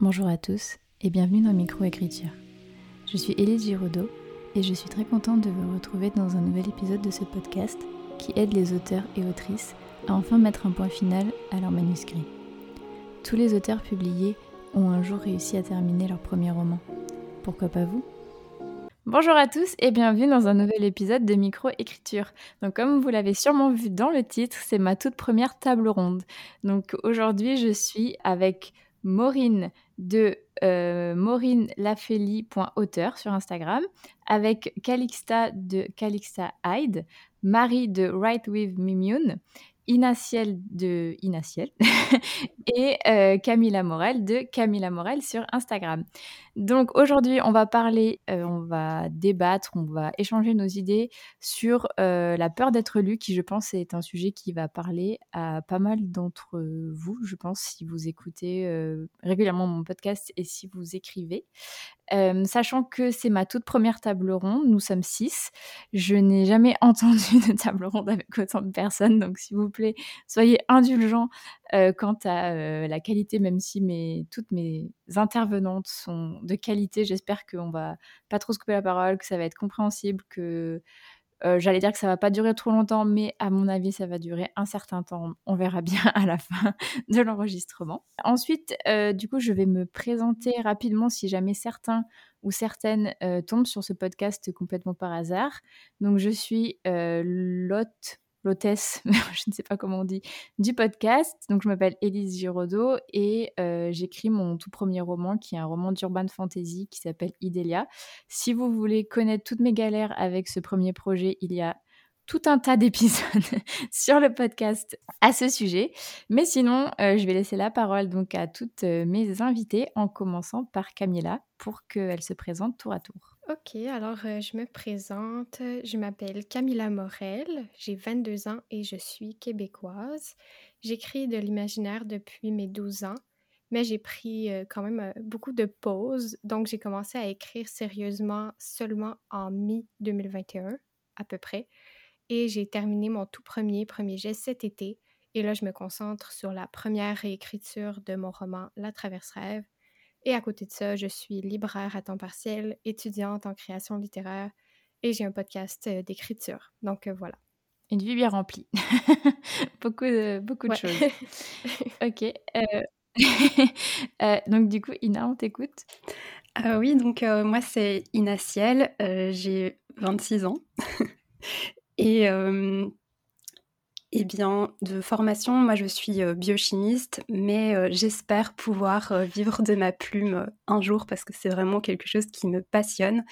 Bonjour à tous et bienvenue dans Microécriture. Je suis Élise Giraudot et je suis très contente de vous retrouver dans un nouvel épisode de ce podcast qui aide les auteurs et autrices à enfin mettre un point final à leur manuscrit. Tous les auteurs publiés ont un jour réussi à terminer leur premier roman. Pourquoi pas vous? Bonjour à tous et bienvenue dans un nouvel épisode de Microécriture. Donc comme vous l'avez sûrement vu dans le titre, c'est ma toute première table ronde. Donc aujourd'hui, je suis avec Maureen de euh, sur Instagram, avec Calixta de Calixta Hyde, Marie de Write with Mimune Inaciel de Inaciel et euh, Camilla Morel de Camilla Morel sur Instagram. Donc aujourd'hui, on va parler, euh, on va débattre, on va échanger nos idées sur euh, la peur d'être lu, qui je pense est un sujet qui va parler à pas mal d'entre vous, je pense, si vous écoutez régulièrement mon podcast et si vous écrivez. Sachant que c'est ma toute première table ronde, nous sommes six. Je n'ai jamais entendu de table ronde avec autant de personnes, donc s'il vous plaît, soyez indulgents quant à la qualité, même si mes, toutes mes intervenantes sont de qualité. J'espère qu'on va pas trop se couper la parole, que ça va être compréhensible, que j'allais dire que ça va pas durer trop longtemps, mais à mon avis, ça va durer un certain temps. On verra bien à la fin de l'enregistrement. Ensuite, du coup, je vais me présenter rapidement si jamais certains ou certaines tombent sur ce podcast complètement par hasard. Donc, je suis Lotte l'hôtesse, je ne sais pas comment on dit, du podcast. Donc, je m'appelle Élise Giraudot et euh, j'écris mon tout premier roman qui est un roman d'urban fantasy qui s'appelle Idélia. Si vous voulez connaître toutes mes galères avec ce premier projet, il y a tout un tas d'épisodes sur le podcast à ce sujet. Mais sinon, euh, je vais laisser la parole donc à toutes euh, mes invitées en commençant par Camilla pour qu'elle se présente tour à tour. Ok, alors euh, je me présente. Je m'appelle Camilla Morel, j'ai 22 ans et je suis québécoise. J'écris de l'imaginaire depuis mes 12 ans, mais j'ai pris euh, quand même euh, beaucoup de pauses. Donc j'ai commencé à écrire sérieusement seulement en mi-2021, à peu près. Et j'ai terminé mon tout premier premier jet cet été. Et là, je me concentre sur la première réécriture de mon roman La Traverse Rêve et à côté de ça, je suis libraire à temps partiel, étudiante en création littéraire et j'ai un podcast euh, d'écriture. Donc euh, voilà. Une vie bien remplie. beaucoup de, beaucoup de choses. ok. Euh, donc du coup, Ina, on t'écoute. oui, donc moi c'est Ina Ciel, j'ai 26 ans. et eh bien, de formation, moi je suis biochimiste, mais j'espère pouvoir vivre de ma plume un jour parce que c'est vraiment quelque chose qui me passionne.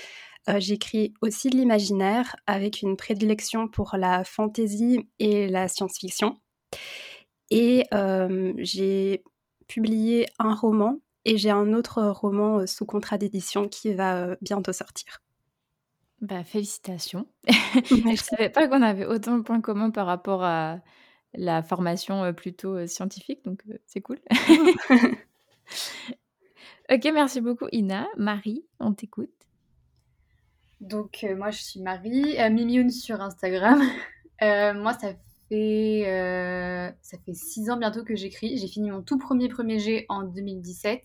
J'écris aussi de l'imaginaire avec une prédilection pour la fantaisie et la science-fiction. Et j'ai publié un roman et j'ai un autre roman sous contrat d'édition qui va bientôt sortir. Bah, félicitations. Je ne savais pas qu'on avait autant de points communs par rapport à la formation plutôt scientifique, donc c'est cool. ok, merci beaucoup Ina. Marie, on t'écoute. Donc moi je suis Marie, euh, sur Instagram. moi ça fait ça fait six ans bientôt que j'écris. J'ai fini mon tout premier premier G en 2017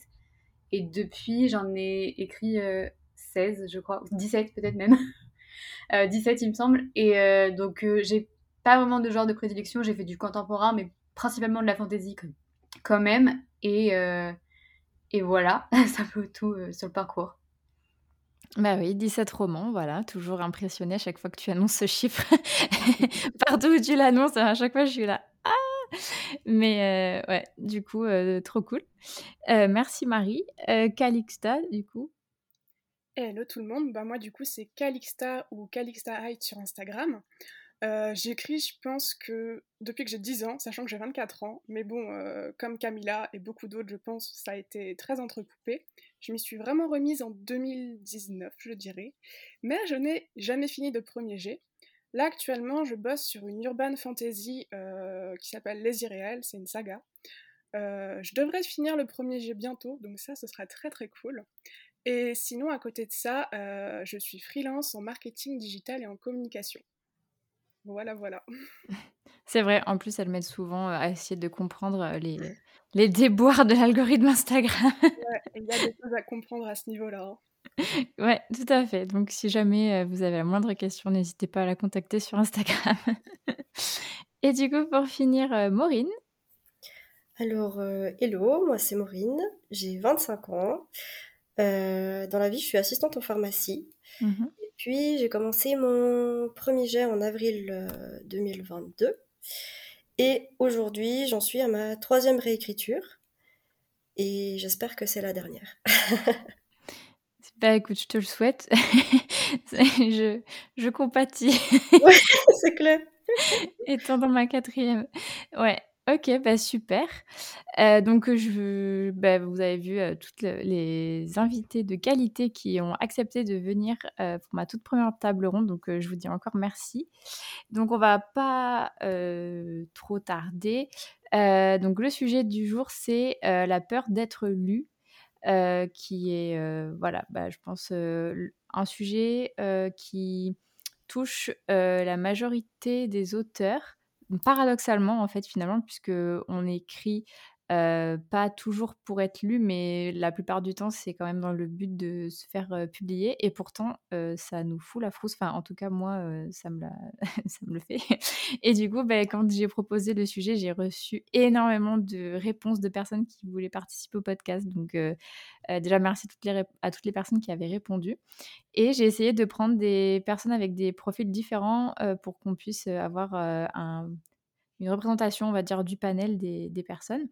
et depuis j'en ai écrit 16, je crois, 17 peut-être même. 17, euh, il me semble. Et euh, donc, euh, j'ai pas vraiment de genre de prédilection. J'ai fait du contemporain, mais principalement de la fantaisie quand même. Et, et voilà, ça vaut tout sur le parcours. Bah oui, 17 romans, voilà, toujours impressionné à chaque fois que tu annonces ce chiffre. Partout où tu l'annonces, à chaque fois je suis là. Ah Mais ouais, du coup, trop cool. merci Marie. Calixta, du coup, Hello tout le monde, bah moi du coup c'est Calixta ou Calixta sur Instagram. Euh, j'écris, je pense que depuis que j'ai 10 ans, sachant que j'ai 24 ans, mais bon, euh, comme Camilla et beaucoup d'autres, je pense, ça a été très entrecoupé. Je m'y suis vraiment remise en 2019, je dirais, mais je n'ai jamais fini de premier G. Là, actuellement, je bosse sur une urban fantasy euh, qui s'appelle Les Irréels, c'est une saga. je devrais finir le premier G bientôt, donc ça, ce sera très très cool. Et sinon, à côté de ça, euh, je suis freelance en marketing digital et en communication. Voilà, voilà. C'est vrai, en plus, elles m'aident souvent, à essayer de comprendre, les les déboires de l'algorithme Instagram. Ouais, il y a des choses à comprendre à ce niveau-là, hein. Ouais, tout à fait. Donc si jamais, vous avez la moindre question, n'hésitez pas à la contacter sur Instagram. Et du coup, pour finir, Maureen? Alors, hello, moi c'est Maureen, j'ai 25 ans. Heu, dans la vie, je suis assistante en pharmacie Mmh et puis j'ai commencé mon premier jet en avril, heu, 2022 et aujourd'hui, j'en suis à ma troisième réécriture et j'espère que c'est la dernière. Bah, écoute, je te le souhaite. Je je compatis. Ouais, c'est clair. Étant dans ma quatrième. Ouais, OK, bah, super. Heu, donc je bah, vous avez vu, heu, toutes le les invités de qualité qui ont accepté de venir, pour ma toute première table ronde, donc je vous dis encore merci. Donc on va pas, trop tarder. Heu, donc le sujet du jour, c'est, la peur d'être lu, qui est, voilà, bah, je pense, un sujet, qui touche, la majorité des auteurs. Paradoxalement, en fait, finalement, puisqu'on écrit, heu, pas toujours pour être lu, mais la plupart du temps, c'est quand même dans le but de se faire, publier et pourtant, ça nous fout la frousse. Enfin, en tout cas, moi, ça me l'a ça me le fait et du coup, beh, quand j'ai proposé le sujet, j'ai reçu énormément de réponses de personnes qui voulaient participer au podcast donc heu, déjà merci à toutes les personnes qui avaient répondu et j'ai essayé de prendre des personnes avec des profils différents, pour qu'on puisse, avoir, une représentation, on va dire, du panel des personnes.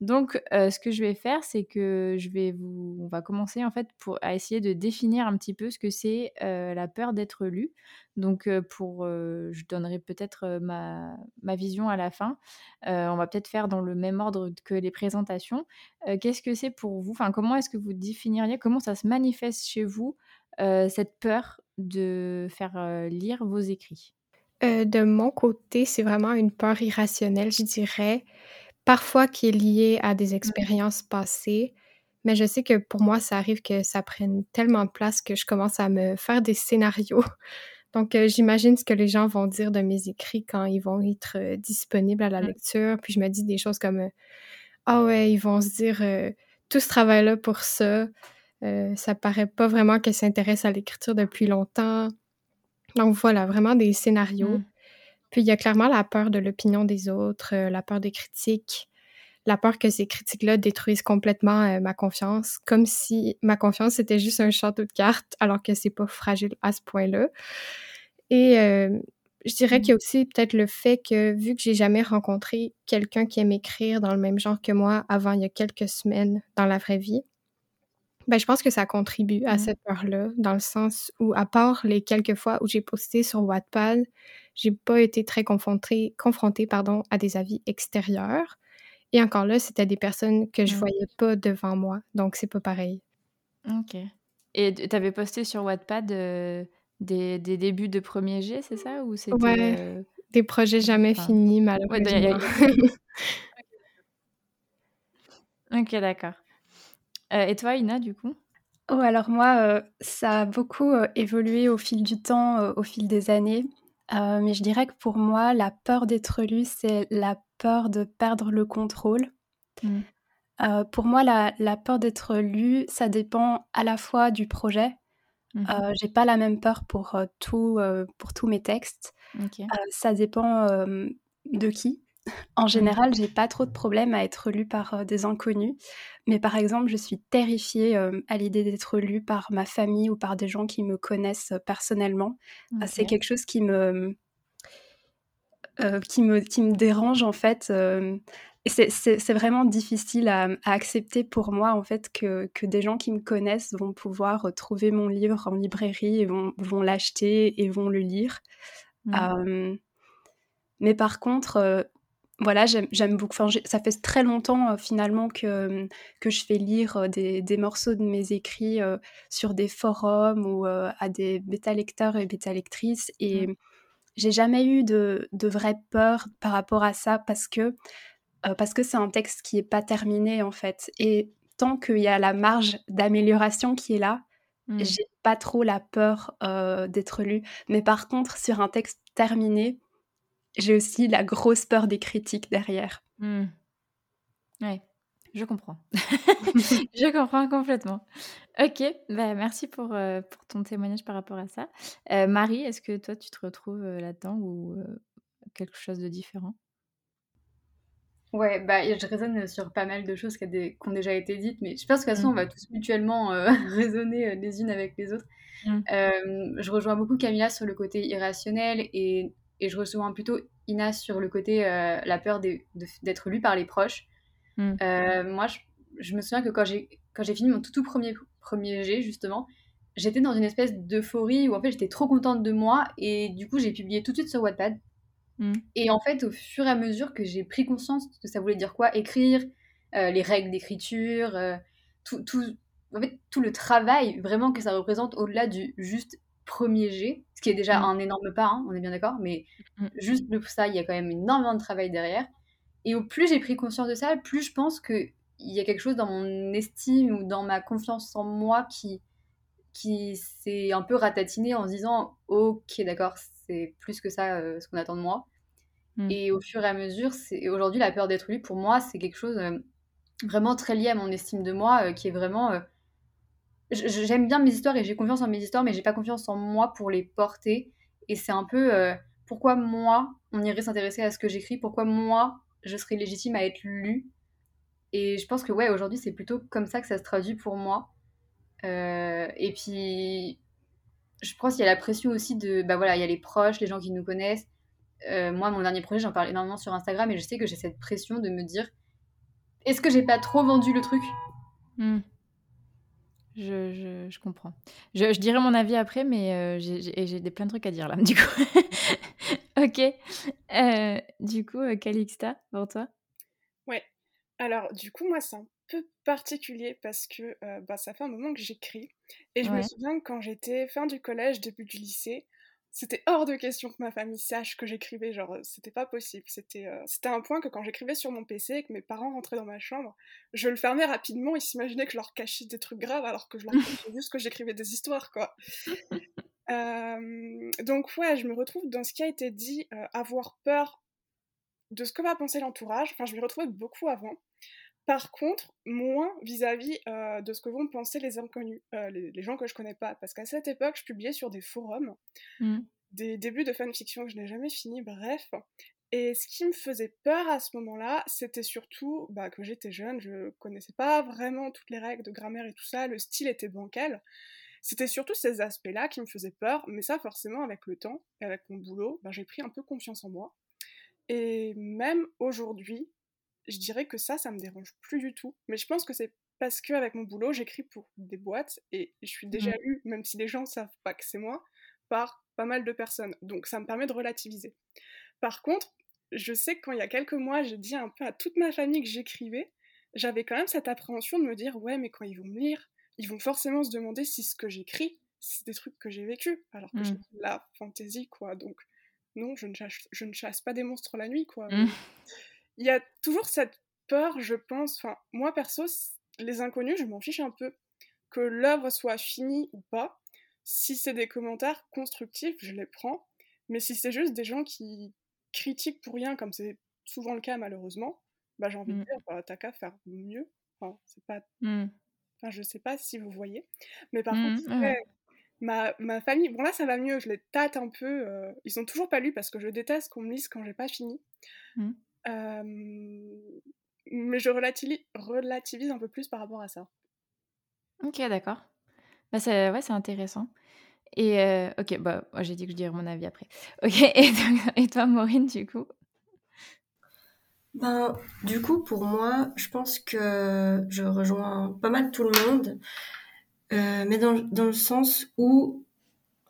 Donc ce que je vais faire, c'est que je vais vous on va commencer, en fait, pour à essayer de définir un petit peu ce que c'est, la peur d'être lu. Donc pour, je donnerai peut-être, ma ma vision à la fin. On va peut-être faire dans le même ordre que les présentations. Qu'est-ce que c'est pour vous? Enfin, comment est-ce que vous définiriez comment ça se manifeste chez vous, cette peur de faire, lire vos écrits? De mon côté, c'est vraiment une peur irrationnelle, je dirais, parfois qui est liée à des Mmh. expériences passées, mais je sais que pour moi, ça arrive que ça prenne tellement de place que je commence à me faire des scénarios. Donc j'imagine ce que les gens vont dire de mes écrits quand ils vont être, disponibles à la Mmh. lecture, puis je me dis des choses comme, «Ah ouais, ils vont se dire, tout ce travail-là pour ça, heu, ça paraît pas vraiment qu'elle s'intéresse à l'écriture depuis longtemps». Donc voilà, vraiment des scénarios. Mmh. Puis il y a clairement la peur de l'opinion des autres, heu, la peur des critiques, la peur que ces critiques-là détruisent complètement, heu, ma confiance, comme si ma confiance était juste un château de cartes alors que c'est pas fragile à ce point-là. Et hem, je dirais qu'il Mmh. y a aussi peut-être le fait que vu que j'ai jamais rencontré quelqu'un qui aime écrire dans le même genre que moi avant il y a quelques semaines dans la vraie vie, ben, je pense que ça contribue à Mmh. cette peur-là, dans le sens où à part les quelques fois où j'ai posté sur Wattpad, j'ai pas été très confrontée confrontée, pardon, à des avis extérieurs et encore là, c'était des personnes que je Mmh. voyais pas devant moi, donc c'est pas pareil. OK. Et tu avais posté sur Wattpad, heu, des des débuts de 1er jet, c'est ça? Ou c'était, Ouais, heu, des projets jamais enfin finis ouais, a malheureusement. a OK, d'accord. Heu, et toi, Ina, du coup? Oh alors moi, ça a beaucoup, évolué au fil du temps, au fil des années. Heu, mais je dirais que pour moi, la peur d'être lue, c'est la peur de perdre le contrôle. Mmh. Heu, pour moi, la la peur d'être lue, ça dépend à la fois du projet. Mmh mh. Heu, j'ai pas la même peur pour, heu, tout, pour tous mes textes. Ça dépend, de qui. En Mmh. général, j'ai pas trop de problème à être lue par, heu, des inconnus. Mais par exemple, je suis terrifiée, hem, à l'idée d'être lue par ma famille ou par des gens qui me connaissent, heu, personnellement. Ah, c'est quelque chose qui me qui me qui me dérange en fait, et c'est vraiment difficile à, à accepter pour moi en fait que que des gens qui me connaissent vont pouvoir, trouver mon livre en librairie et vont vont l'acheter et vont le lire. Mmh. Mais par contre, voilà, j'aime beaucoup enfin, ça fait très longtemps, heu, finalement que, que je fais lire, heu, des des morceaux de mes écrits, heu, sur des forums ou, à des bêta-lecteurs et bêta-lectrices et Mmh. j'ai jamais eu de de vraie peur par rapport à ça parce que, heu, parce que c'est un texte qui est pas terminé, en fait et tant qu'il y a la marge d'amélioration qui est là, Mmh. j'ai pas trop la peur, d'être lue. Mais par contre, sur un texte terminé j'ai aussi la grosse peur des critiques derrière. Mmh. Ouais, je comprends. je comprends complètement. Ok, bah, merci pour, euh, pour ton témoignage par rapport à ça. Euh, Marie, est-ce que toi, tu te retrouves euh, là-dedans ou quelque chose de différent? Ouais, bah, je raisonne sur pas mal de choses qui, ont déjà été dites, mais je pense que de toute façon, on va mmh. tous mutuellement raisonner les unes avec les autres. Mmh. je rejoins beaucoup Camilla sur le côté irrationnel et, et je rejoins plutôt Ina sur le côté la peur d'être lue par les proches. Mmh. moi, je, je, me souviens que quand j'ai fini mon tout, tout premier, premier G, justement, j'étais dans une espèce d'euphorie où en fait j'étais trop contente de moi et du coup j'ai publié tout de suite sur Wattpad. Mm. Et en fait, au fur et à mesure que j'ai pris conscience que ça voulait dire quoi écrire, euh, les règles d'écriture, euh, tout, tout, en fait, tout le travail vraiment que ça représente au-delà du juste premier G, ce qui est déjà mm. un énorme pas, hein, on est bien d'accord, mais mm. juste pour ça, il y a quand même énormément de travail derrière. Et au plus j'ai pris conscience de ça, plus je pense qu'il y a quelque chose dans mon estime ou dans ma confiance en moi qui, qui s'est un peu ratatiné en se disant ok d'accord c'est plus que ça euh, ce qu'on attend de moi mm. et au fur et à mesure aujourd'hui la peur d'être lu pour moi c'est quelque chose euh, vraiment très lié à mon estime de moi euh, qui est vraiment j'aime bien mes histoires et j'ai confiance en mes histoires mais j'ai pas confiance en moi pour les porter. Et c'est un peu pourquoi moi on irait s'intéresser à ce que j'écris? Pourquoi moi je serais légitime à être lu et je pense que ouais aujourd'hui c'est plutôt comme ça que ça se traduit pour moi. Euh, et puis, je pense qu'il y a la pression aussi de, bah voilà, il y a les proches, les gens qui nous connaissent. Euh, moi, mon dernier projet, j'en parle énormément sur Instagram et je sais que j'ai cette pression de me dire, est-ce que j'ai pas trop vendu le truc? Hmm. Je, je, je, comprends. Je, je, dirai mon avis après, mais euh, j'ai des plein de trucs à dire là, du coup. ok. Euh, du coup, Calixta, pour toi? Ouais. Alors, du coup, moi, c'est un peu particulier parce que euh, bah, ça fait un moment que j'écris. Et je me souviens que quand j'étais fin du collège, début du lycée, c'était hors de question que ma famille sache que j'écrivais. Genre, euh, c'était pas possible. C'était euh, c'était un point que quand j'écrivais sur mon PC et que mes parents rentraient dans ma chambre, je le fermais rapidement. Ils s'imaginaient que je leur cachais des trucs graves alors que je leur disais juste que j'écrivais des histoires, quoi. donc, ouais, je me retrouve dans ce qui a été dit, avoir peur de ce que va penser l'entourage. Enfin, je m'y retrouvais beaucoup avant. Par contre, moins vis-à-vis euh, de ce que vont penser les inconnus, euh, les, gens que je connais pas. Parce qu'à cette époque, je publiais sur des forums, mmh. des débuts de fanfiction que je n'ai jamais fini, bref. Et ce qui me faisait peur à ce moment-là, c'était surtout bah, que j'étais jeune, je connaissais pas vraiment toutes les règles de grammaire et tout ça, le style était bancal. C'était surtout ces aspects-là qui me faisaient peur, mais ça, forcément, avec le temps et avec mon boulot, bah, j'ai pris un peu confiance en moi. Et même aujourd'hui, je dirais que ça, ça me dérange plus du tout. Mais je pense que c'est parce qu'avec mon boulot, j'écris pour des boîtes et je suis déjà mmh. lue, même si les gens savent pas que c'est moi, par pas mal de personnes. Donc ça me permet de relativiser. Par contre, je sais que quand il y a quelques mois, j'ai dit un peu à toute ma famille que j'écrivais, j'avais quand même cette appréhension de me dire ouais, mais quand ils vont me lire, ils vont forcément se demander si ce que j'écris, c'est des trucs que j'ai vécu, alors que mmh. j'ai la fantaisie, quoi. Donc non, je ne, chasse, je ne chasse pas des monstres la nuit, quoi. Mmh il y a toujours cette peur, je pense. Enfin, moi perso, les inconnus, je m'en fiche un peu. Que l'œuvre soit finie ou pas, si c'est des commentaires constructifs, je les prends. Mais si c'est juste des gens qui critiquent pour rien, comme c'est souvent le cas malheureusement, bah j'ai envie de mmh. dire, bah, t'as qu'à faire mieux. Enfin, c'est pas. Mmh. Enfin, je sais pas si vous voyez. Mais par contre, mmh, ma, ma, famille, bon là ça va mieux, je les tâte un peu. Euh, ils ont toujours pas lu parce que je déteste qu'on me lise quand j'ai pas fini mais je relativise, un peu plus par rapport à ça. Ok, d'accord. Bah, c'est ouais, c'est intéressant. Et ok, bah, j'ai dit que je dirais mon avis après. Ok, et, et toi, Maureen, du coup? Ben, du coup, pour moi, je pense que je rejoins pas mal tout le monde, mais dans, dans, le sens où,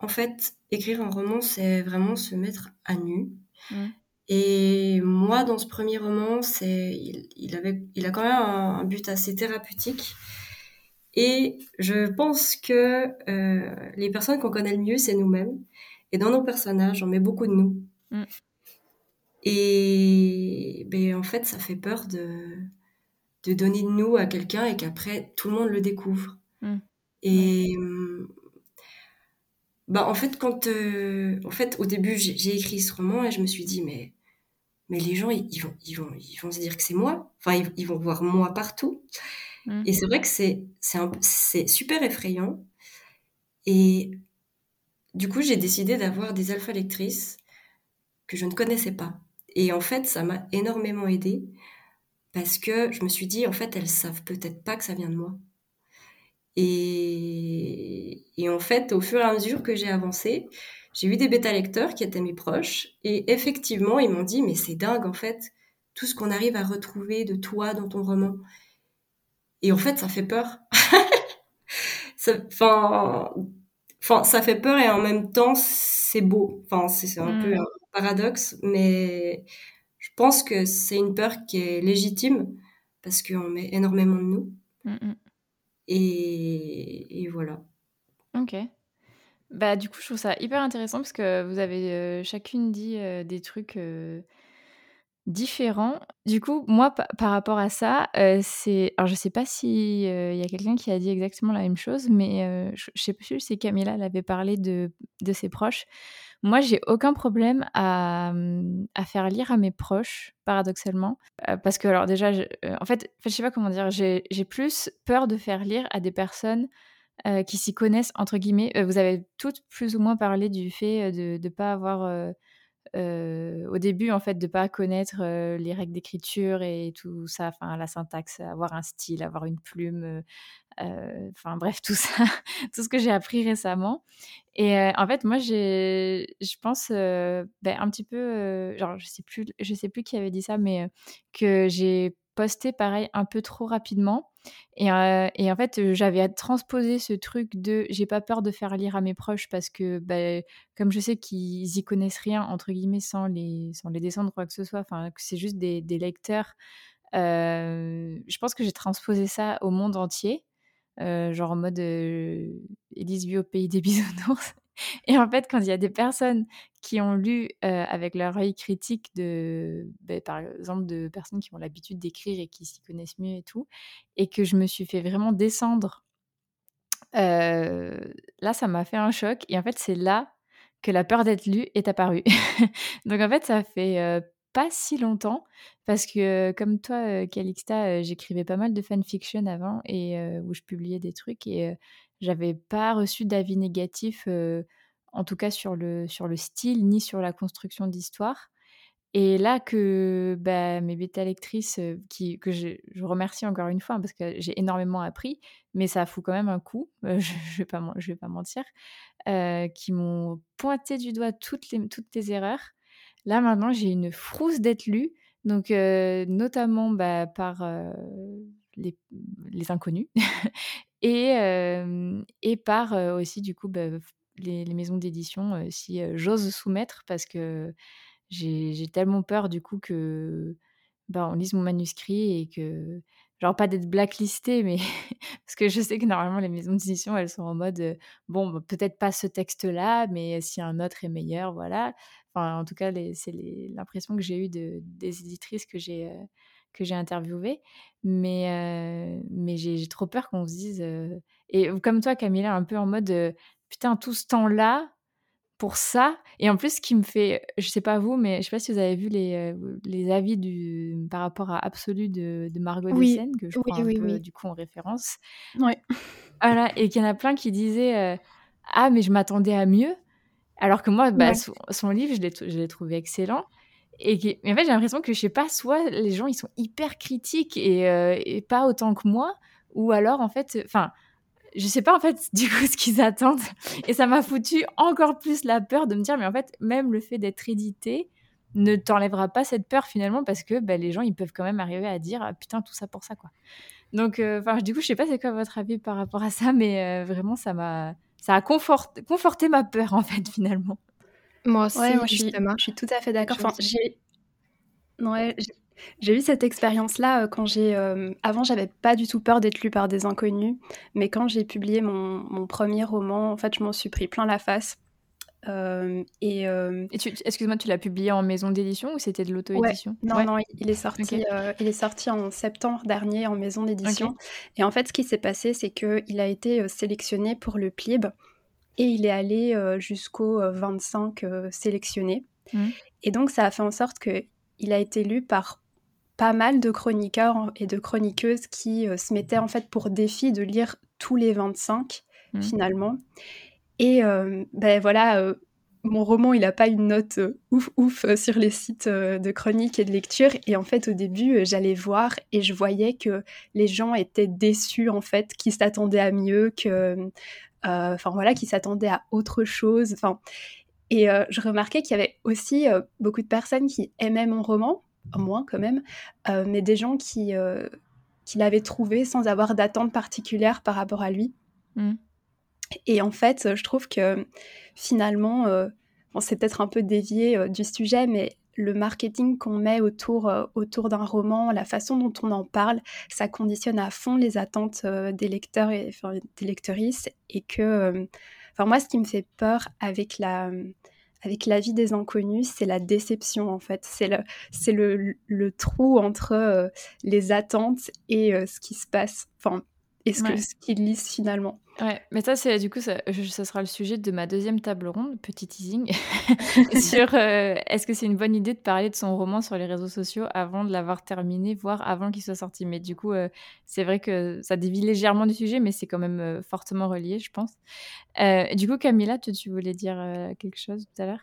en fait, écrire un roman, c'est vraiment se mettre à nu. Mmh. Et moi, dans ce premier roman, c'est, il, avait, il a quand même un, but assez thérapeutique. Et je pense que euh, les personnes qu'on connaît le mieux, c'est nous-mêmes. Et dans nos personnages, on met beaucoup de nous. Mm. Et ben, en fait, ça fait peur de, de donner de nous à quelqu'un et qu'après, tout le monde le découvre. Mm. Et bah, en fait, quand, euh, en fait, au début, j'ai écrit ce roman et je me suis dit, mais, mais les gens, ils, vont, ils, vont, ils vont se dire que c'est moi. Enfin, ils, vont voir moi partout. Mmh. Et c'est vrai que c'est, c'est super effrayant. Et du coup, j'ai décidé d'avoir des alpha lectrices que je ne connaissais pas. Et en fait, ça m'a énormément aidé parce que je me suis dit, en fait, elles savent peut-être pas que ça vient de moi. Et, et en fait, au fur et à mesure que j'ai avancé, j'ai eu des bêta-lecteurs qui étaient mes proches. Et effectivement, ils m'ont dit, mais c'est dingue, en fait, tout ce qu'on arrive à retrouver de toi dans ton roman. Et en fait, ça fait peur. Enfin, ça fait peur et en même temps, c'est beau. Enfin, c'est un peu hmm. un paradoxe, mais je pense que c'est une peur qui est légitime parce qu'on met énormément de nous. Hmm, hmm. Et, et, voilà. Ok. Bah, du coup, je trouve ça hyper intéressant parce que vous avez euh, chacune dit euh, des trucs euh, différents. Du coup, moi, par rapport à ça, c'est alors je sais pas si, il y a quelqu'un qui a dit exactement la même chose, mais je je sais plus si Camilla, elle avait parlé de de ses proches. Moi, j'ai aucun problème à, mmh, à faire lire à mes proches, paradoxalement, parce que alors déjà, en fait je sais pas comment dire, j'ai j'ai plus peur de faire lire à des personnes, qui s'y connaissent entre guillemets. vous avez toutes plus ou moins parlé du fait, de ne pas avoir, au début, en fait, de pas connaître les règles d'écriture et tout ça, enfin la syntaxe, avoir un style, avoir une plume, enfin bref, tout ça, tout ce que j'ai appris récemment. Et en fait, moi, je pense, ben, un petit peu, genre, je sais plus, je sais plus qui avait dit ça, mais que j'ai posté pareil un peu trop rapidement et, en fait, j'avais transposé ce truc de j'ai pas peur de faire lire à mes proches parce que, bah, comme je sais qu'ils y connaissent rien, entre guillemets, sans les, sans les descendre quoi que ce soit, enfin, c'est juste des, lecteurs, je pense que j'ai transposé ça au monde entier, genre en mode Élise vit au pays des bisounours. Et en fait, quand il y a des personnes qui ont lu avec leur œil critique de, ben, par exemple, de personnes qui ont l'habitude d'écrire et qui s'y connaissent mieux et tout, et que je me suis fait vraiment descendre, là, ça m'a fait un choc. Et en fait, c'est là que la peur d'être lue est apparue. Donc en fait, ça fait pas si longtemps, parce que comme toi, Calixta, j'écrivais pas mal de fanfiction avant et où je publiais des trucs et j'avais pas reçu d'avis négatif, en tout cas sur le, sur le style, ni sur la construction d'histoire. Et là que bah, mes bêta lectrices, qui, que je, je, remercie encore une fois, hein, parce que j'ai énormément appris, mais ça fout quand même un coup, je ne vais, pas, vais pas mentir, qui m'ont pointé du doigt toutes les, toutes les erreurs. Là maintenant, j'ai une frousse d'être lue, donc notamment bah, par les, les, inconnus, et, et par aussi du coup bah, les, maisons d'édition si j'ose soumettre parce que j'ai tellement peur du coup que bah, on lise mon manuscrit et que genre pas d'être blacklisté mais parce que je sais que normalement les maisons d'édition elles sont en mode bon bah, peut-être pas ce texte là mais si un autre est meilleur voilà. Enfin en tout cas c'est l'impression que j'ai eue de, des éditrices que j'ai que j'ai interviewées mais mais j'ai trop peur qu'on se dise et comme toi Camilla un peu en mode putain tout ce temps là pour ça. Et en plus, ce qui me fait, je sais pas vous, mais je sais pas si vous avez vu les, euh, les avis du, par rapport à Absolu de, de Margot oui. que je prends un peu, du coup en référence. Ouais. Voilà, et qu'il y en a plein qui disaient euh, Ah, mais je m'attendais à mieux. Alors que moi, bah, son, livre, je l'ai trouvé excellent. Et, en fait, j'ai l'impression que je sais pas, soit les gens ils sont hyper critiques et, euh, pas autant que moi, ou alors en fait, enfin je sais pas en fait du coup ce qu'ils attendent. Et ça m'a foutu encore plus la peur de me dire mais en fait même le fait d'être édité ne t'enlèvera pas cette peur finalement parce que bah, les gens ils peuvent quand même arriver à dire ah, putain tout ça pour ça quoi. Donc euh, enfin du coup je sais pas c'est quoi votre avis par rapport à ça mais euh, vraiment ça m'a ça a conforté ma peur en fait finalement moi aussi moi, je, suis, je suis tout à fait d'accord enfin, j'ai ouais, j'ai eu cette expérience-là quand j'ai. avant, j'avais pas du tout peur d'être lue par des inconnus, mais quand j'ai publié mon, mon, premier roman, en fait, je m'en suis pris plein la face. et, excuse-moi, tu l'as publié en maison d'édition ou c'était de l'auto-édition? Non, non, il est sorti. il est sorti en septembre dernier en maison d'édition. Et en fait, ce qui s'est passé, c'est que il a été sélectionné pour le PLIB. Et il est allé jusqu'au 25 sélectionnés. Mmh. Et donc, ça a fait en sorte qu'il a été lu par pas mal de chroniqueurs et de chroniqueuses qui se mettaient en fait pour défi de lire tous les 25 Mmh. finalement. Et ben voilà, mon roman, il n'a pas une note ouf ouf sur les sites de chronique et de lecture. Et en fait, au début, j'allais voir et je voyais que les gens étaient déçus, en fait, qu'ils s'attendaient à mieux, que, enfin voilà, qu'ils s'attendaient à autre chose. Enfin, et je remarquais qu'il y avait aussi beaucoup de personnes qui aimaient mon roman, moins quand même, mais des gens qui, qui l'avaient trouvé sans avoir d'attente particulière par rapport à lui. Mmh. Et en fait, je trouve que finalement, bon, c'est peut-être un peu dévié du sujet, mais le marketing qu'on met autour, autour d'un roman, la façon dont on en parle, ça conditionne à fond les attentes des lecteurs et des lectrices. Et que, enfin, moi, ce qui me fait peur avec la, avec la vie des inconnus, c'est la déception en fait. C'est le, c'est le, le, trou entre les attentes et ce qui se passe. Et ce, Ouais. que, ce qu'ils lisent finalement. Ouais, mais ça, c'est du coup, ça, je- ça sera le sujet de ma deuxième table ronde, petit teasing, sur euh, est-ce que c'est une bonne idée de parler de son roman sur les réseaux sociaux avant de l'avoir terminé, voire avant qu'il soit sorti? Mais du coup, euh, c'est vrai que ça dévie légèrement du sujet, mais c'est quand même euh, fortement relié, je pense. Euh, du coup, Camilla, tu, tu voulais dire euh, quelque chose tout à l'heure?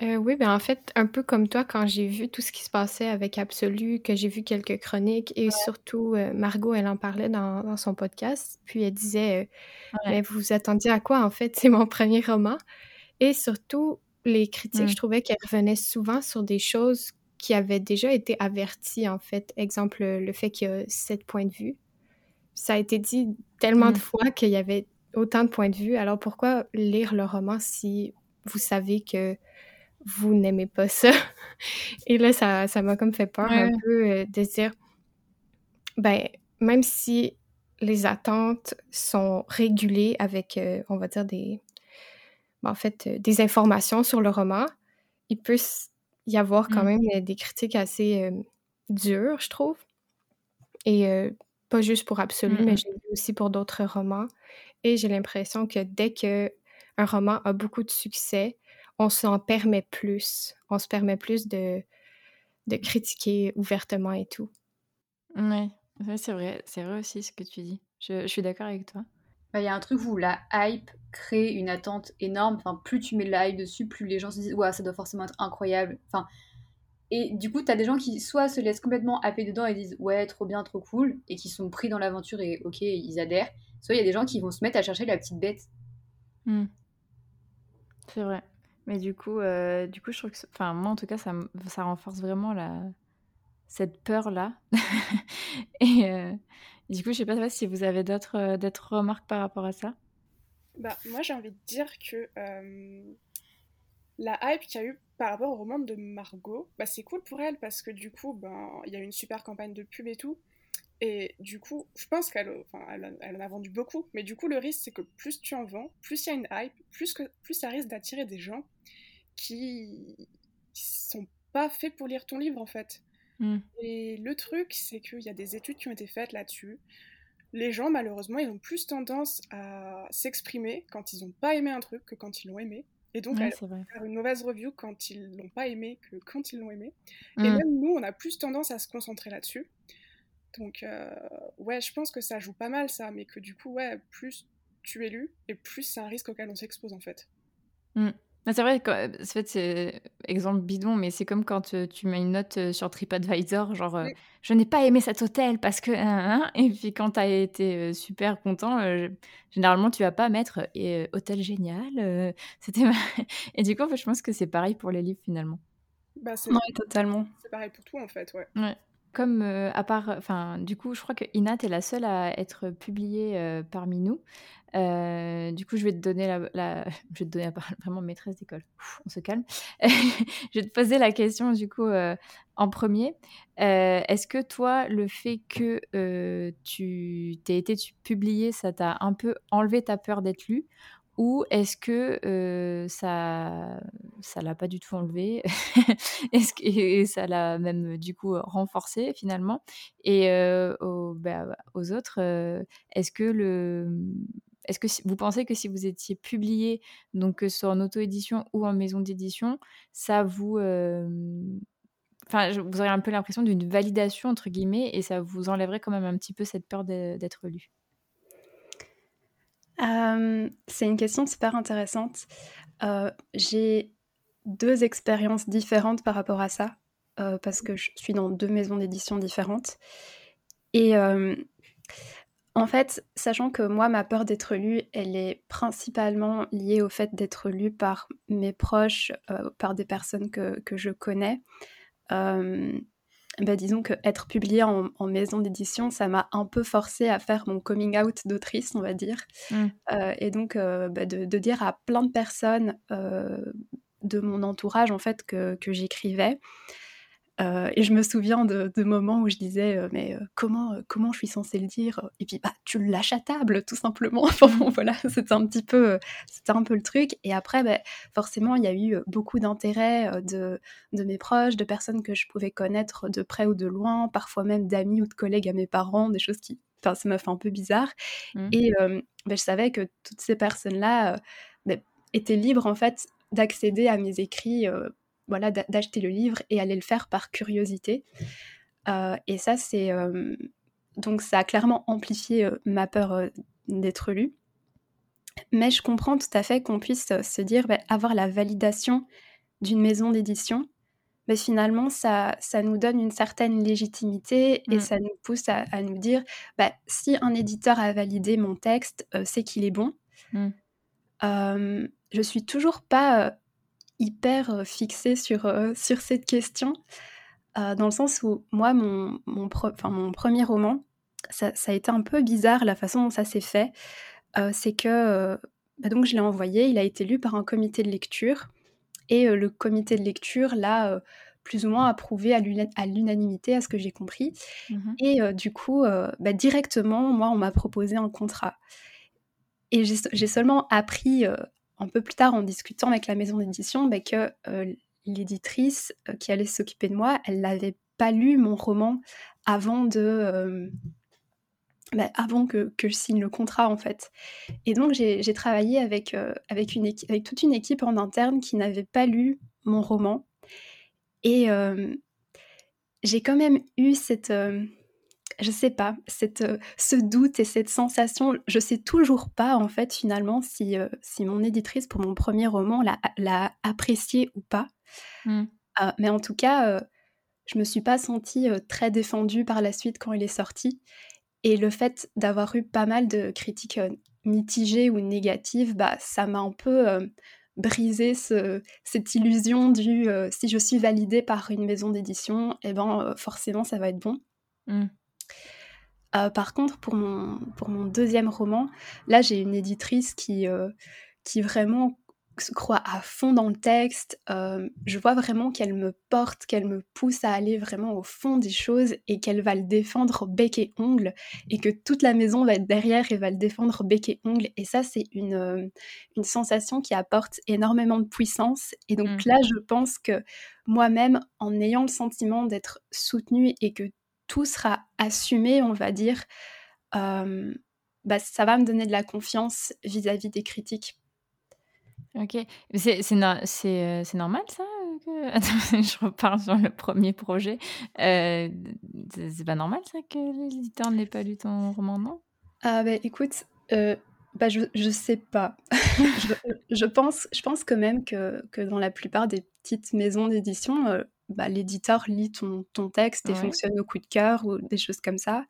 Euh, oui, ben en fait, un peu comme toi, quand j'ai vu tout ce qui se passait avec Absolu, que j'ai vu quelques chroniques, et surtout euh, Margot, elle en parlait dans, dans son podcast, puis elle disait, euh, Ouais. mais vous vous attendiez à quoi en fait? C'est mon premier roman. Et surtout, les critiques, Mm. je trouvais qu'elles revenaient souvent sur des choses qui avaient déjà été averties en fait. Exemple, le fait qu'il y a sept points de vue. Ça a été dit tellement de fois qu'il y avait autant de points de vue. Alors pourquoi lire le roman si vous savez que vous n'aimez pas ça. Et là, ça, ça m'a comme fait peur Ouais, un peu euh, de dire, ben, même si les attentes sont régulées avec, euh, on va dire, des, ben, en fait, euh, des informations sur le roman, il peut y avoir quand Mm. même des critiques assez dures, je trouve. Et pas juste pour Absolu, Mm, mais mm. j'ai lu aussi pour d'autres romans. Et j'ai l'impression que dès que un roman a beaucoup de succès, on s'en permet plus. On se permet plus de, de critiquer ouvertement et tout. Ouais, Ouais, c'est vrai, c'est vrai aussi ce que tu dis. Je, je suis d'accord avec toi. Bah, Il y a un truc où la hype crée une attente énorme. Enfin, plus tu mets de la hype dessus, plus les gens se disent Ouais, ça doit forcément être incroyable. Enfin, et du coup, t'as des gens qui soit se laissent complètement happer dedans et disent Ouais, trop bien, trop cool, et qui sont pris dans l'aventure et ok, ils adhèrent. Soit il y a des gens qui vont se mettre à chercher la petite bête. Mm. C'est vrai. Mais du coup, euh, du coup, je trouve que, enfin, moi en tout cas, ça, ça renforce vraiment la, cette peur-là. Et euh, du coup, je sais pas si vous avez d'autres euh, d'autres remarques par rapport à ça? Bah, moi, j'ai envie de dire que la hype qu'il y a eu par rapport au roman de Margot, bah, c'est cool pour elle parce que du coup, ben, il y a eu une super campagne de pub et tout. Et du coup, je pense qu'elle enfin, elle, en- elle en a vendu beaucoup. Mais du coup, le risque, c'est que plus tu en vends, plus il y a une hype, plus, que, plus ça risque d'attirer des gens qui sont pas faits pour lire ton livre, en fait. Mm. Et le truc, c'est qu'il y a des études qui ont été faites là-dessus. Les gens, malheureusement, ils ont plus tendance à s'exprimer quand ils n'ont pas aimé un truc que quand ils l'ont aimé. Et donc Ouais, à faire une mauvaise review quand ils l'ont pas aimé que quand ils l'ont aimé. Et Mm. même nous, on a plus tendance à se concentrer là-dessus. Donc, euh, ouais, je pense que ça joue pas mal, ça. Mais que du coup, ouais, plus tu es lu, et plus c'est un risque auquel on s'expose, en fait. Mm. Non, C'est vrai, que, euh, fait, c'est exemple bidon, mais c'est comme quand euh, tu mets une note euh, sur TripAdvisor, genre euh, je n'ai pas aimé cet hôtel parce que. hein, hein, et puis quand tu as été euh, super content, euh, généralement tu vas pas mettre euh, hôtel génial. euh, C'était ma- Et du coup, en fait, je pense que c'est pareil pour les livres finalement. Bah, c'est Ouais, totalement. c'est pareil pour tout, en fait, ouais. Ouais. Comme euh, à part, enfin, du coup, je crois que Inat est la seule à être publiée euh, parmi nous. Euh, du coup, je vais te donner la, je vais donner la parole, vraiment maîtresse d'école. On se calme. je vais te poser la question du coup en premier. Est-ce que toi, le fait que tu t'aies été tu- publié, ça t'a un peu enlevé ta peur d'être lu, ou est-ce que ça, ça l'a pas du tout enlevé? Est-ce que et ça l'a même du coup renforcé finalement? Et aux, bah, aux autres, est-ce que le est-ce que vous pensez que si vous étiez publié, donc soit en auto-édition ou en maison d'édition, ça vous... Enfin, vous auriez un peu l'impression d'une validation, entre guillemets, et ça vous enlèverait quand même un petit peu cette peur d'être lu? C'est une question super intéressante. J'ai deux expériences différentes par rapport à ça, parce que je suis dans deux maisons d'édition différentes. Et en fait, sachant que moi, ma peur d'être lue, elle est principalement liée au fait d'être lue par mes proches, euh, par des personnes que, que je connais. Euh, bah, disons que être publiée en, maison d'édition, ça m'a un peu forcé à faire mon coming out d'autrice, on va dire. Mmh. Euh, et donc, bah, de, de, dire à plein de personnes de mon entourage, en fait, que, que j'écrivais. Euh, et je me souviens de, moments où je disais euh, mais euh, comment comment je suis censée le dire? Et puis bah tu le lâches à table tout simplement. Voilà c'était un petit peu c'était un peu le truc. Et après bah, forcément il y a eu beaucoup d'intérêt de, de mes proches de personnes que je pouvais connaître de près ou de loin parfois même d'amis ou de collègues à mes parents des choses qui enfin ça m'a fait un peu bizarre. Mmh. et bah, je savais que toutes ces personnes là bah, étaient libres en fait d'accéder à mes écrits voilà, d'acheter le livre et aller le faire par curiosité. Euh, et ça, c'est euh, donc ça a clairement amplifié euh, ma peur d'être lu. Mais je comprends tout à fait qu'on puisse se dire bah, avoir la validation d'une maison d'édition. Mais finalement, ça, ça nous donne une certaine légitimité et mmh. ça nous pousse à, nous dire bah, si un éditeur a validé mon texte, c'est qu'il est bon. Mmh. je suis toujours pas hyper fixée sur, sur cette question, dans le sens où moi, mon, mon, mon premier roman, ça, a été un peu bizarre la façon dont ça s'est fait. c'est que bah, donc je l'ai envoyé, il a été lu par un comité de lecture, et le comité de lecture l'a plus ou moins approuvé à l'unanimité, à ce que j'ai compris. Mmh et du coup, bah, directement, moi, on m'a proposé un contrat. Et j'ai seulement appris un peu plus tard en discutant avec la maison d'édition bah, que euh, l'éditrice euh, qui allait s'occuper de moi, elle n'avait pas lu mon roman avant de... Euh, avant que, je signe le contrat en fait. Et donc j'ai travaillé avec toute une équipe en interne qui n'avait pas lu mon roman. Et j'ai quand même eu cette, je sais pas, cette, euh, ce doute et cette sensation, je sais toujours pas en fait finalement si, euh, si mon éditrice pour mon premier roman l'a apprécié ou pas. Mmh. Euh, mais en tout cas, je me suis pas sentie très défendue par la suite quand il est sorti. Et le fait d'avoir eu pas mal de critiques mitigées ou négatives, bah, ça m'a un peu brisé ce, cette illusion du si je suis validée par une maison d'édition, et eh ben forcément ça va être bon. Mmh. Euh, par contre, pour mon, pour mon deuxième roman, là, j'ai une éditrice qui, euh, qui vraiment se croit à fond dans le texte. Euh, je vois vraiment qu'elle me porte, qu'elle me pousse à aller vraiment au fond des choses et qu'elle va le défendre bec et ongle et que toute la maison va être derrière et va le défendre bec et ongle. Et ça, c'est une, une sensation qui apporte énormément de puissance. Et donc mmh. là, je pense que moi-même, en ayant le sentiment d'être soutenue et que tout sera assumé, on va dire, bah, ça va me donner de la confiance vis-à-vis des critiques. Ok, c'est c'est normal ça Attends, je repars sur le premier projet. c'est pas normal ça que l'éditeur n'ait pas lu ton roman, non? Ah bah écoute, bah, je, je sais pas. je, je, pense, je pense quand même que, que dans la plupart des petites maisons d'édition, bah, l'éditeur lit ton, ton texte et fonctionne au coup de cœur ou des choses comme ça.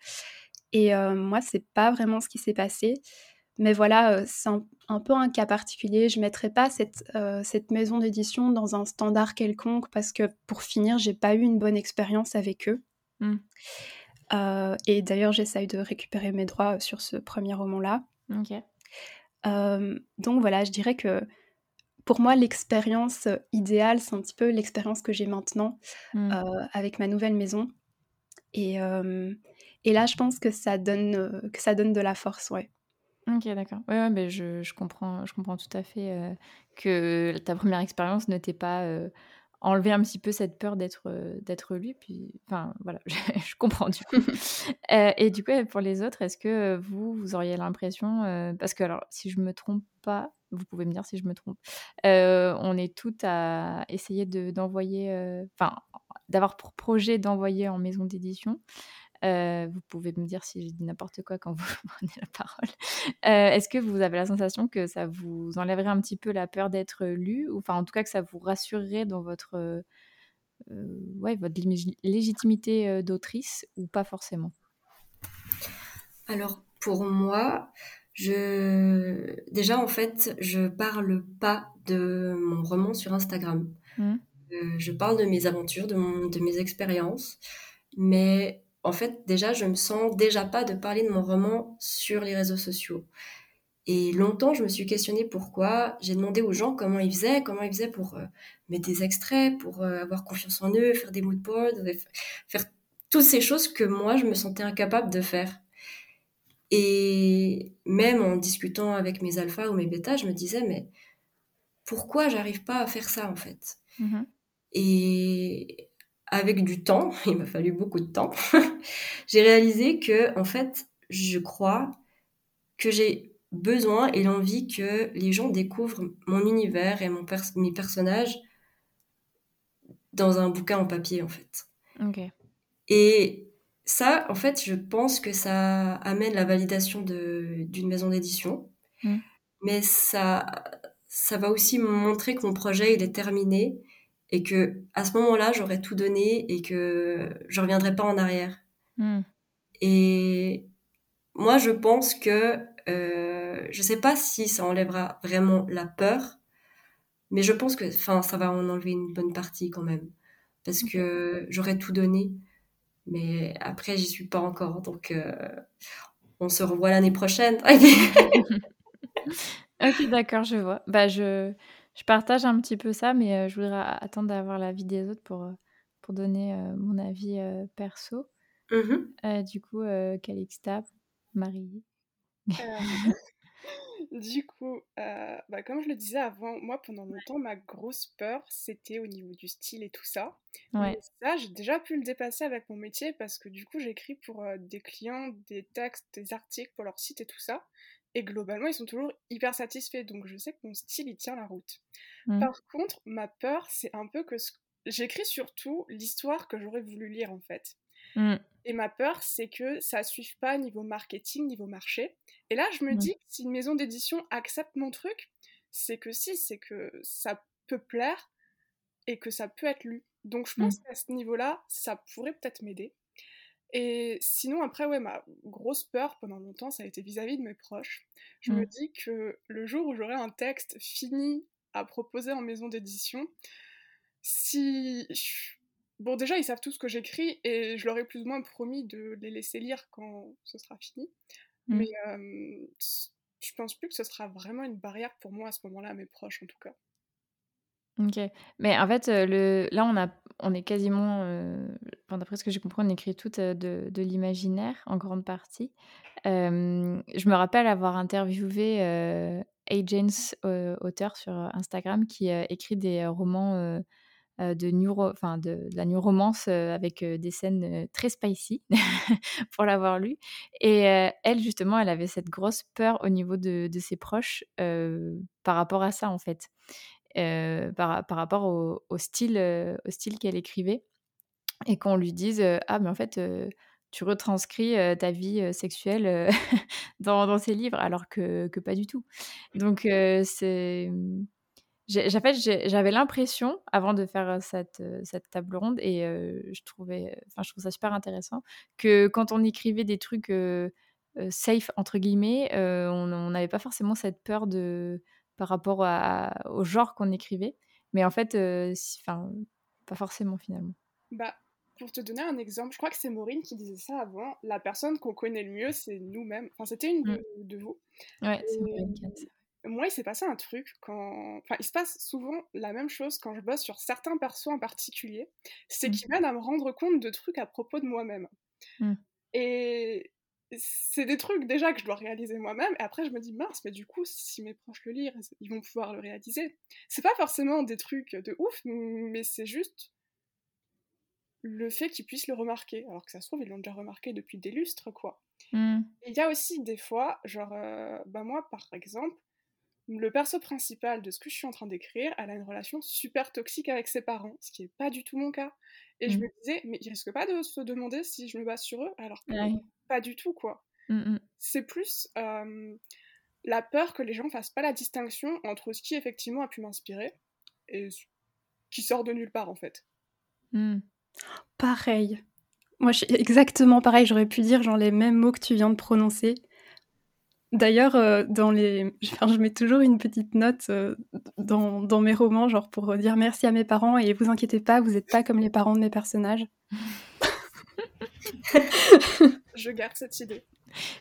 Et moi, c'est pas vraiment ce qui s'est passé. Mais voilà, c'est un, peu un cas particulier. Je ne mettrai pas cette, cette maison d'édition dans un standard quelconque parce que pour finir, j'ai pas eu une bonne expérience avec eux. Mmh. et d'ailleurs, j'essaye de récupérer mes droits sur ce premier roman-là. donc voilà, je dirais que pour moi, l'expérience idéale, c'est un petit peu l'expérience que j'ai maintenant mmh. avec ma nouvelle maison. Et, et, là, je pense que ça donne, que ça donne de la force, ouais. Ok, d'accord. Ouais, ouais mais je, je, comprends, je comprends tout à fait que ta première expérience ne t'ait pas enlever un petit peu cette peur d'être d'être lu. Puis, enfin, voilà, je, comprends du coup. et du coup, pour les autres, est-ce que vous, vous auriez l'impression, parce que alors, si je me trompe pas, vous pouvez me dire si je me trompe, on est toutes à essayer d'envoyer, enfin, d'avoir pour projet d'envoyer en maison d'édition. Euh, vous pouvez me dire si je dis n'importe quoi quand vous prenez la parole. Euh, est-ce que vous avez la sensation que ça vous enlèverait un petit peu la peur d'être lu, ou enfin en tout cas que ça vous rassurerait dans votre, euh, ouais, votre légitimité d'autrice, ou pas forcément? Alors pour moi, je déjà en fait, je parle pas de mon roman sur Instagram. Mmh. je parle de mes aventures, de, de mes expériences, mais en fait, déjà, je me sens déjà pas de parler de mon roman sur les réseaux sociaux. Et longtemps, je me suis questionnée pourquoi. J'ai demandé aux gens comment ils faisaient, comment ils faisaient pour euh, mettre des extraits, pour euh, avoir confiance en eux, faire des mood boards, faire toutes ces choses que moi, je me sentais incapable de faire. Et même en discutant avec mes alphas ou mes bêtas, je me disais, mais pourquoi j'arrive pas à faire ça en fait? Mmh Et avec du temps, il m'a fallu beaucoup de temps, j'ai réalisé que, en fait, je crois que j'ai besoin et l'envie que les gens découvrent mon univers et mon mes personnages dans un bouquin en papier, en fait. Et ça, en fait, je pense que ça amène la validation d'une maison d'édition. Mm. Mais ça, ça va aussi montrer que mon projet, il est terminé et que à ce moment-là, j'aurais tout donné et que je reviendrai pas en arrière. Hmm. Et moi, je pense que euh, je sais pas si ça enlèvera vraiment la peur, mais je pense que, enfin, ça va en enlever une bonne partie quand même, parce que j'aurais tout donné. Mais après, j'y suis pas encore, donc euh, on se revoit l'année prochaine. ok, d'accord, je vois. Bah, je je partage un petit peu ça, mais je voudrais attendre d'avoir l'avis des autres pour, pour donner mon avis perso. Mmh du coup, Calixta, Marie. du coup, bah, comme je le disais avant, moi pendant longtemps, ma grosse peur, c'était au niveau du style et tout ça. Ouais. ça, j'ai déjà pu le dépasser avec mon métier parce que du coup, j'écris pour des clients des textes, des articles pour leur site et tout ça. Et globalement, ils sont toujours hyper satisfaits. Donc je sais que mon style, il tient la route. Mmh. Par contre, ma peur, c'est un peu que j'écris surtout l'histoire que j'aurais voulu lire en fait. Mmh. Et ma peur, c'est que ça ne suive pas niveau marketing, niveau marché. Et là, je me dis que si une maison d'édition accepte mon truc, c'est que si, c'est que ça peut plaire et que ça peut être lu. Donc je pense mmh. qu'à ce niveau-là, ça pourrait peut-être m'aider. Et sinon, après, ouais, ma grosse peur pendant longtemps, ça a été vis-à-vis de mes proches. Je me mmh. dis que le jour où j'aurai un texte fini à proposer en maison d'édition, si. Bon, déjà, ils savent tout ce que j'écris et je leur ai plus ou moins promis de les laisser lire quand ce sera fini. Mmh. Mais je pense plus que ce sera vraiment une barrière pour moi à ce moment-là, mes proches en tout cas. OK. Mais en fait, le là, on a on est quasiment, d'après ce que j'ai compris, on écrit toutes, de de l'imaginaire en grande partie. je me rappelle avoir interviewé, Agents, auteur sur, Instagram qui, écrit des, romans, de new enfin de la new romance, avec, des scènes, très spicy pour l'avoir lu et elle justement, elle avait cette grosse peur au niveau de de ses proches, par rapport à ça, en fait par, par, rapport au, style, au style qu'elle écrivait et qu'on lui dise ah mais en fait tu retranscris ta vie sexuelle dans, ces livres alors que, que pas du tout. Donc c'est mmh, j'avais l'impression, avant de faire cette, cette table ronde, et je, trouvais, enfin, je trouve ça super intéressant, que quand on écrivait des trucs safe, entre guillemets, on n'avait pas forcément cette peur de, par rapport au genre qu'on écrivait. Mais en fait, euh, enfin, pas forcément finalement. Bah, pour te donner un exemple, je crois que c'est Maureen qui disait ça avant. La personne qu'on connaît le mieux, c'est nous-mêmes. Enfin, c'était une de, mmh. vous. Ouais, c'est Maureen qui a dit ça. Moi, il s'est passé un truc quand. Enfin, il se passe souvent la même chose quand je bosse sur certains persos en particulier. C'est mmh. qu'ils m'aident à me rendre compte de trucs à propos de moi-même. Mmh. Et c'est des trucs déjà que je dois réaliser moi-même, et après je me dis, mince, mais du coup, si mes proches le lire, ils vont pouvoir le réaliser. C'est pas forcément des trucs de ouf, mais c'est juste le fait qu'ils puissent le remarquer, alors que ça se trouve, ils l'ont déjà remarqué depuis des lustres, quoi. Mmh. Il y a aussi des fois, genre, euh, bah moi, par exemple, le perso principal de ce que je suis en train d'écrire, elle a une relation super toxique avec ses parents, ce qui n'est pas du tout mon cas. Et je Mmh. me disais, mais ils risquent pas de se demander si je me base sur eux, alors que Ouais. pas du tout, quoi. Mmh mh. C'est plus euh, la peur que les gens fassent pas la distinction entre ce qui effectivement a pu m'inspirer et ce qui sort de nulle part, en fait. Mmh. Pareil. Moi, je suis exactement pareil. J'aurais pu dire genre les mêmes mots que tu viens de prononcer. D'ailleurs, euh, dans les, enfin, je mets toujours une petite note euh, dans, dans mes romans, genre pour dire merci à mes parents et vous inquiétez pas, vous n'êtes pas comme les parents de mes personnages. Je garde cette idée.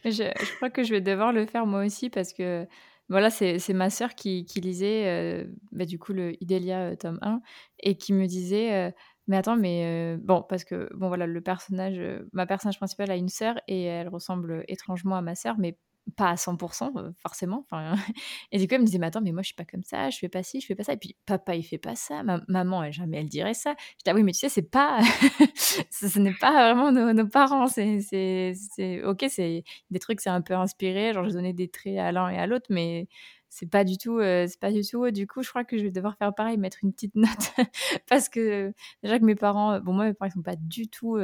Je, je crois que je vais devoir le faire moi aussi parce que voilà, c'est c'est ma sœur qui, qui lisait euh, bah, du coup le Idélia euh, tome 1 et qui me disait euh, mais attends mais euh, bon parce que bon voilà le personnage euh, ma personnage principale a une sœur et elle ressemble étrangement à ma sœur mais pas à 100% euh, forcément enfin et du coup elle me disait mais attends mais moi je suis pas comme ça je fais pas ci je fais pas ça et puis papa il fait pas ça ma- maman elle jamais elle dirait ça je dis ah oui mais tu sais c'est pas ce, ce n'est pas vraiment nos, parents c'est c'est ok c'est des trucs c'est un peu inspiré genre je donnais des traits à l'un et à l'autre mais c'est pas du tout c'est pas du tout du coup je crois que je vais devoir faire pareil mettre une petite note parce que déjà que mes parents bon moi mes parents ils sont pas du tout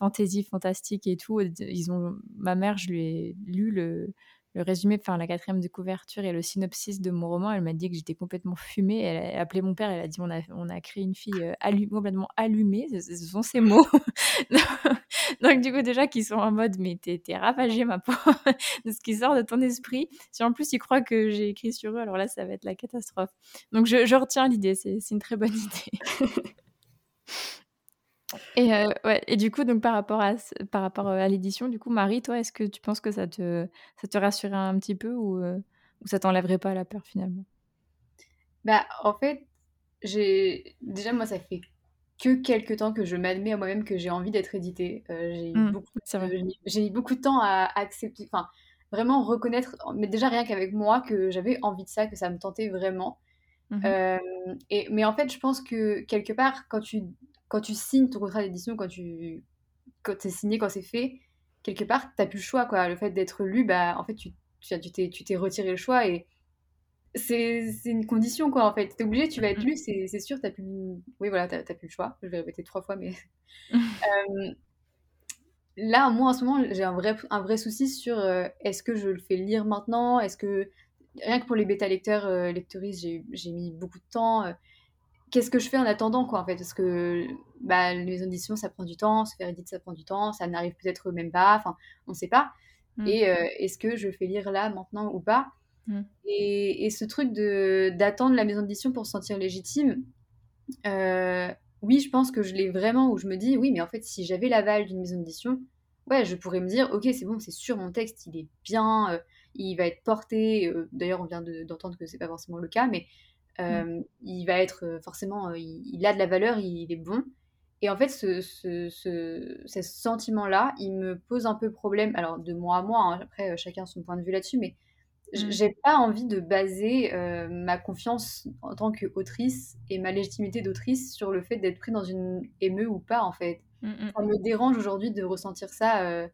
fantasy fantastique et tout ils ont ma mère je lui ai lu le résumé, enfin la quatrième de couverture et le synopsis de mon roman, elle m'a dit que j'étais complètement fumée. Elle a appelé mon père, elle a dit on a, on a créé une fille euh, complètement allumée, ce, sont ces mots. Donc du coup déjà qu'ils sont en mode mais t'es ravagée ma pauvre de ce qui sort de ton esprit. Si en plus ils croient que j'ai écrit sur eux, alors là ça va être la catastrophe. Donc je, je retiens l'idée, c'est une très bonne idée. Et, euh, ouais, et du coup, donc par rapport à, par rapport euh, à l'édition, du coup, Marie, toi, est-ce que tu penses que ça te, ça te rassurerait un petit peu ou, euh, ou ça t'enlèverait pas la peur finalement? Bah, en fait, j'ai déjà moi ça fait que quelques temps que je m'admets à moi-même que j'ai envie d'être éditée. Euh, j'ai eu Mm, beaucoup de- vrai. j'ai j'ai mis beaucoup de temps à accepter, enfin vraiment reconnaître, mais déjà rien qu'avec moi que j'avais envie de ça, que ça me tentait vraiment. Euh, et, mais en fait, je pense que quelque part, quand tu, quand tu signes ton contrat d'édition, quand tu quand c'est signé, quand c'est fait, quelque part, t'as plus le choix, quoi. Le fait d'être lu, bah, en fait, tu t'es tu t'es retiré le choix et c'est c'est une condition, quoi, en fait. T'es obligé, tu vas être lu, c'est c'est sûr, t'as plus... Oui, voilà, t'as plus le choix. Je vais répéter trois fois, mais... Euh, là, moi, en ce moment, j'ai un vrai, un vrai souci sur euh, est-ce que je le fais lire maintenant? Est-ce que... Rien que pour les bêta-lecteurs, euh, lectrices, j'ai j'ai mis beaucoup de temps. Qu'est-ce que je fais en attendant, quoi, en fait Parce que bah, les auditions, ça prend du temps, se faire éditer, ça prend du temps, ça n'arrive peut-être même pas, enfin, on sait pas. Mm. Et euh, est-ce que je fais lire là, maintenant ou pas? Mm. et, et ce truc de d'attendre la maison d'édition pour se sentir légitime, euh, oui, je pense que je l'ai vraiment où je me dis, oui, mais en fait, si j'avais l'aval d'une maison d'édition, ouais, je pourrais me dire, ok, c'est bon, c'est sûr, mon texte, il est bien, euh, il va être porté. D'ailleurs, on vient de- d'entendre que c'est pas forcément le cas, mais euh, il va être euh, forcément, euh, il, il a de la valeur, il, il est bon. Et en fait, ce, ce, ce, ce sentiment-là, il me pose un peu problème. Alors, de moi à moi, hein, après, chacun son point de vue là-dessus, mais Mm. j'ai pas envie de baser euh, ma confiance en tant qu'autrice et ma légitimité d'autrice sur le fait d'être pris dans une émeu ou pas, en fait. Mm, mm. Ça me dérange aujourd'hui de ressentir ça. euh,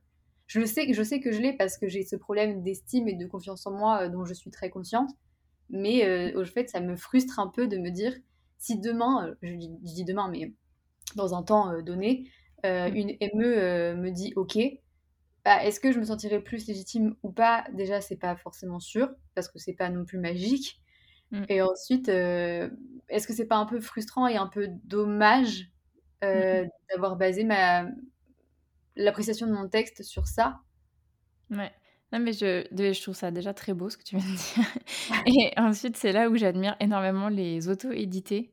Je le sais, je sais que je l'ai parce que j'ai ce problème d'estime et de confiance en moi euh, dont je suis très consciente. Mais euh, au fait, ça me frustre un peu de me dire si demain, euh, je dis, je dis demain, mais dans un temps euh, donné, Mm. une ME me dit OK, bah, est-ce que je me sentirais plus légitime ou pas? Déjà, c'est pas forcément sûr parce que c'est pas non plus magique. Mm. Et ensuite, euh, est-ce que c'est pas un peu frustrant et un peu dommage euh, d'avoir basé ma l'appréciation de mon texte sur ça? Ouais. Non, mais je, je trouve ça déjà très beau ce que tu viens de dire. Et ensuite, c'est là où j'admire énormément les auto-édités.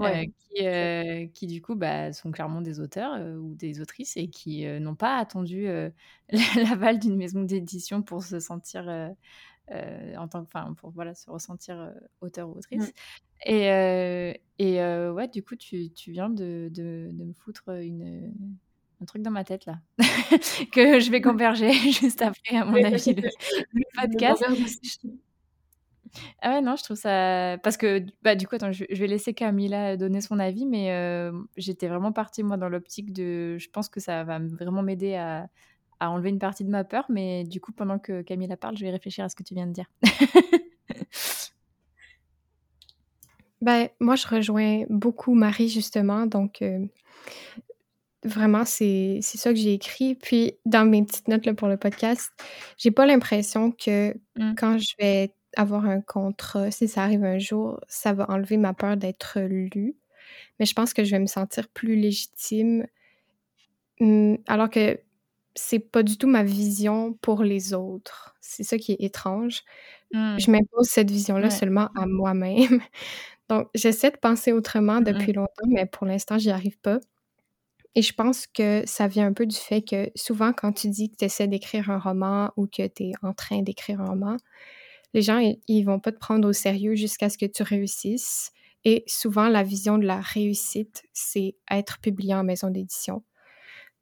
euh, qui, euh, qui du coup bah, sont clairement des auteurs euh, ou des autrices et qui n'ont pas attendu l'aval d'une maison d'édition pour se sentir en tant que, enfin, pour voilà, se ressentir auteur ou autrice. Mm. Et, et ouais, du coup, tu, tu viens de, de, de me foutre une, un truc dans ma tête là que je vais converger juste après, à mon avis, le, podcast. Ah ouais, non, je trouve ça. Parce que, bah, du coup, attends, je, vais laisser Camilla donner son avis, mais euh, j'étais vraiment partie, moi, dans l'optique de. Je pense que ça va vraiment m'aider à, à, enlever une partie de ma peur, mais du coup, pendant que Camilla parle, je vais réfléchir à ce que tu viens de dire. ben, moi, je rejoins beaucoup Marie, justement. Donc, euh, Vraiment, c'est ça que j'ai écrit. Puis, dans mes petites notes là, pour le podcast, j'ai pas l'impression que mmh. quand je vais avoir un contrat, si ça arrive un jour, ça va enlever ma peur d'être lue. Mais je pense que je vais me sentir plus légitime. Mmh, alors que c'est pas du tout ma vision pour les autres. C'est ça qui est étrange. Mmh. Je m'impose cette vision-là seulement à moi-même. Donc, j'essaie de penser autrement depuis longtemps, mais pour l'instant, j'y arrive pas. Et je pense que ça vient un peu du fait que souvent, quand tu dis que tu essaies d'écrire un roman ou que tu es en train d'écrire un roman, les gens, ils vont pas te prendre au sérieux jusqu'à ce que tu réussisses. Et souvent, la vision de la réussite, c'est être publié en maison d'édition.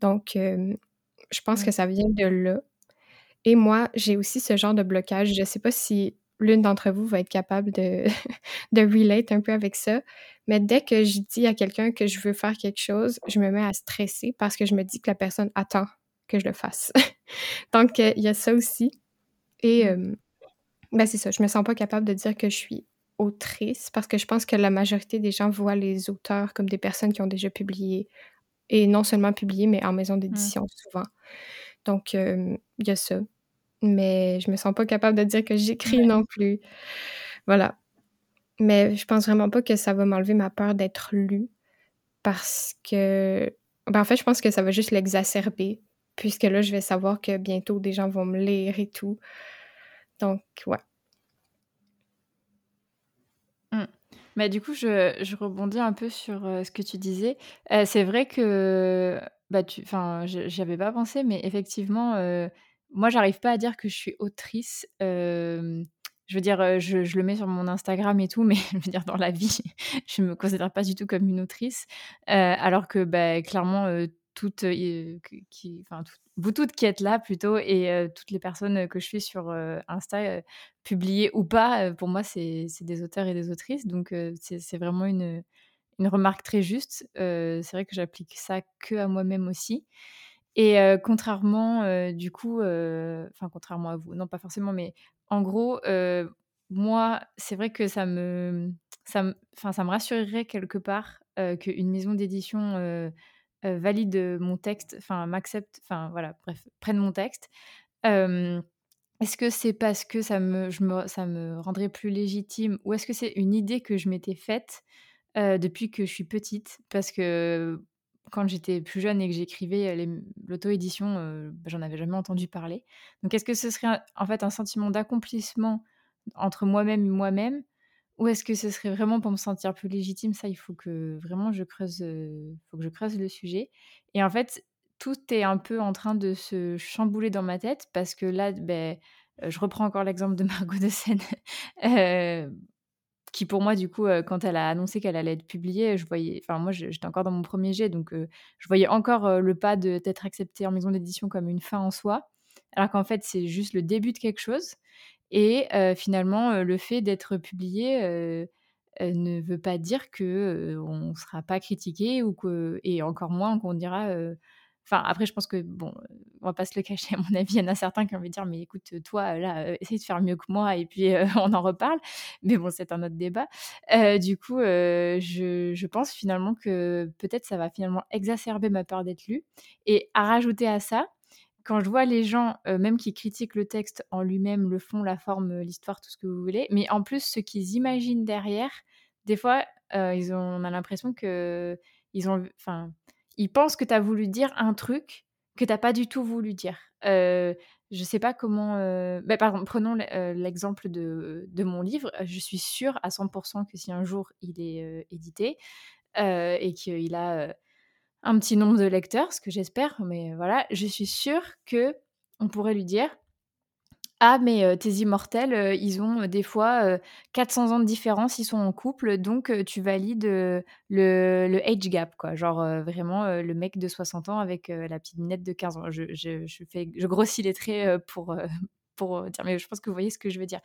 Donc, je pense que ça vient de là. Et moi, j'ai aussi ce genre de blocage. Je ne sais pas si l'une d'entre vous va être capable de, de relate un peu avec ça. Mais dès que je dis à quelqu'un que je veux faire quelque chose, je me mets à stresser parce que je me dis que la personne attend que je le fasse. Donc, euh, il y a ça aussi. Et mmh. ben c'est ça, je me sens pas capable de dire que je suis autrice parce que je pense que la majorité des gens voient les auteurs comme des personnes qui ont déjà publié et non seulement publié, mais en maison mmh. d'édition souvent. Donc, il y a ça mais je me sens pas capable de dire que j'écris non plus. Voilà. Mais je pense vraiment pas que ça va m'enlever ma peur d'être lue parce que, ben en fait, je pense que ça va juste l'exacerber puisque là, je vais savoir que bientôt des gens vont me lire et tout. Donc, ouais. Mmh. Mais du coup, je, je, rebondis un peu sur euh, ce que tu disais. Euh, c'est vrai que, bah, tu, enfin, j'y avais pas pensé, mais effectivement, euh, moi, j'arrive pas à dire que je suis autrice. je veux dire, je, le mets sur mon Instagram et tout, mais je veux dire, dans la vie, je me considère pas du tout comme une autrice. alors que, bah, clairement, toutes, enfin, vous toutes qui êtes là plutôt, et toutes les personnes que je suis sur Insta, publiées ou pas, pour moi, c'est des auteurs et des autrices. Donc, c'est vraiment une, une remarque très juste. c'est vrai que j'applique ça que à moi-même aussi. Et contrairement, du coup, enfin contrairement à vous, non pas forcément, mais en gros, moi, c'est vrai que ça me ça ça me rassurerait quelque part, qu'une maison d'édition, valide, mon texte, enfin m'accepte, enfin voilà, bref, prenne mon texte. est-ce que c'est parce que ça me ça me rendrait plus légitime ou est-ce que c'est une idée que je m'étais faite, depuis que je suis petite? Parce que quand j'étais plus jeune et que j'écrivais l'auto-édition, bah, j'en avais jamais entendu parler. Donc est-ce que ce serait en fait un sentiment d'accomplissement entre moi-même et moi-même ou est-ce que ce serait vraiment pour me sentir plus légitime? Ça, il faut que vraiment je creuse, faut que je creuse le sujet. Et en fait, tout est un peu en train de se chambouler dans ma tête parce que là, ben, je reprends encore l'exemple de Margot de Seine qui pour moi, du coup, quand elle a annoncé qu'elle allait être publiée, je voyais, enfin moi, j'étais encore dans mon premier jet, donc je voyais encore le pas d'être acceptée en maison d'édition comme une fin en soi, alors qu'en fait, c'est juste le début de quelque chose. Et finalement, le fait d'être publié ne veut pas dire que on sera pas critiqué ou que, et encore moins qu'on dira Enfin, après, je pense que, bon, on va pas se le cacher, à mon avis, il y en a certains qui ont envie de dire, mais écoute, toi, là, euh, essaye de faire mieux que moi, et puis euh, on en reparle. Mais bon, c'est un autre débat. Euh, du coup, je, je, pense finalement que peut-être ça va finalement exacerber ma peur d'être lue. Et à rajouter à ça, quand je vois les gens, même qui critiquent le texte en lui-même, le fond, la forme, l'histoire, tout ce que vous voulez, mais en plus, ce qu'ils imaginent derrière, des fois, ils ont, on a l'impression que ils ont, enfin, ils pensent que tu as voulu dire un truc que tu pas du tout voulu dire. Euh, je sais pas comment. Euh... Par exemple, prenons l'exemple de, de, mon livre. Je suis sûre à 100% que si un jour il est édité et qu'il a un petit nombre de lecteurs, ce que j'espère, mais voilà, je suis sûre que on pourrait lui dire ah, mais tes immortels, ils ont des fois 400 ans de différence, ils sont en couple, donc tu valides le, age gap, quoi. Genre vraiment le mec de 60 ans avec la petite minette de 15 ans. Je grossis les traits pour, pour dire, mais je pense que vous voyez ce que je veux dire.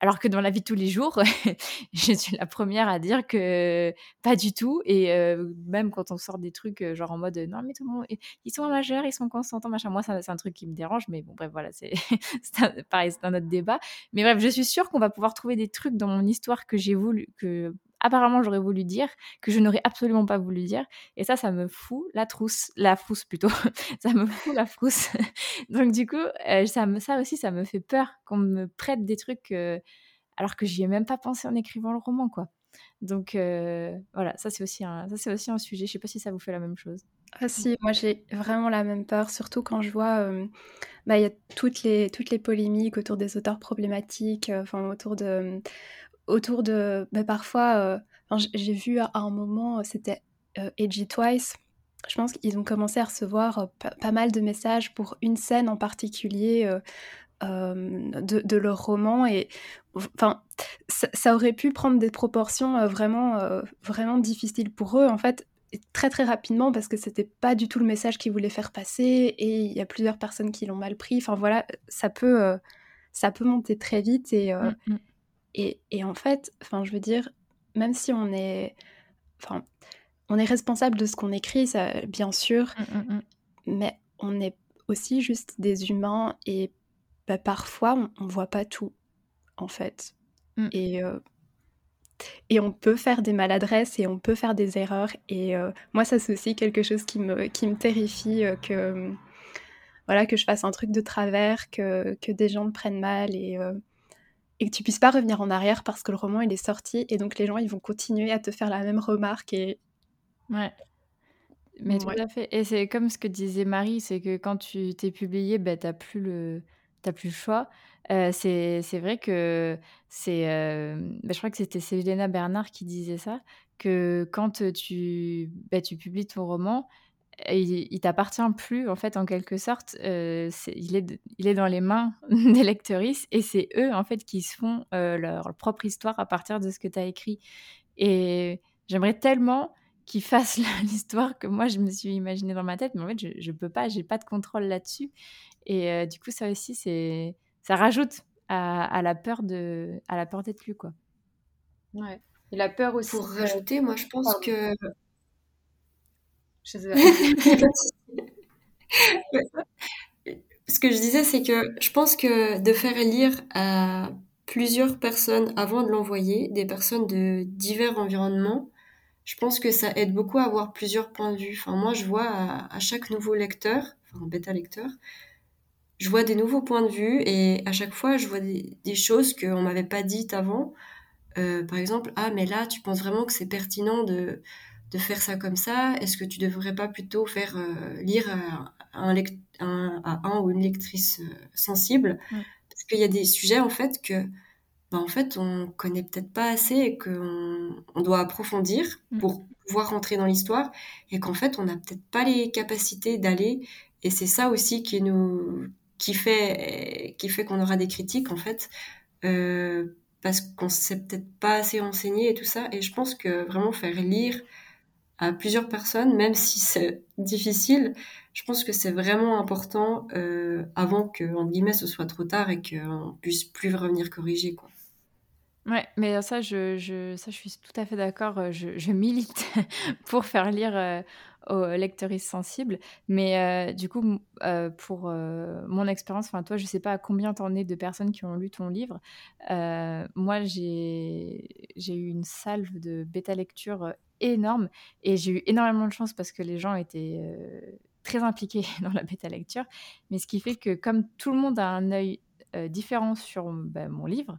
Alors que dans la vie de tous les jours, je suis la première à dire que pas du tout. Et même quand on sort des trucs, genre en mode non, mais tout le monde, ils sont majeurs, ils sont consentants, machin. Moi, c'est un truc qui me dérange, mais bon, bref, voilà, c'est pareil, c'est un autre débat. Mais bref, je suis sûre qu'on va pouvoir trouver des trucs dans mon histoire que j'ai voulu, que apparemment j'aurais voulu dire, que je n'aurais absolument pas voulu dire. Et ça, ça me fout la trousse, la frousse plutôt. ça me fout la frousse. Donc du coup, euh, ça, me, ça aussi, ça me fait peur qu'on me prête des trucs euh, alors que j'y ai même pas pensé en écrivant le roman, quoi. Donc euh, voilà, ça c'est aussi un, ça c'est aussi un sujet. Je sais pas si ça vous fait la même chose. Ah si, moi j'ai vraiment la même peur, surtout quand je vois, bah il y a toutes les toutes les polémiques autour des auteurs problématiques, autour de autour de. Bah, parfois, euh, j'ai vu à un moment, c'était euh, Edgy Twice. Je pense qu'ils ont commencé à recevoir euh, pas, mal de messages pour une scène en particulier de, leur roman. Et enfin, ça, aurait pu prendre des proportions vraiment, vraiment difficiles pour eux. En fait, très très rapidement parce que c'était pas du tout le message qu'ils voulaient faire passer et il y a plusieurs personnes qui l'ont mal pris. Enfin voilà, ça peut, ça peut monter très vite et, mmh, mmh. Et, en fait, enfin, je veux dire, même si on est, enfin, on est responsable de ce qu'on écrit, ça, bien sûr, mmh, mmh, mmh. mais on est aussi juste des humains et bah, parfois on, ne voit pas tout, en fait. Et euh, et on peut faire des maladresses et on peut faire des erreurs. Et euh, moi, ça c'est aussi quelque chose qui me, qui me terrifie euh, que voilà que je fasse un truc de travers, que, que des gens me prennent mal et et que tu puisses pas revenir en arrière parce que le roman il est sorti et donc les gens ils vont continuer à te faire la même remarque et ouais. Mais tout à fait. Et c'est comme ce que disait Marie c'est que quand tu t'es publié ben t'as plus le t'as plus le choix. Euh, c'est vrai que c'est euh, ben, je crois que c'était Selena Bernard qui disait ça que quand tu ben, tu publies ton roman il, il t'appartient plus, en fait, en quelque sorte. Euh, il, est, il est dans les mains des lectrices et c'est eux, en fait, qui se font euh, leur, propre histoire à partir de ce que tu as écrit. Et j'aimerais tellement qu'ils fassent l'histoire que moi, je me suis imaginée dans ma tête, mais en fait, je ne peux pas, j'ai pas de contrôle là-dessus. Et euh, du coup, ça aussi, c'est ça rajoute à, à, la peur de à la peur d'être lu, quoi. Ouais. Et la peur aussi. Pour rajouter, moi, je pense que Ce que je disais, c'est que je pense que de faire lire à plusieurs personnes avant de l'envoyer, des personnes de divers environnements, je pense que ça aide beaucoup à avoir plusieurs points de vue. Enfin, moi, je vois à, chaque nouveau lecteur, enfin, bêta lecteur, je vois des nouveaux points de vue et à chaque fois, je vois des, choses qu'on m'avait pas dites avant. Euh, par exemple, ah, mais là, tu penses vraiment que c'est pertinent de, de faire ça comme ça? Est-ce que tu devrais pas plutôt faire euh, lire à un, un, ou une lectrice euh, sensible? Parce qu'il y a des sujets en fait que bah, en fait on connaît peut-être pas assez et qu'on on doit approfondir mm. pour pouvoir rentrer dans l'histoire et qu'en fait on n'a peut-être pas les capacités d'aller. Et c'est ça aussi qui nous qui fait qui fait qu'on aura des critiques en fait euh, parce qu'on s'est peut-être pas assez renseigné et tout ça. Et je pense que vraiment faire lire à plusieurs personnes, même si c'est difficile. Je pense que c'est vraiment important euh, avant que, en guillemets, ce soit trop tard et qu'on puisse plus revenir corriger, quoi. Ouais, mais ça, je, ça, je suis tout à fait d'accord. Euh, je, milite pour faire lire euh, aux lecteurs sensibles. Mais du coup, pour mon expérience, enfin toi, je sais pas à combien t'en es de personnes qui ont lu ton livre. moi, j'ai eu une salve de bêta lecture énorme et j'ai eu énormément de chance parce que les gens étaient très impliqués dans la bêta lecture. Mais ce qui fait que comme tout le monde a un œil différent sur bah, mon livre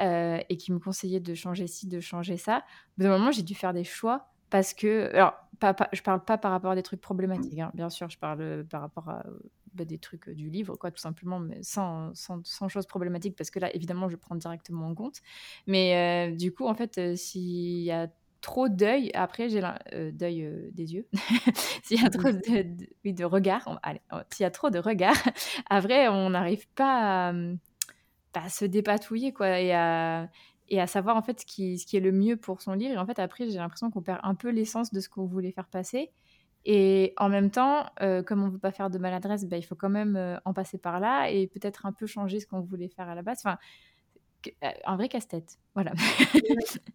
et qui me conseillait de changer ci, de changer ça, au moment j'ai dû faire des choix parce que, alors, pas, je parle pas par rapport à des trucs problématiques, hein, bien sûr, je parle euh, par rapport à bah, des trucs euh, du livre, quoi, tout simplement, mais sans, sans, sans choses problématiques, parce que là, évidemment, je prends directement en compte. Mais euh, du coup, en fait, s'il y a trop d'œil, après, j'ai d'œil des yeux, s'il y a trop de, oui, de regard, allez, s'il y a trop de regard, après, on n'arrive pas à bah, se dépatouiller quoi et à et à savoir en fait ce qui, ce qui est le mieux pour son livre. Et en fait, après, j'ai l'impression qu'on perd un peu l'essence de ce qu'on voulait faire passer. Et en même temps, euh, comme on ne veut pas faire de maladresse, bah, il faut quand même euh, en passer par là et peut-être un peu changer ce qu'on voulait faire à la base. Enfin, euh, un vrai casse-tête. Voilà.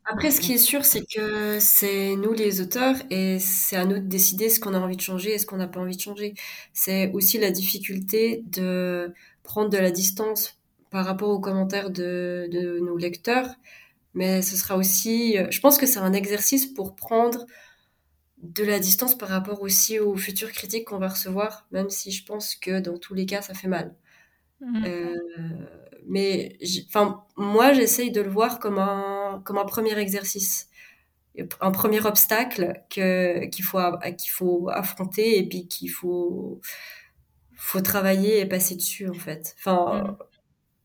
Après, ce qui est sûr, c'est que c'est nous les auteurs et c'est à nous de décider ce qu'on a envie de changer et ce qu'on n'a pas envie de changer. C'est aussi la difficulté de prendre de la distance par rapport aux commentaires de, de nos lecteurs. Mais ce sera aussi, je pense que c'est un exercice pour prendre de la distance par rapport aussi aux futures critiques qu'on va recevoir, même si je pense que dans tous les cas, ça fait mal. Mmh. Euh, mais enfin, moi, j'essaye de le voir comme un, comme un premier exercice, un premier obstacle que, qu'il, faut, qu'il faut affronter et puis qu'il faut, faut travailler et passer dessus, en fait. Enfin, mmh.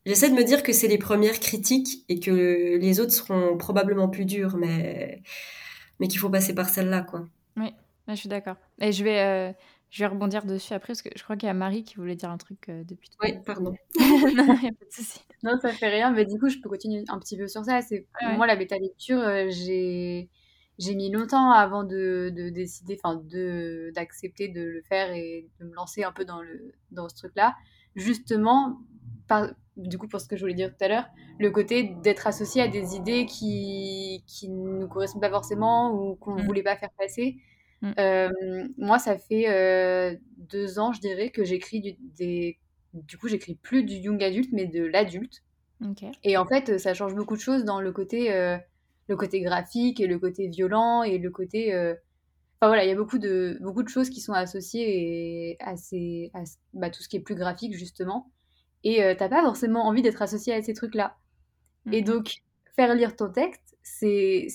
j'essaie de me dire que c'est les premières critiques et que les autres seront probablement plus dures, mais, mais qu'il faut passer par celle-là, quoi. Oui, je suis d'accord. Et je vais, euh, je vais rebondir dessus après, parce que je crois qu'il y a Marie qui voulait dire un truc euh, depuis tout Oui, pardon. non, il a pas de souci. Non, ça fait rien, mais du coup, je peux continuer un petit peu sur ça. C'est Moi, la bêta lecture, euh, j'ai j'ai mis longtemps avant de, de décider, enfin, de, d'accepter de le faire et de me lancer un peu dans, le, dans ce truc-là. Justement, par, du coup, pour ce que je voulais dire tout à l'heure, le côté d'être associé à des idées qui, qui ne nous correspondent pas forcément ou qu'on ne mmh. voulait pas faire passer. Mmh. Euh, moi, ça fait euh, deux ans, je dirais, que j'écris du, des... Du coup, j'écris plus du young adulte, mais de l'adulte. Et en fait, ça change beaucoup de choses dans le côté, euh, le côté graphique et le côté violent et le côté... Enfin voilà, il y a beaucoup de, beaucoup de choses qui sont associées à, ces, à bah, tout ce qui est plus graphique, justement et t'as pas forcément envie d'être associé à ces trucs-là. Et mhm. donc, faire lire ton texte, c'est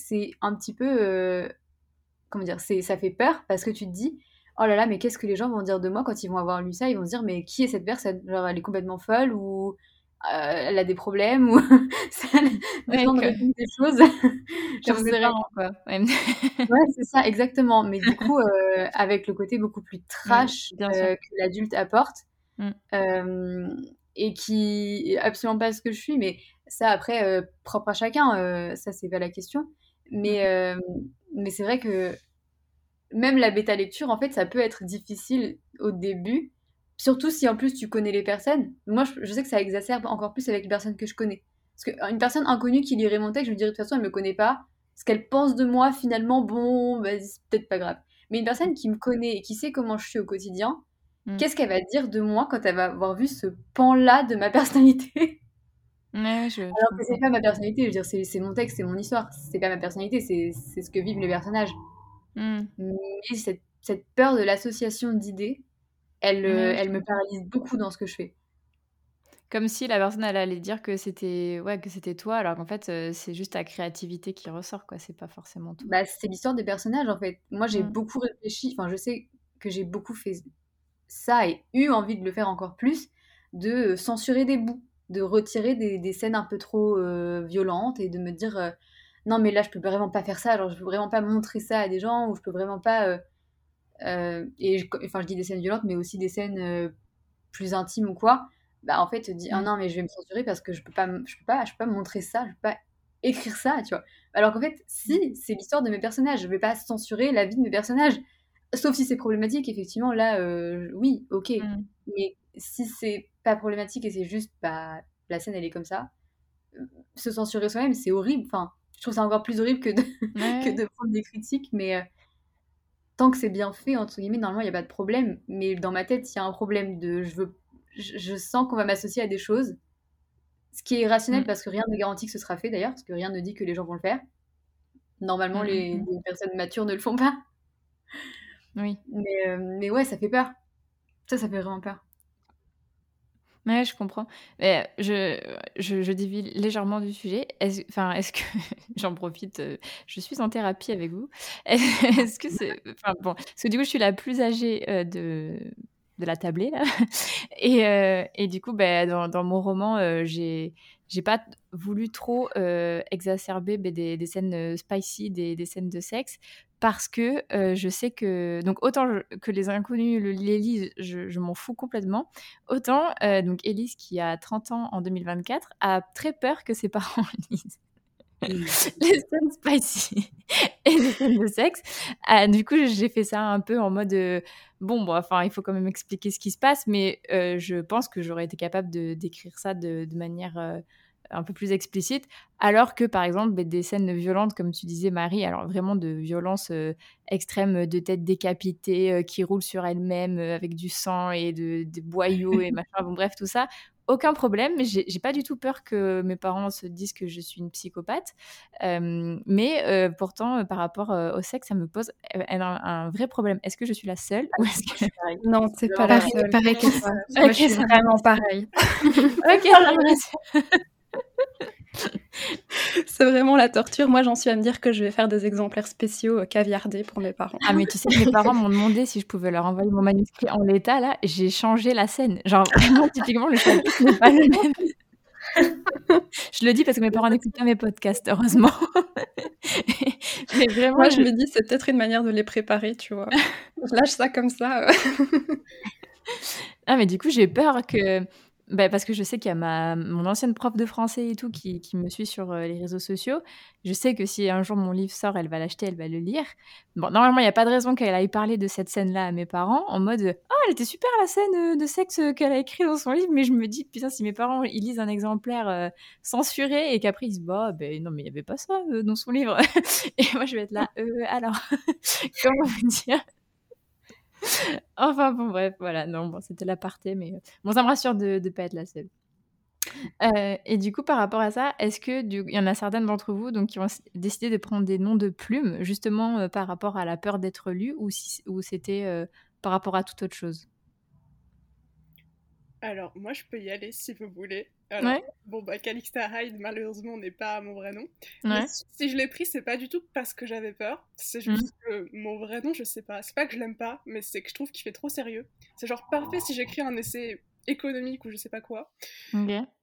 un petit peu. Euh, comment dire Ça fait peur parce que tu te dis oh là là, mais qu'est-ce que les gens vont dire de moi quand ils vont avoir lu ça? Ils vont se dire mais qui est cette personne? Genre, elle est complètement folle ou euh, elle a des problèmes ou ça, ouais, que... des choses. quoi. Ouais, ouais c'est ça, exactement. Mais du coup, avec le côté beaucoup plus trash que l'adulte apporte, mmh et qui est absolument pas ce que je suis, mais ça après, euh, propre à chacun, euh, ça c'est pas la question. Mais, mmh. euh, mais c'est vrai que même la bêta lecture, en fait, ça peut être difficile au début, surtout si en plus tu connais les personnes. Moi, je, sais que ça exacerbe encore plus avec les personnes que je connais. Parce qu'une personne inconnue qui lirait mon texte, je me dirais de toute façon, elle me connaît pas. Ce qu'elle pense de moi, finalement, bon, bah, c'est peut-être pas grave. Mais une personne qui me connaît et qui sait comment je suis au quotidien, Mm. Qu'est-ce qu'elle va dire de moi quand elle va avoir vu ce pan-là de ma personnalité? Je... Alors que c'est pas ma personnalité, je veux dire, c'est mon texte, c'est mon histoire, c'est pas ma personnalité, c'est ce que vivent les personnages. Mm. Mais cette, cette, peur de l'association d'idées, elle, euh, elle me paralyse beaucoup dans ce que je fais. Comme si la personne elle allait dire que c'était ouais que c'était toi alors qu'en fait euh, c'est juste ta créativité qui ressort quoi c'est pas forcément tout. Bah c'est l'histoire des personnages en fait. Moi j'ai mm. beaucoup réfléchi enfin je sais que j'ai beaucoup fait ça et eu envie de le faire encore plus, de censurer des bouts, de retirer des, scènes un peu trop euh, violentes et de me dire euh, non mais là je peux vraiment pas faire ça, genre je peux vraiment pas montrer ça à des gens ou je peux vraiment pas euh, et enfin je dis des scènes violentes mais aussi des scènes plus intimes ou quoi. Bah en fait tu dis ah mmh. non mais je vais me censurer parce que je peux pas je peux pas je peux pas montrer ça, je peux pas écrire ça, tu vois. Alors qu'en fait si c'est l'histoire de mes personnages, je vais pas censurer la vie de mes personnages Sauf si c'est problématique, effectivement, là, oui, ok. Mm. Mais si c'est pas problématique et c'est juste, bah, la scène, elle est comme ça, se censurer soi-même, c'est horrible. Enfin, je trouve ça encore plus horrible que de, que de prendre des critiques, mais euh, tant que c'est bien fait, entre guillemets, normalement, il n'y a pas de problème. Mais dans ma tête, il y a un problème de. Je, veux, je, sens qu'on va m'associer à des choses, ce qui est rationnel mm. parce que rien ne garantit que ce sera fait d'ailleurs, parce que rien ne dit que les gens vont le faire. Normalement, mm, les, les personnes matures ne le font pas. Oui. Mais, euh, mais ouais, ça fait peur. Ça, ça fait vraiment peur. Ouais, je comprends. Mais je, je, je légèrement du sujet. Est-ce, enfin, est-ce que j'en profite euh, Je suis en thérapie avec vous. Est-ce que c'est, enfin bon, parce que du coup, je suis la plus âgée euh, de de la tablée. Et, et du coup, dans, dans, mon roman, j'ai j'ai pas voulu trop exacerber ben, des, scènes spicy, des, scènes de sexe, parce que je sais que donc autant que les inconnus les lisent, je, m'en fous complètement, autant donc Elise qui a 30 ans en 2024 a très peur que ses parents lisent. les scènes spicy et les scènes de sexe. Ah, du coup, j'ai fait ça un peu en mode bon, bon, enfin, il faut quand même expliquer ce qui se passe, mais je pense que j'aurais été capable de d'écrire ça de, de manière un peu plus explicite, alors que par exemple bah, des scènes violentes, comme tu disais Marie, alors vraiment de violence extrême, de tête décapitée qui roule sur elle-même avec du sang et de, des boyaux et machin, bon bref tout ça, aucun problème. J'ai pas du tout peur que mes parents se disent que je suis une psychopathe. mais pourtant, par rapport au sexe, ça me pose un, vrai problème. Est-ce que je suis la seule ou que... Non, c'est pas la seule. Pareil. Moi, je suis vraiment pareil. ok, c'est vraiment la torture. Moi, j'en suis à me dire que je vais faire des exemplaires spéciaux euh, caviardés pour mes parents. Ah, mais tu sais, mes parents m'ont demandé si je pouvais leur envoyer mon manuscrit en l'état, là. J'ai changé la scène. Genre, vraiment, typiquement, le chapitre n'est pas le même. je le dis parce que mes parents n'écoutent pas mes podcasts, heureusement. mais vraiment, Moi, je me dis, c'est peut-être une manière de les préparer, tu vois. Je lâche ça comme ça. ah, mais du coup, j'ai peur que bah, parce que je sais qu'il y a ma, mon ancienne prof de français et tout qui, qui me suit sur euh, les réseaux sociaux. Je sais que si un jour mon livre sort, elle va l'acheter, elle va le lire. Bon, normalement, il n'y a pas de raison qu'elle aille parler de cette scène-là à mes parents en mode Ah, elle était super la scène euh, de sexe qu'elle a écrit dans son livre. Mais je me dis, putain, si mes parents ils lisent un exemplaire euh, censuré et qu'après ils se disent Bah, ben non, mais il n'y avait pas ça dans son livre. et moi, je vais être là, alors, comment vous dire? enfin bon, bref, voilà. Non, bon, c'était l'aparté, mais euh, bon, ça me rassure de ne pas être la seule. Euh, et du coup, par rapport à ça, est-ce que il y en a certaines d'entre vous donc qui ont décidé de prendre des noms de plumes justement euh, par rapport à la peur d'être lu ou c'était par rapport à toute autre chose? Alors moi, je peux y aller si vous voulez. Bon, bah, Calixta Hyde, malheureusement, n'est pas mon vrai nom. si je l'ai pris, c'est pas du tout parce que j'avais peur. C'est juste mmh. que mon vrai nom, je sais pas. C'est pas que je l'aime pas, mais c'est que je trouve qu'il fait trop sérieux. C'est genre parfait si j'écris un essai économique ou je sais pas quoi.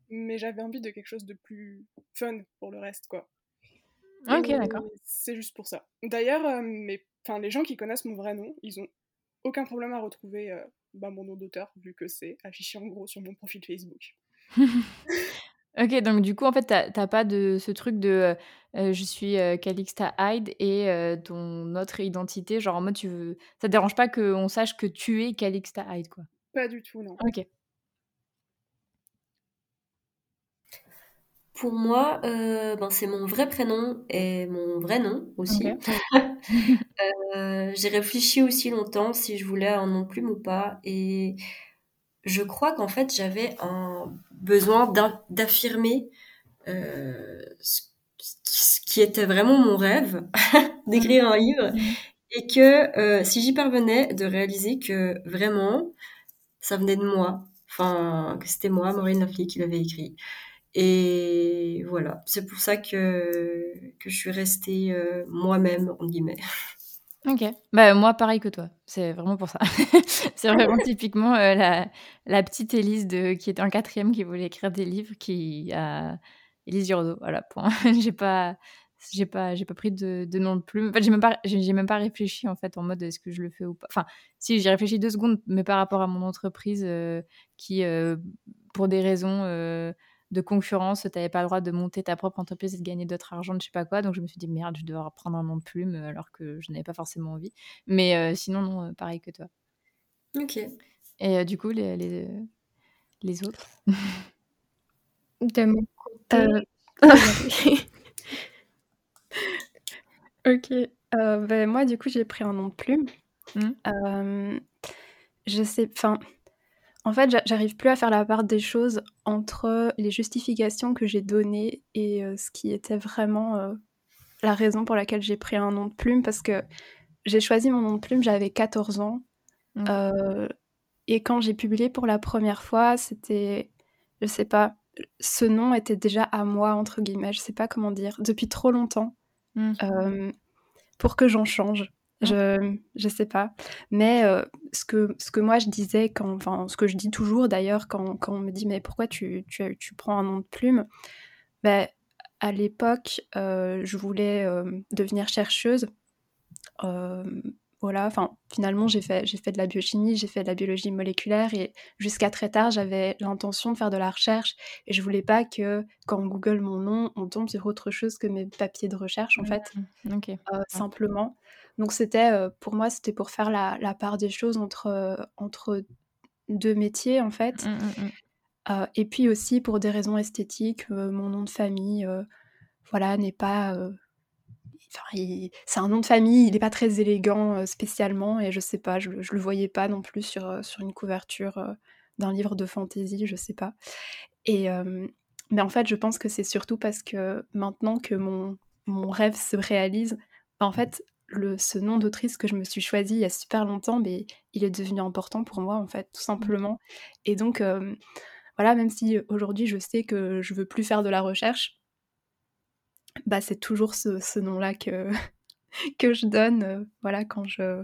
Mais j'avais envie de quelque chose de plus fun pour le reste, quoi. Ok, d'accord. C'est juste pour ça. D'ailleurs, euh, les gens qui connaissent mon vrai nom, ils ont aucun problème à retrouver euh, bah, mon nom d'auteur, vu que c'est affiché en gros sur mon profil Facebook. Ok, donc du coup, en fait, t'as pas de ce truc de euh, euh, je suis euh, Calixta Hyde et ton autre identité, genre en mode tu veux. Ça te dérange pas qu'on sache que tu es Calixta Hyde, quoi? Pas du tout, non. Ok. Pour moi, ben, c'est mon vrai prénom et mon vrai nom aussi. j'ai réfléchi aussi longtemps si je voulais un nom plume ou pas et je crois qu'en fait, j'avais un besoin d'affirmer euh, ce qui était vraiment mon rêve, d'écrire un livre, et que euh, si j'y parvenais, de réaliser que vraiment, ça venait de moi, enfin, que c'était moi, Maureen Lafley, qui l'avait écrit. Et voilà, c'est pour ça que, que je suis restée euh, moi-même, en guillemets. Ok. Bah, moi, pareil que toi. C'est vraiment pour ça. c'est vraiment typiquement euh, la, la, petite Élise de, qui était en quatrième qui voulait écrire des livres qui a. Élise Durdo, voilà, point. j'ai pas. J'ai pas, j'ai pas pris de, de, nom de plume. En fait, j'ai même pas, j'ai, même pas réfléchi en fait en mode est-ce que je le fais ou pas. Enfin, si j'ai réfléchi deux secondes, mais par rapport à mon entreprise euh, qui, pour des raisons de concurrence, tu n'avais pas le droit de monter ta propre entreprise et de gagner d'autres argent, je sais pas quoi. Donc je me suis dit, merde, je dois reprendre un nom de plume euh, alors que je n'avais pas forcément envie. Mais euh, sinon, non, euh, pareil que toi. Ok. Et du coup, les, les, les autres? De mon côté. ok. ben, moi, du coup, j'ai pris un nom de plume. Mmh. je sais, enfin, en fait, j'arrive plus à faire la part des choses entre les justifications que j'ai données et euh, ce qui était vraiment euh, la raison pour laquelle j'ai pris un nom de plume, parce que j'ai choisi mon nom de plume, j'avais 14 ans. Mmh. Euh, et quand j'ai publié pour la première fois, c'était, je sais pas, ce nom était déjà à moi, entre guillemets, je sais pas comment dire, depuis trop longtemps, mmh. pour que j'en change. Je je sais pas. Mais ce, que, ce que moi je disais, quand, enfin ce que je dis toujours d'ailleurs quand, quand on me dit mais pourquoi tu, tu, tu prends un nom de plume? Ben, À l'époque, je voulais devenir chercheuse. voilà, enfin finalement j'ai fait, j'ai fait de la biochimie, j'ai fait de la biologie moléculaire et jusqu'à très tard j'avais l'intention de faire de la recherche et je voulais pas que quand on google mon nom on tombe sur autre chose que mes papiers de recherche en fait. Simplement. Donc c'était pour moi c'était pour faire la, la, part des choses entre, entre deux métiers en fait. Mmh, mmh, mmh. et puis aussi pour des raisons esthétiques, mon nom de famille, voilà, n'est pas. c'est un nom de famille, il n'est pas très élégant spécialement, et je sais pas, je, je le voyais pas non plus sur, sur une couverture d'un livre de fantasy, je sais pas. Et mais en fait, je pense que c'est surtout parce que maintenant que mon, mon rêve se réalise, en fait, le, ce nom d'autrice que je me suis choisi il y a super longtemps, mais il est devenu important pour moi, en fait, tout mmh. simplement. Et donc, voilà, même si aujourd'hui je sais que je veux plus faire de la recherche, bah c'est toujours ce, nom-là que, que je donne, voilà, quand je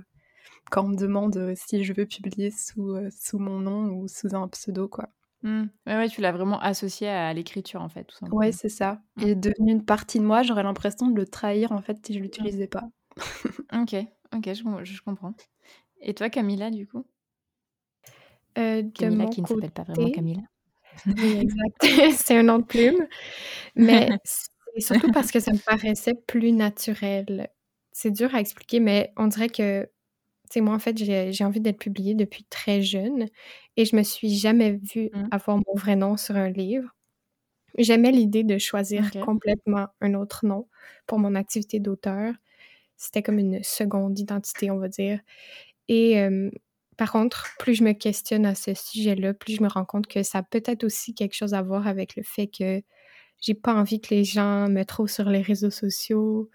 quand on me demande si je veux publier sous, sous mon nom ou sous un pseudo, quoi. Mmh. Ouais, tu l'as vraiment associé à l'écriture, en fait, tout simplement. Ouais, c'est ça. Il est devenu une partie de moi, j'aurais l'impression de le trahir, en fait, si je l'utilisais pas. OK, OK, je je comprends. Et toi, Camilla, du coup? Euh, Camilla qui ne s'appelle pas vraiment Camilla. oui, exact, c'est un nom de plume, mais c'est surtout parce que ça me paraissait plus naturel. C'est dur à expliquer, mais on dirait que, tu sais, moi, en fait, j'ai envie d'être publiée depuis très jeune et je me suis jamais vue mmh. avoir mon vrai nom sur un livre. J'aimais l'idée de choisir complètement un autre nom pour mon activité d'auteur. C'était comme une seconde identité, on va dire. Et par contre, plus je me questionne à ce sujet-là, plus je me rends compte que ça a peut-être aussi quelque chose à voir avec le fait que j'ai pas envie que les gens me trouvent sur les réseaux sociaux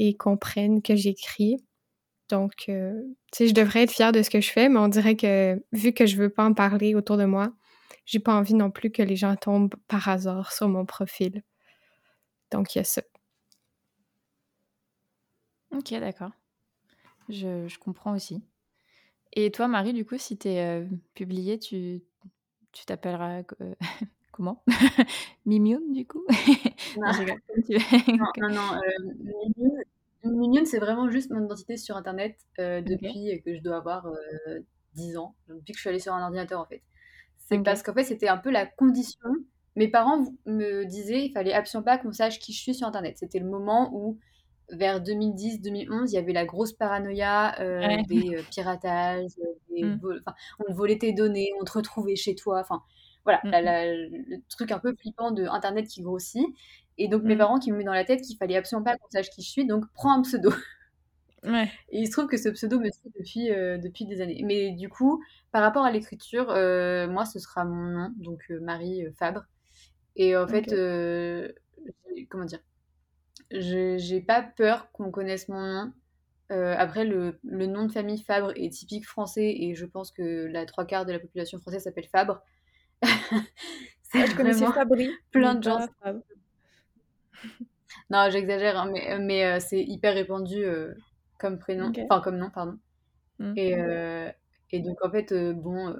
et comprennent que j'écris. Donc, tu sais, je devrais être fière de ce que je fais, mais on dirait que vu que je veux pas en parler autour de moi, j'ai pas envie non plus que les gens tombent par hasard sur mon profil. Donc, il y a ça. Ok, d'accord. Je, je, comprends aussi. Et toi, Marie, du coup, si tu es euh, publiée, tu tu t'appelleras euh, comment? Mimioun, du coup? Non, non, non, non euh, c'est vraiment juste mon identité sur Internet depuis que je dois avoir 10 ans, depuis que je suis allée sur un ordinateur, en fait. C'est parce qu'en fait, c'était un peu la condition. Mes parents me disaient il fallait absolument pas qu'on sache qui je suis sur Internet. C'était le moment où vers 2010-2011, il y avait la grosse paranoïa euh, des euh, piratages, des mm. on volait tes données, on te retrouvait chez toi. Enfin, voilà, mm. le truc un peu flippant de Internet qui grossit. Et donc, mes mm. parents qui me mettent dans la tête qu'il fallait absolument pas qu'on sache qui je suis, donc prends un pseudo. Ouais. Et il se trouve que ce pseudo me suit depuis, euh, depuis des années. Mais du coup, par rapport à l'écriture, moi, ce sera mon nom, donc Marie Fabre. Et en fait, comment dire j'ai pas peur qu'on connaisse mon nom. Euh, après, le, le, nom de famille Fabre est typique français et je pense que la trois quarts de la population française s'appelle Fabre. c'est je connaissais Fabri. Plein de gens. non, j'exagère, hein, mais, mais euh, c'est hyper répandu euh, comme prénom, enfin comme nom, pardon. Mmh. Et, et, donc en fait, bon,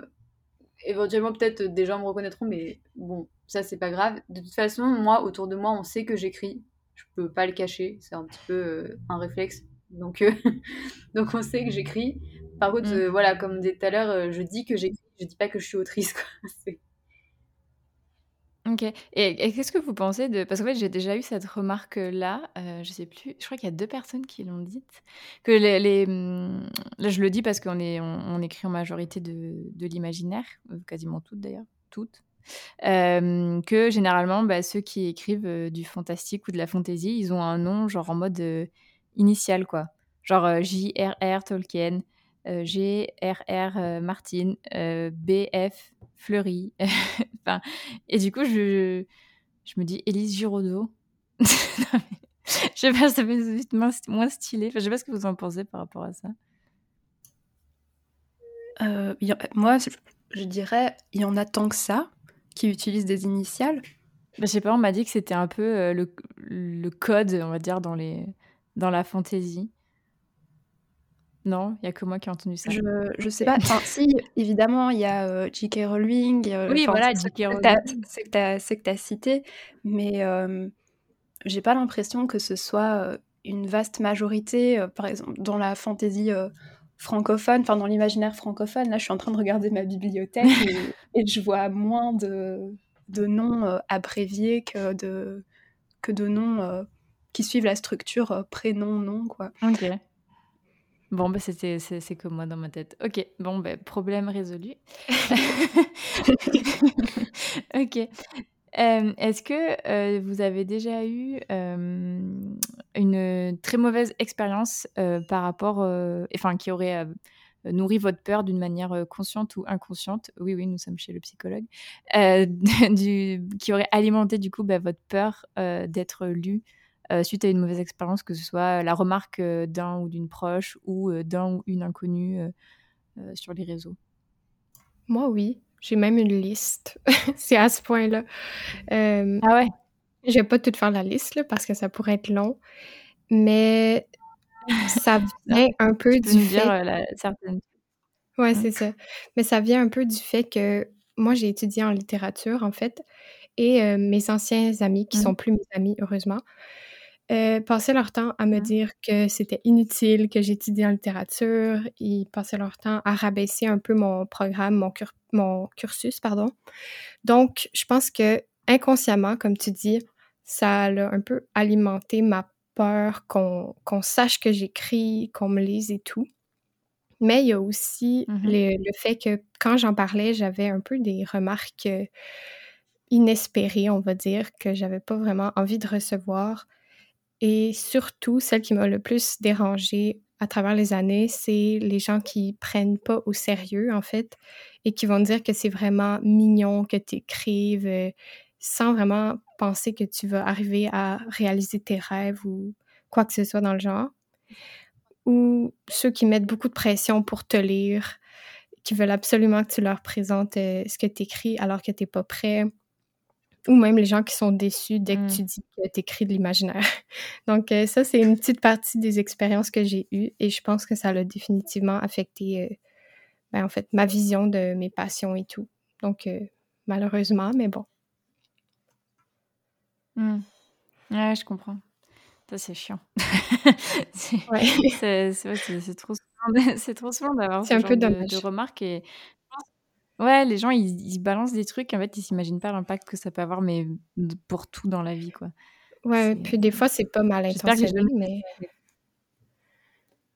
éventuellement peut-être des gens me reconnaîtront, mais bon, ça c'est pas grave. De toute façon, moi, autour de moi, on sait que j'écris je peux pas le cacher, c'est un petit peu euh, un réflexe. Donc, euh, donc on sait que j'écris. Par contre, mm. euh, voilà, comme dit tout à l'heure, je dis que j'écris, je dis pas que je suis autrice. Quoi. Ok. Et, qu'est-ce que vous pensez de... Parce qu'en fait, j'ai déjà eu cette remarque-là, je sais plus, je crois qu'il y a deux personnes qui l'ont dite, que les... Hum, là, je le dis parce qu'on est, on, écrit en majorité de, de l'imaginaire, quasiment toutes d'ailleurs, toutes que généralement, bah, ceux qui écrivent du fantastique ou de la fantasy, ils ont un nom genre en mode initial, quoi. Genre J.R.R. Tolkien, G.R.R. Martin, B.F. Fleury. et du coup, je, je me dis Élise Giraudot. je sais pas, ça fait vite moins stylé. Enfin, je sais pas ce que vous en pensez par rapport à ça. Moi, je dirais, il y en a tant que ça qui utilisent des initiales bah, Je sais pas, on m'a dit que c'était un peu euh, le, le, code, on va dire, dans, les, dans la fantaisie. Non, il y a que moi qui ai entendu ça. Je, je sais pas. Enfin, si, évidemment, il y a euh, J.K. Rowling. euh, Oui, voilà, c'est- J.K. c'est que Rowling. t'as- C'est que t'as- c'est que tu as cité, mais euh, j'ai pas l'impression que ce soit euh, une vaste majorité, euh, par exemple, dans la fantaisie euh, francophone, enfin dans l'imaginaire francophone. Là, je suis en train de regarder ma bibliothèque et, et je vois moins de, de noms euh, abréviés que de, que de noms euh, qui suivent la structure euh, prénom-nom, quoi. Ok. Bon, bah, c'était, c'est, c'est comme moi dans ma tête. Ok, bon, bah, problème résolu. ok. Est-ce que vous avez déjà eu une très mauvaise expérience par rapport, enfin, qui aurait nourri votre peur d'une manière consciente ou inconsciente? Oui, oui, nous sommes chez le psychologue. qui aurait alimenté du coup bah, votre peur d'être lu suite à une mauvaise expérience, que ce soit la remarque d'un ou d'une proche ou d'un ou une inconnue sur les réseaux? Moi, oui. J'ai même une liste. c'est à ce point-là. Euh, Ah ouais? je vais pas tout faire la liste, là, parce que ça pourrait être long. Mais ça vient un peu Tu peux du fait... dire euh, la, certaines... Ouais, c'est ça. Mais ça vient un peu du fait que moi, j'ai étudié en littérature, en fait, et euh, mes anciens amis, qui Mm. sont plus mes amis, heureusement, euh, passaient leur temps à me Mm. dire que c'était inutile que j'étudie en littérature. Ils passaient leur temps à rabaisser un peu mon programme, mon, cur- mon cursus, pardon. Donc, je pense que inconsciemment, comme tu dis, ça a un peu alimenté ma peur qu'on qu'on sache que j'écris, qu'on me lise et tout. Mais il y a aussi Mhm. le, le fait que quand j'en parlais, j'avais un peu des remarques inespérées, on va dire, que j'avais pas vraiment envie de recevoir. Et surtout, celle qui m'a le plus dérangée à travers les années, c'est les gens qui prennent pas au sérieux, en fait, et qui vont dire que c'est vraiment mignon que tu écrives euh, sans vraiment penser que tu vas arriver à réaliser tes rêves ou quoi que ce soit dans le genre. Ou ceux qui mettent beaucoup de pression pour te lire, qui veulent absolument que tu leur présentes euh, ce que tu écris alors que tu pas prêt. Ou même les gens qui sont déçus dès que Mm. tu dis que tu écris de l'imaginaire. Donc, euh, ça, c'est une petite partie des expériences que j'ai eues et je pense que ça l'a définitivement affecté, euh, ben, en fait, ma vision de mes passions et tout. Donc, euh, malheureusement, mais bon. Mm. Ouais, je comprends. Ça, c'est chiant. c'est, Ouais. trop souvent, souvent d'avoir ce un genre peu de, remarques. Et ouais, les gens, ils, ils balancent des trucs, en fait, ils s'imaginent pas l'impact que ça peut avoir, mais pour tout dans la vie, quoi. Ouais, puis des fois, c'est pas mal J'espère que j'ai intentionné, jamais- mais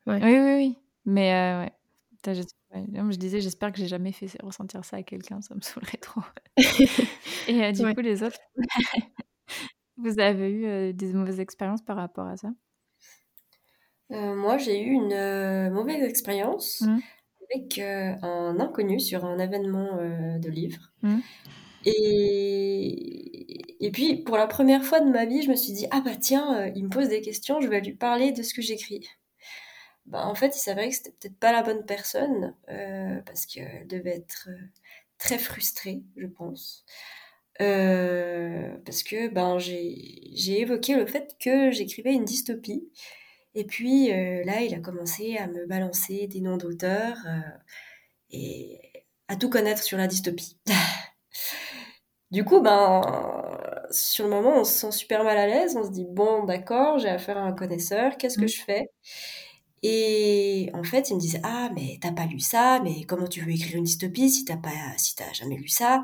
Ouais. Oui, oui, oui. Mais euh, ouais. Putain, je... je disais, j'espère que j'ai jamais fait ressentir ça à quelqu'un, ça me saoulerait trop. Et euh, du Ouais. coup, les autres, vous avez eu euh, des mauvaises expériences par rapport à ça? Euh, moi, j'ai eu une euh, mauvaise expérience Mhm. Avec euh, un inconnu sur un événement euh, de livre. Mhm. Et... et puis, pour la première fois de ma vie, je me suis dit, ah bah tiens, euh, il me pose des questions, je vais lui parler de ce que j'écris. Bah, en fait, il s'avérait que c'était peut-être pas la bonne personne, parce qu'elle devait être très frustrée, je pense. Euh, parce que ben, j'ai j'ai évoqué le fait que j'écrivais une dystopie. Et puis euh, là, il a commencé à me balancer des noms d'auteurs euh, et à tout connaître sur la dystopie. Du coup, ben, sur le moment, on se sent super mal à l'aise. On se dit, bon, d'accord, j'ai affaire à un connaisseur, qu'est-ce que Mm. je fais? Et en fait, il me disait, ah, mais t'as pas lu ça, mais comment tu veux écrire une dystopie si t'as pas, si t'as jamais lu ça?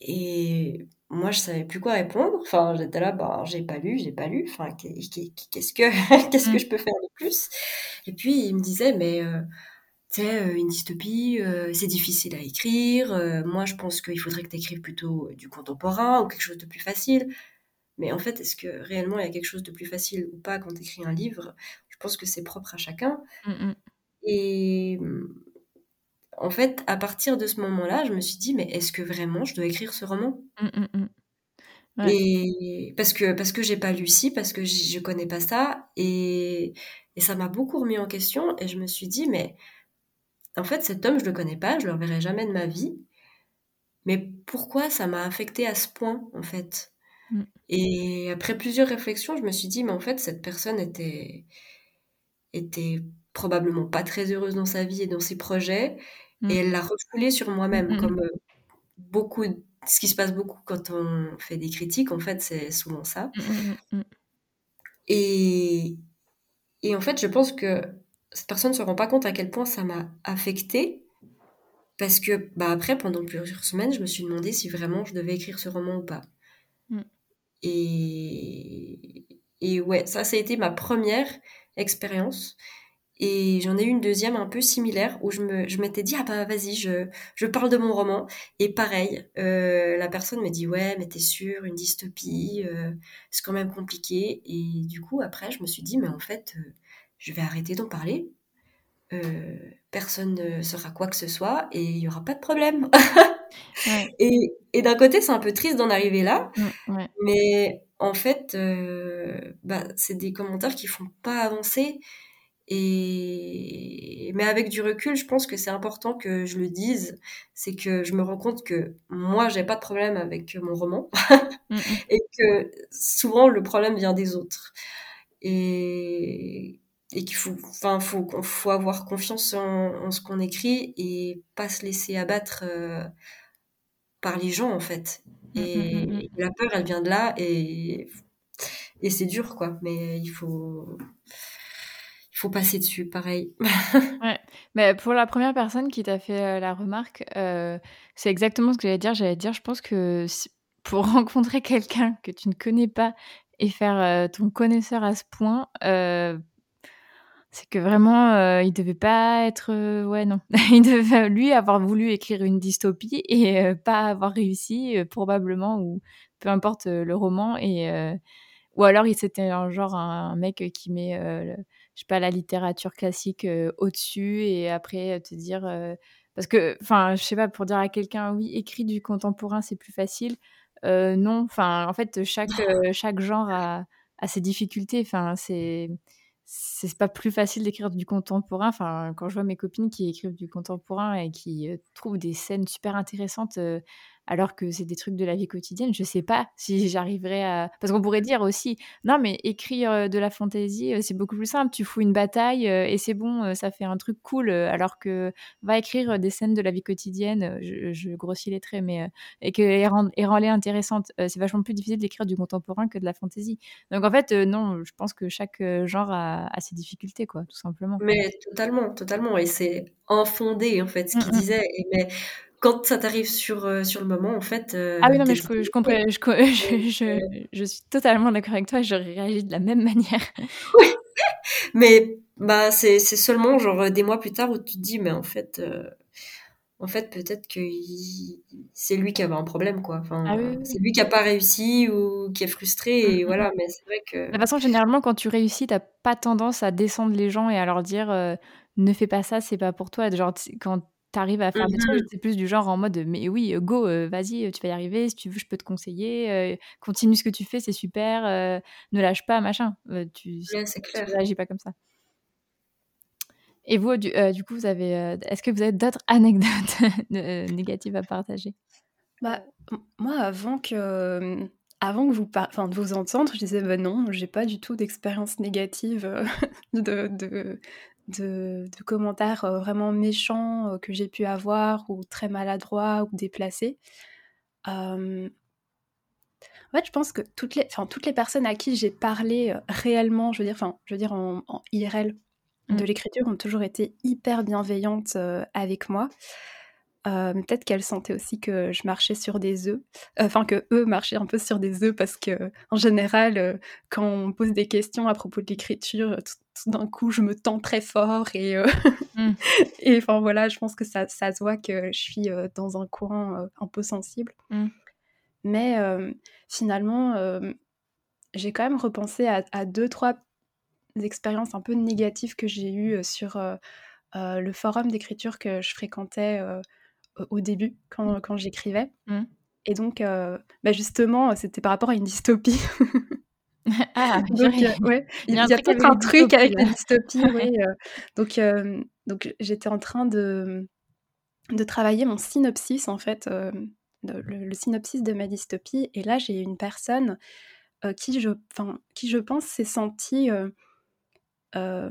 Et moi, je savais plus quoi répondre. Enfin, j'étais là, ben, j'ai pas lu, j'ai pas lu. Enfin, qu'est- qu'est- qu'est-ce que, qu'est-ce que Mm. je peux faire de plus? Et puis, il me disait, mais, euh, tu sais, euh, une dystopie, euh, c'est difficile à écrire. Euh, moi, je pense qu'il faudrait que tu écrives plutôt du contemporain ou quelque chose de plus facile. Mais en fait, est-ce que réellement il y a quelque chose de plus facile ou pas quand tu écris un livre? Je pense que c'est propre à chacun. Mm, mm. Et en fait, à partir de ce moment-là, je me suis dit, mais est-ce que vraiment je dois écrire ce roman? Mm, mm. Ouais. Et parce que parce que j'ai pas lu ci, parce que je connais pas ça, et, et ça m'a beaucoup remis en question. Et je me suis dit, mais en fait, cet homme, je le connais pas, je le reverrai jamais de ma vie. Mais pourquoi ça m'a affecté à ce point, en fait? Et après plusieurs réflexions, je me suis dit, mais en fait, cette personne était, était probablement pas très heureuse dans sa vie et dans ses projets. Mmh. Et elle l'a refoulé sur moi-même, Mmh, mmh, comme beaucoup, ce qui se passe beaucoup quand on fait des critiques, en fait, c'est souvent ça. Mmh, et, et en fait, je pense que cette personne ne se rend pas compte à quel point ça m'a affectée. Parce que, bah, après, pendant plusieurs semaines, je me suis demandé si vraiment je devais écrire ce roman ou pas. Et, et ouais, ça, ça a été ma première expérience. Et j'en ai eu une deuxième un peu similaire où je me, je m'étais dit, ah bah vas-y, je, je parle de mon roman. Et pareil, euh, la personne me dit, ouais, mais t'es sûr, une dystopie, euh, c'est quand même compliqué. Et du coup, après, je me suis dit, mais en fait, euh, je vais arrêter d'en parler. Personne ne saura quoi que ce soit et il y aura pas de problème. Ouais. Et, et d'un côté, c'est un peu triste d'en arriver là, Mm, ouais. mais en fait, bah, c'est des commentaires qui font pas avancer. Et mais avec du recul, je pense que c'est important que je le dise. C'est que je me rends compte que moi, j'ai pas de problème avec mon roman Mm, mm. et que souvent le problème vient des autres. Et, et qu'il faut, enfin, faut, faut avoir confiance en, en ce qu'on écrit et pas se laisser abattre euh, par les gens en fait. Mm, Et, la peur, elle vient de là et, et c'est dur quoi. Mais il faut, faut passer dessus, pareil. Ouais, mais pour la première personne qui t'a fait euh, la remarque, euh, c'est exactement ce que j'allais dire. J'allais dire, je pense que pour rencontrer quelqu'un que tu ne connais pas et faire euh, ton connaisseur à ce point, c'est que vraiment, il devait pas être. ouais, non. il devait, lui, avoir voulu écrire une dystopie et pas avoir réussi, probablement, ou peu importe le roman. Et, ou alors, il c'était un genre un, mec qui met, je sais pas, la littérature classique euh, au-dessus et après euh, te dire. euh, parce que, enfin, je sais pas, pour dire à quelqu'un, oui, écrit du contemporain, c'est plus facile. Non, enfin, en fait, chaque, chaque genre a, a ses difficultés. Enfin, c'est c'est pas plus facile d'écrire du contemporain. Enfin, quand je vois mes copines qui écrivent du contemporain et qui trouvent des scènes super intéressantes alors que c'est des trucs de la vie quotidienne, je sais pas si j'arriverais à. Parce qu'on pourrait dire aussi, non, mais écrire euh, de la fantaisie, euh, c'est beaucoup plus simple. Tu fous une bataille euh, et c'est bon, ça fait un truc cool. alors que va écrire des scènes de la vie quotidienne, je, je grossis les traits, mais et que et rend- et rend-les intéressantes. Euh, c'est vachement plus difficile d'écrire du contemporain que de la fantaisie. Donc en fait, non, je pense que chaque genre a, a ses difficultés, quoi, tout simplement. Mais totalement, totalement. Et c'est infondé, en fait, ce qu'il Mm, mm. disait. Et mais quand ça t'arrive sur, euh, sur le moment, en fait, euh, Ah oui, non, mais je, comprends, je, je, je, je suis totalement d'accord avec toi, je réagis de la même manière. Mais bah, c'est seulement genre euh, des mois plus tard où tu te dis, mais en fait, euh, en fait peut-être que il- c'est lui qui avait un problème, quoi. Enfin, Ah oui, oui, c'est oui. lui qui a pas réussi ou qui est frustré, Mm, et mm, voilà. mm. Mais c'est vrai De que. toute façon, généralement, quand tu réussis, t'as pas tendance à descendre les gens et à leur dire euh, ne fais pas ça, c'est pas pour toi. Genre, quand t'arrives à faire des trucs, Mhm. c'est plus du genre en mode mais oui, euh, go, euh, vas-y, euh, tu vas y arriver. Si tu veux, je peux te conseiller. euh, continue ce que tu fais, c'est super. euh, ne lâche pas, machin. Euh, tu, tu clair. réagis pas comme ça. Et vous, du, euh, du coup, vous avez, euh, est-ce que vous avez d'autres anecdotes euh, négatives à partager? Bah, moi, avant que, avant que vous par- enfin, de vous entendre, je disais, bah non, j'ai pas du tout d'expérience négative de, de, de, de commentaires euh, vraiment méchants euh, que j'ai pu avoir ou très maladroits ou déplacés. Euh, en fait, je pense que toutes les, enfin, toutes les personnes à qui j'ai parlé euh, réellement, je veux dire, enfin, je veux dire en, en IRL de Mm. l'écriture, ont toujours été hyper bienveillantes avec moi. Euh, Peut-être qu'elles sentaient aussi que je marchais sur des œufs, Euh, enfin que eux marchaient un peu sur des œufs parce que en général, euh, quand on me pose des questions à propos de l'écriture, tout, tout d'un coup, je me tends très fort et euh, Mm. et enfin voilà, je pense que ça, ça se voit que je suis dans un courant euh, un peu sensible. Mm. Mais euh, finalement, j'ai quand même repensé à, à deux, trois expériences un peu négatives que j'ai eues sur le forum d'écriture que je fréquentais au- début, quand, quand j'écrivais. Mm. Et donc, euh, bah justement, c'était par rapport à une dystopie. Ah, Donc, euh, ouais, Il y a a peut-être un truc avec dystopies, les dystopies, là. oui. euh. donc, donc j'étais en train de, de travailler mon synopsis, en fait, le, le synopsis de ma dystopie. Et là, j'ai une personne qui, je, qui, je pense, s'est sentie euh,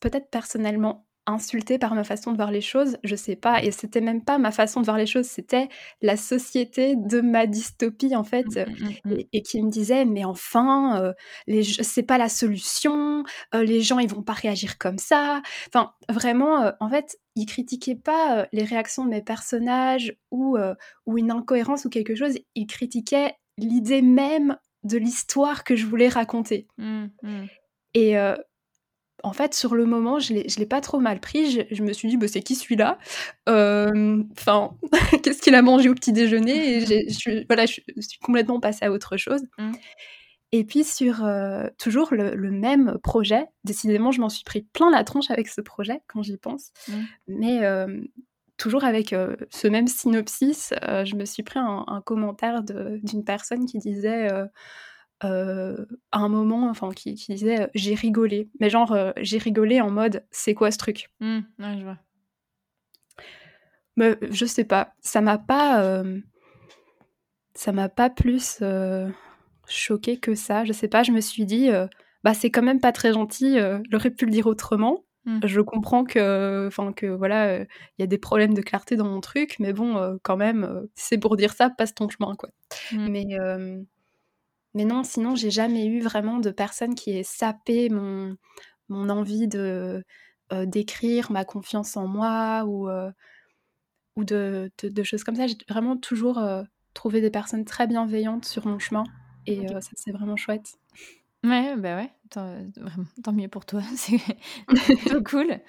peut-être personnellement insultée par ma façon de voir les choses, je sais pas. Et c'était même pas ma façon de voir les choses, c'était la société de ma dystopie en fait, mmh, mmh, mmh, et, qui me disait mais enfin, euh, les, c'est pas la solution, euh, les gens ils vont pas réagir comme ça. Enfin vraiment, euh, en fait, ils critiquaient pas les réactions de mes personnages ou ou une incohérence ou quelque chose, ils critiquaient l'idée même de l'histoire que je voulais raconter. Et en fait, sur le moment, je ne l'ai pas trop mal pris. Je, me suis dit, bah, c'est qui celui-là? Enfin, qu'est-ce qu'il a mangé au petit déjeuner? Et je, suis, voilà, je, suis complètement passée à autre chose. Mmh. Et puis sur toujours le, même projet, décidément, je m'en suis pris plein la tronche avec ce projet quand j'y pense. Mmh. Mais toujours avec ce même synopsis, je me suis pris un, un commentaire d'une personne qui disait euh, à un moment, enfin, qui, disait euh, j'ai rigolé, mais genre euh, j'ai rigolé en mode c'est quoi ce truc? Mmh, je vois. Mais je sais pas, ça m'a pas, ça m'a pas plus choqué que ça. Je sais pas, je me suis dit bah c'est quand même pas très gentil. J'aurais pu le dire autrement. Mmh. Je comprends que, enfin que voilà, il y a des problèmes de clarté dans mon truc, mais bon, quand même, c'est pour dire ça, passe ton chemin, quoi. Mmh. Mais mais non, sinon, j'ai jamais eu vraiment de personne qui ait sapé mon, mon envie de d'écrire, ma confiance en moi ou, ou de, de, choses comme ça. J'ai vraiment toujours trouvé des personnes très bienveillantes sur mon chemin et ça, c'est vraiment chouette. Ouais, bah ouais, tant, tant mieux pour toi, c'est cool.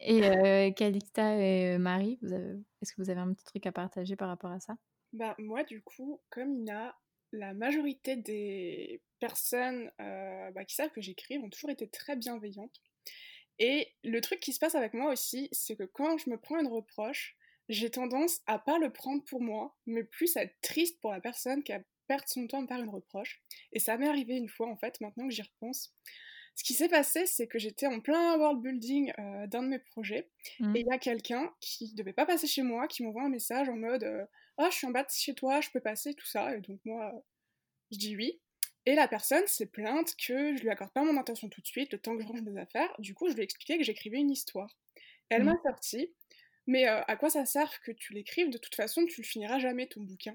Et euh, Calixta et Marie, est-ce que vous avez un petit truc à partager par rapport à ça? Bah moi du coup, comme Ina, la majorité des personnes euh, bah, qui savent que j'écris ont toujours été très bienveillantes. Et le truc qui se passe avec moi aussi, c'est que quand je me prends une reproche, j'ai tendance à pas le prendre pour moi, mais plus à être triste pour la personne qui a perdu son temps à me faire une reproche. Et ça m'est arrivé une fois en fait, maintenant que j'y repense. Ce qui s'est passé, c'est que j'étais en plein world building euh, d'un de mes projets, mmh. et il y a quelqu'un qui devait pas passer chez moi, qui m'envoie un message en mode euh, ah, je suis en bas de chez toi, je peux passer, tout ça. Et donc, moi, je dis oui. Et la personne s'est plainte que je lui accorde pas mon attention tout de suite, le temps que je range mes affaires. Du coup, je lui ai expliqué que j'écrivais une histoire. Elle m'a mmh. sorti, mais euh, à quoi ça sert que tu l'écrives? De toute façon, tu le finiras jamais ton bouquin.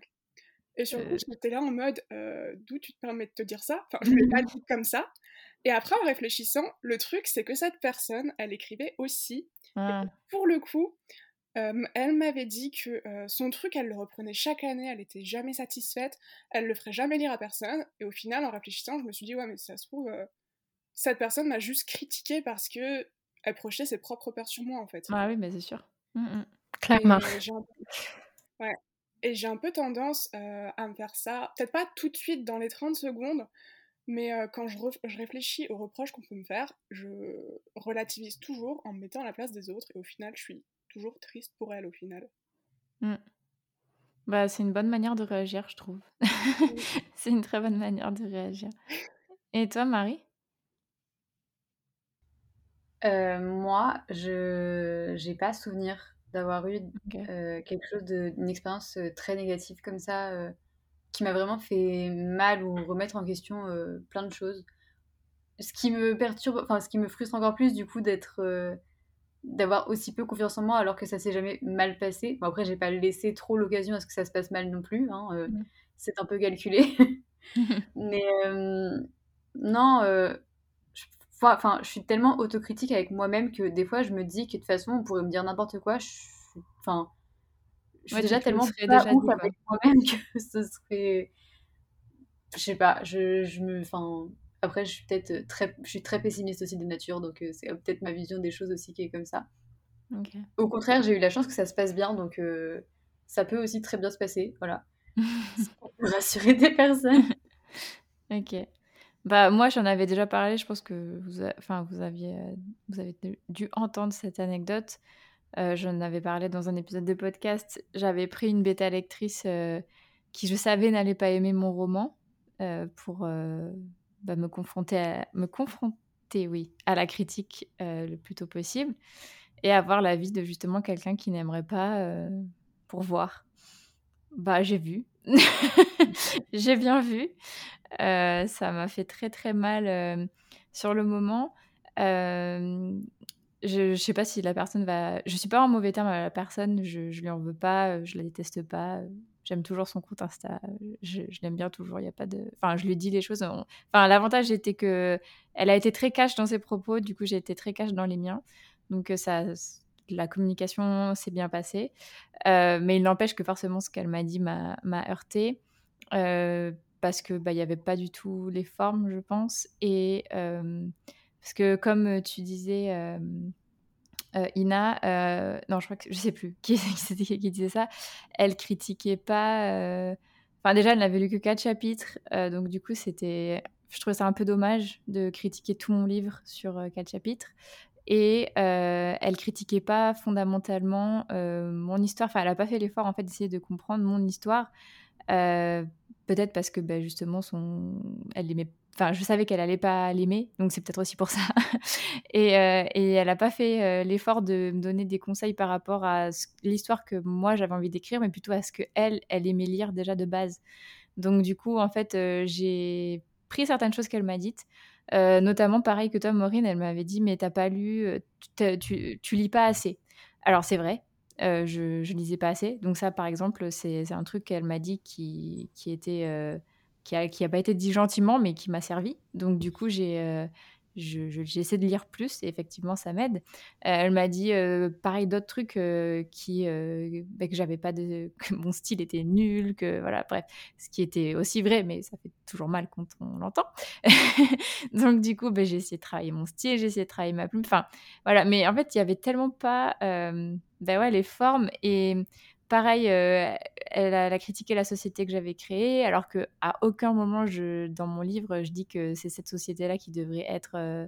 Et surtout, euh. j'étais là en mode, euh, d'où tu te permets de te dire ça? Enfin, je ne l'ai pas dit comme ça. Et après, en réfléchissant, le truc, c'est que cette personne, elle écrivait aussi. Ah. pour le coup, elle m'avait dit que son truc, elle le reprenait chaque année, elle était jamais satisfaite, elle le ferait jamais lire à personne. Et au final, en réfléchissant, je me suis dit, ouais, mais ça se trouve, cette personne m'a juste critiqué parce que elle projetait ses propres peurs sur moi, en fait. Ah oui, mais c'est sûr. Mmh, mmh. Clairement. Ouais. Et j'ai un peu tendance à me faire ça, peut-être pas tout de suite dans les 30 secondes, mais quand je, je, réfléchis aux reproches qu'on peut me faire, je relativise toujours en me mettant à la place des autres, et au final, je suis toujours triste pour elle au final. Mmh. Bah, c'est une bonne manière de réagir, je trouve. c'est une très bonne manière de réagir. Et toi, Marie? Euh, Moi, je n'ai pas souvenir d'avoir eu euh, quelque chose d'une expérience euh, très négative comme ça, qui m'a vraiment fait mal ou remettre en question plein de choses. Ce qui me perturbe, enfin, ce qui me frustre encore plus, du coup, d'être d'avoir aussi peu confiance en moi alors que ça s'est jamais mal passé. Bon, après, j'ai pas laissé trop l'occasion à ce que ça se passe mal non plus. Hein, euh, mmh. C'est un peu calculé. Mais euh, non, euh, enfin, je suis tellement autocritique avec moi-même que des fois, je me dis que de toute façon, on pourrait me dire n'importe quoi. Enfin, je, suis déjà tellement pas ouf avec moi-même que ce serait. Je sais pas, je, je me. Enfin après, je suis peut-être euh, très, je suis très pessimiste aussi de nature, donc euh, c'est peut-être ma vision des choses aussi qui est comme ça. Au contraire, j'ai eu la chance que ça se passe bien, donc euh, ça peut aussi très bien se passer, voilà. pour rassurer des personnes. ok. Bah moi, j'en avais déjà parlé. Je pense que vous, enfin, vous aviez, vous avez dû entendre cette anecdote. j'en avais parlé dans un épisode de podcast. J'avais pris une bêta lectrice qui, je savais, n'allait pas aimer mon roman pour bah, me confronter à, me confronter oui à la critique euh, le plus tôt possible et avoir l'avis de justement quelqu'un qui n'aimerait pas euh, pour voir bah j'ai vu j'ai bien vu euh, ça m'a fait très très mal sur le moment je, ne sais pas si la personne va. Je suis pas en mauvais terme à la personne, je, je lui en veux pas, je la déteste pas. J'aime toujours son compte Insta, je, l'aime bien toujours. Il y a pas de. Enfin, je lui dis les choses. Enfin, l'avantage était que elle a été très cash dans ses propos, du coup j'ai été très cash dans les miens, donc ça, la communication s'est bien passée. mais il n'empêche que forcément ce qu'elle m'a dit m'a heurté. parce que bah il y avait pas du tout les formes, je pense, et parce que comme tu disais, euh, euh, Ina, euh, non, je crois que je sais plus qui, qui, disait ça, elle critiquait pas. Enfin, déjà, elle n'avait lu que quatre chapitres, donc du coup, c'était. Je trouvais ça un peu dommage de critiquer tout mon livre sur quatre chapitres. Et elle critiquait pas fondamentalement mon histoire. Enfin, elle n'a pas fait l'effort en fait d'essayer de comprendre mon histoire. Peut-être parce que bah, justement, son... elle aimait Enfin, je savais qu'elle allait pas l'aimer, donc c'est peut-être aussi pour ça. et, euh, et, elle n'a pas fait euh, l'effort de me donner des conseils par rapport à l'histoire que moi j'avais envie d'écrire, mais plutôt à ce que elle, elle aimait lire déjà de base. Donc du coup, en fait, euh, j'ai pris certaines choses qu'elle m'a dites, notamment pareil que toi, Maureen, elle m'avait dit, mais t'as pas lu, tu, tu, lis pas assez. Alors c'est vrai, je, je lisais pas assez. Donc ça, par exemple, c'est un truc qu'elle m'a dit qui, qui était qui a, pas été dit gentiment, mais qui m'a servi. Donc, du coup, j'ai euh, j'essaie de lire plus et effectivement ça m'aide. Euh, elle m'a dit euh, pareil d'autres trucs qui bah, que j'avais pas que mon style était nul, que voilà bref, ce qui était aussi vrai mais ça fait toujours mal quand on l'entend. Donc du coup bah, j'ai essayé de travailler mon style, j'ai essayé de travailler ma plume, enfin voilà, mais en fait il y avait tellement pas bah ouais les formes et Pareil, euh, elle, a, critiqué la société que j'avais créée, alors que à aucun moment dans mon livre je dis que c'est cette société-là qui devrait être euh,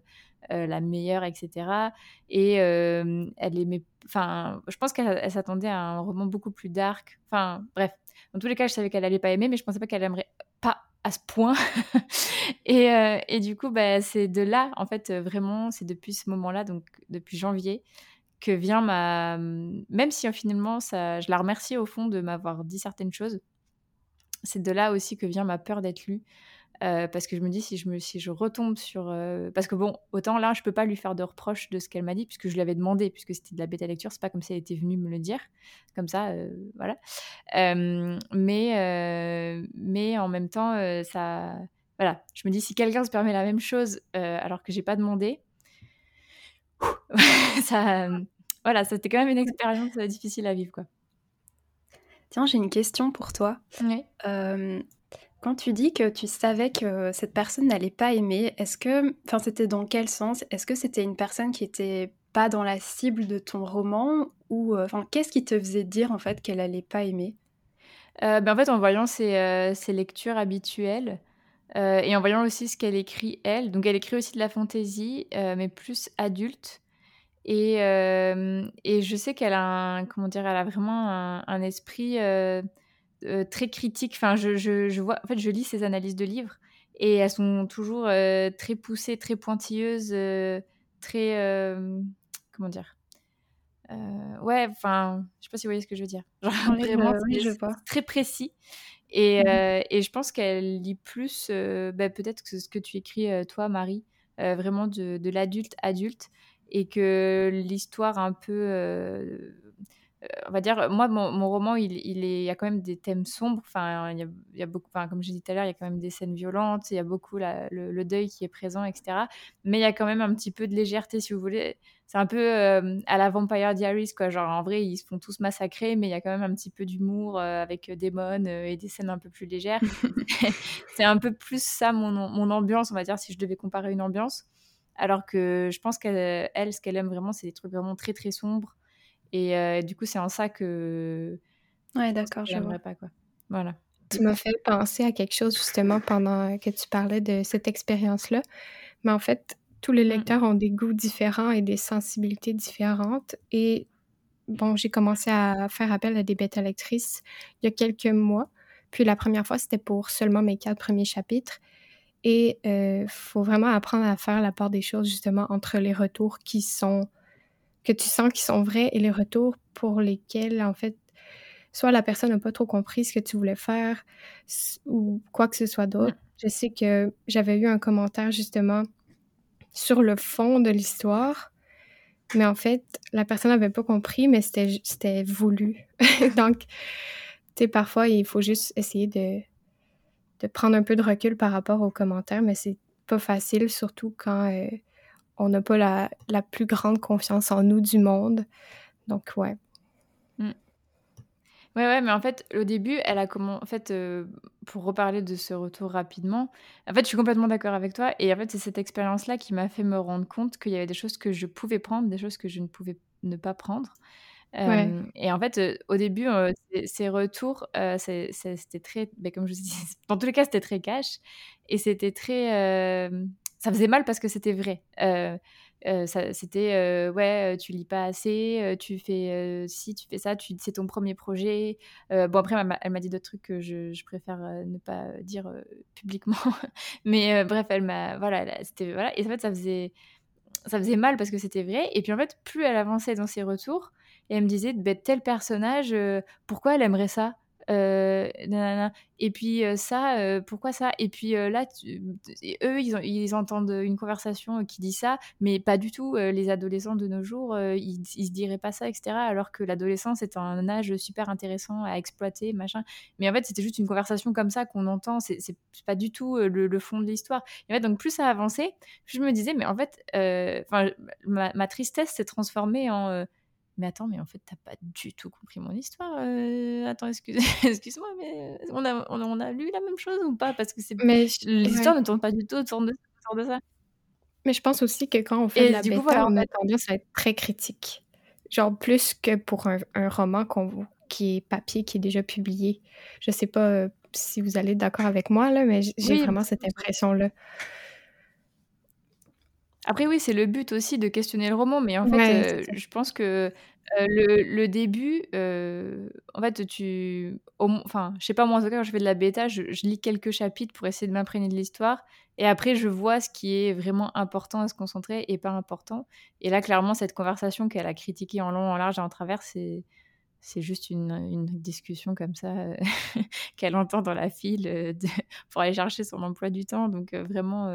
euh, la meilleure, etc. Et elle aimait, enfin, je pense qu'elle s'attendait à un roman beaucoup plus dark. Enfin, bref, dans tous les cas, je savais qu'elle allait pas aimer, mais je pensais pas qu'elle aimerait pas à ce point. et, et, du coup, bah, c'est de là, en fait, vraiment, c'est depuis ce moment-là, donc depuis janvier, que vient ma. Même si finalement, ça, je la remercie au fond de m'avoir dit certaines choses, c'est de là aussi que vient ma peur d'être lue. Euh, parce que je me dis, si je, me, si je retombe sur. Euh, parce que bon, autant là, je peux pas lui faire de reproches de ce qu'elle m'a dit, puisque je lui avais demandé, puisque c'était de la bêta lecture, c'est pas comme si elle était venue me le dire, comme ça, euh, voilà. mais, mais en même temps, ça. Voilà, je me dis, si quelqu'un se permet la même chose alors que j'ai pas demandé, ça, voilà, c'était quand même une expérience euh, difficile à vivre, quoi. Tiens, j'ai une question pour toi. Oui. quand tu dis que tu savais que cette personne n'allait pas aimer, est-ce que, enfin, c'était dans quel sens? Est-ce que c'était une personne qui était pas dans la cible de ton roman? Ou, euh, enfin, qu'est-ce qui te faisait dire en fait qu'elle allait pas aimer? Euh, ben, en fait, en voyant ses, ses lectures habituelles, euh, et en voyant aussi ce qu'elle écrit, elle. Donc, elle écrit aussi de la fantaisie, euh, mais plus adulte. Et, euh, et je sais qu'elle a, un, comment dire, elle a vraiment un, esprit très critique. Enfin, je, je, je, vois, en fait, je lis ses analyses de livres et elles sont toujours très poussées, très pointilleuses, très. comment dire ouais, enfin, je sais pas si vous voyez ce que je veux dire. Genre, vraiment, je très précis. Et, mmh. euh, et je pense qu'elle lit plus, euh, bah, peut-être que ce que tu écris, euh, toi, Marie, vraiment de, de l'adulte adulte, et que l'histoire un peu on va dire, moi, mon, mon roman, il, il, est, il y a quand même des thèmes sombres. Enfin, il y a, il y a beaucoup, enfin, comme j'ai dit tout à l'heure, il y a quand même des scènes violentes, il y a beaucoup la, le, deuil qui est présent, etc. Mais il y a quand même un petit peu de légèreté, si vous voulez. C'est un peu euh, à la Vampire Diaries, quoi. Genre, en vrai, ils se font tous massacrer, mais il y a quand même un petit peu d'humour euh, avec Démon euh, et des scènes un peu plus légères. c'est un peu plus ça, mon, mon ambiance, on va dire, si je devais comparer une ambiance. Alors que je pense qu'elle, ce qu'elle aime vraiment, c'est des trucs vraiment très, très sombres. Et euh, du coup, c'est en ça que. Ouais, d'accord, je n'aimerais pas, quoi. Voilà. Tu m'as fait penser à quelque chose justement pendant que tu parlais de cette expérience-là. Mais en fait, tous les mmh. lecteurs ont des goûts différents et des sensibilités différentes. Et bon, j'ai commencé à faire appel à des bêta lectrices il y a quelques mois. Puis la première fois, c'était pour seulement mes quatre premiers chapitres. Et il euh, faut vraiment apprendre à faire la part des choses justement entre les retours qui sont que tu sens qu'ils sont vrais et les retours pour lesquels, en fait, soit la personne n'a pas trop compris ce que tu voulais faire ou quoi que ce soit d'autre. Je sais que j'avais eu un commentaire justement sur le fond de l'histoire. Mais en fait, la personne n'avait pas compris, mais c'était voulu. Donc, tu sais, parfois, il faut juste essayer de, de prendre un peu de recul par rapport aux commentaires, mais c'est pas facile, surtout quand euh, on n'a pas la, la, plus grande confiance en nous du monde. Donc, ouais. Mm. Ouais, ouais, mais en fait, au début, elle a comment. En fait, euh, pour reparler de ce retour rapidement, en fait, je suis complètement d'accord avec toi. Et en fait, c'est cette expérience-là qui m'a fait me rendre compte qu'il y avait des choses que je pouvais prendre, des choses que je ne pouvais ne pas prendre. Euh, et en fait, euh, au début, ces, retours, c'était très, ben, comme je vous dis, dans tous les cas, c'était très cash. Et c'était très. Ça faisait mal parce que c'était vrai. Euh, c'était euh, ouais, tu lis pas assez, tu fais si tu fais ça, tu, c'est ton premier projet. bon après elle m'a dit d'autres trucs que je, je préfère ne pas dire publiquement, mais bref elle m'a voilà c'était voilà et en fait ça faisait ça faisait mal parce que c'était vrai et puis en fait plus elle avançait dans ses retours et elle me disait bah, tel personnage pourquoi elle aimerait ça? Euh, et puis euh, ça, euh, pourquoi ça? Et puis là, eux, ils, entendent une conversation qui dit ça, mais pas du tout. les adolescents de nos jours, ils, ils se diraient pas ça, etc. Alors que l'adolescence est un âge super intéressant à exploiter, machin. Mais en fait, c'était juste une conversation comme ça qu'on entend. C'est pas du tout le, fond de l'histoire. Donc plus ça avançait, plus je me disais, mais en fait, ma, ma, tristesse s'est transformée en mais attends, mais en fait, t'as pas du tout compris mon histoire. Euh, attends, excuse, moi mais on a, on, a, lu la même chose ou pas? Parce que c'est l'histoire ne tourne pas du tout autour de, ça. Mais je pense aussi que quand on fait de la bêta, on a tendance à être très critique. Genre plus que pour un, un roman qui est papier, qui est déjà publié. Je sais pas euh, si vous allez d'accord avec moi, là, mais j'ai vraiment cette impression-là. Après, oui, c'est le but aussi de questionner le roman, mais en fait, euh, je pense que euh, le, début, euh, en fait, tu. enfin, je sais pas, moi, en tout cas, quand je fais de la bêta, je, lis quelques chapitres pour essayer de m'imprégner de l'histoire. Et après, je vois ce qui est vraiment important à se concentrer et pas important. Et là, clairement, cette conversation qu'elle a critiquée en long, en large et en travers, c'est. C'est juste une, une, discussion comme ça qu'elle entend dans la file pour aller chercher son emploi du temps. Donc, vraiment,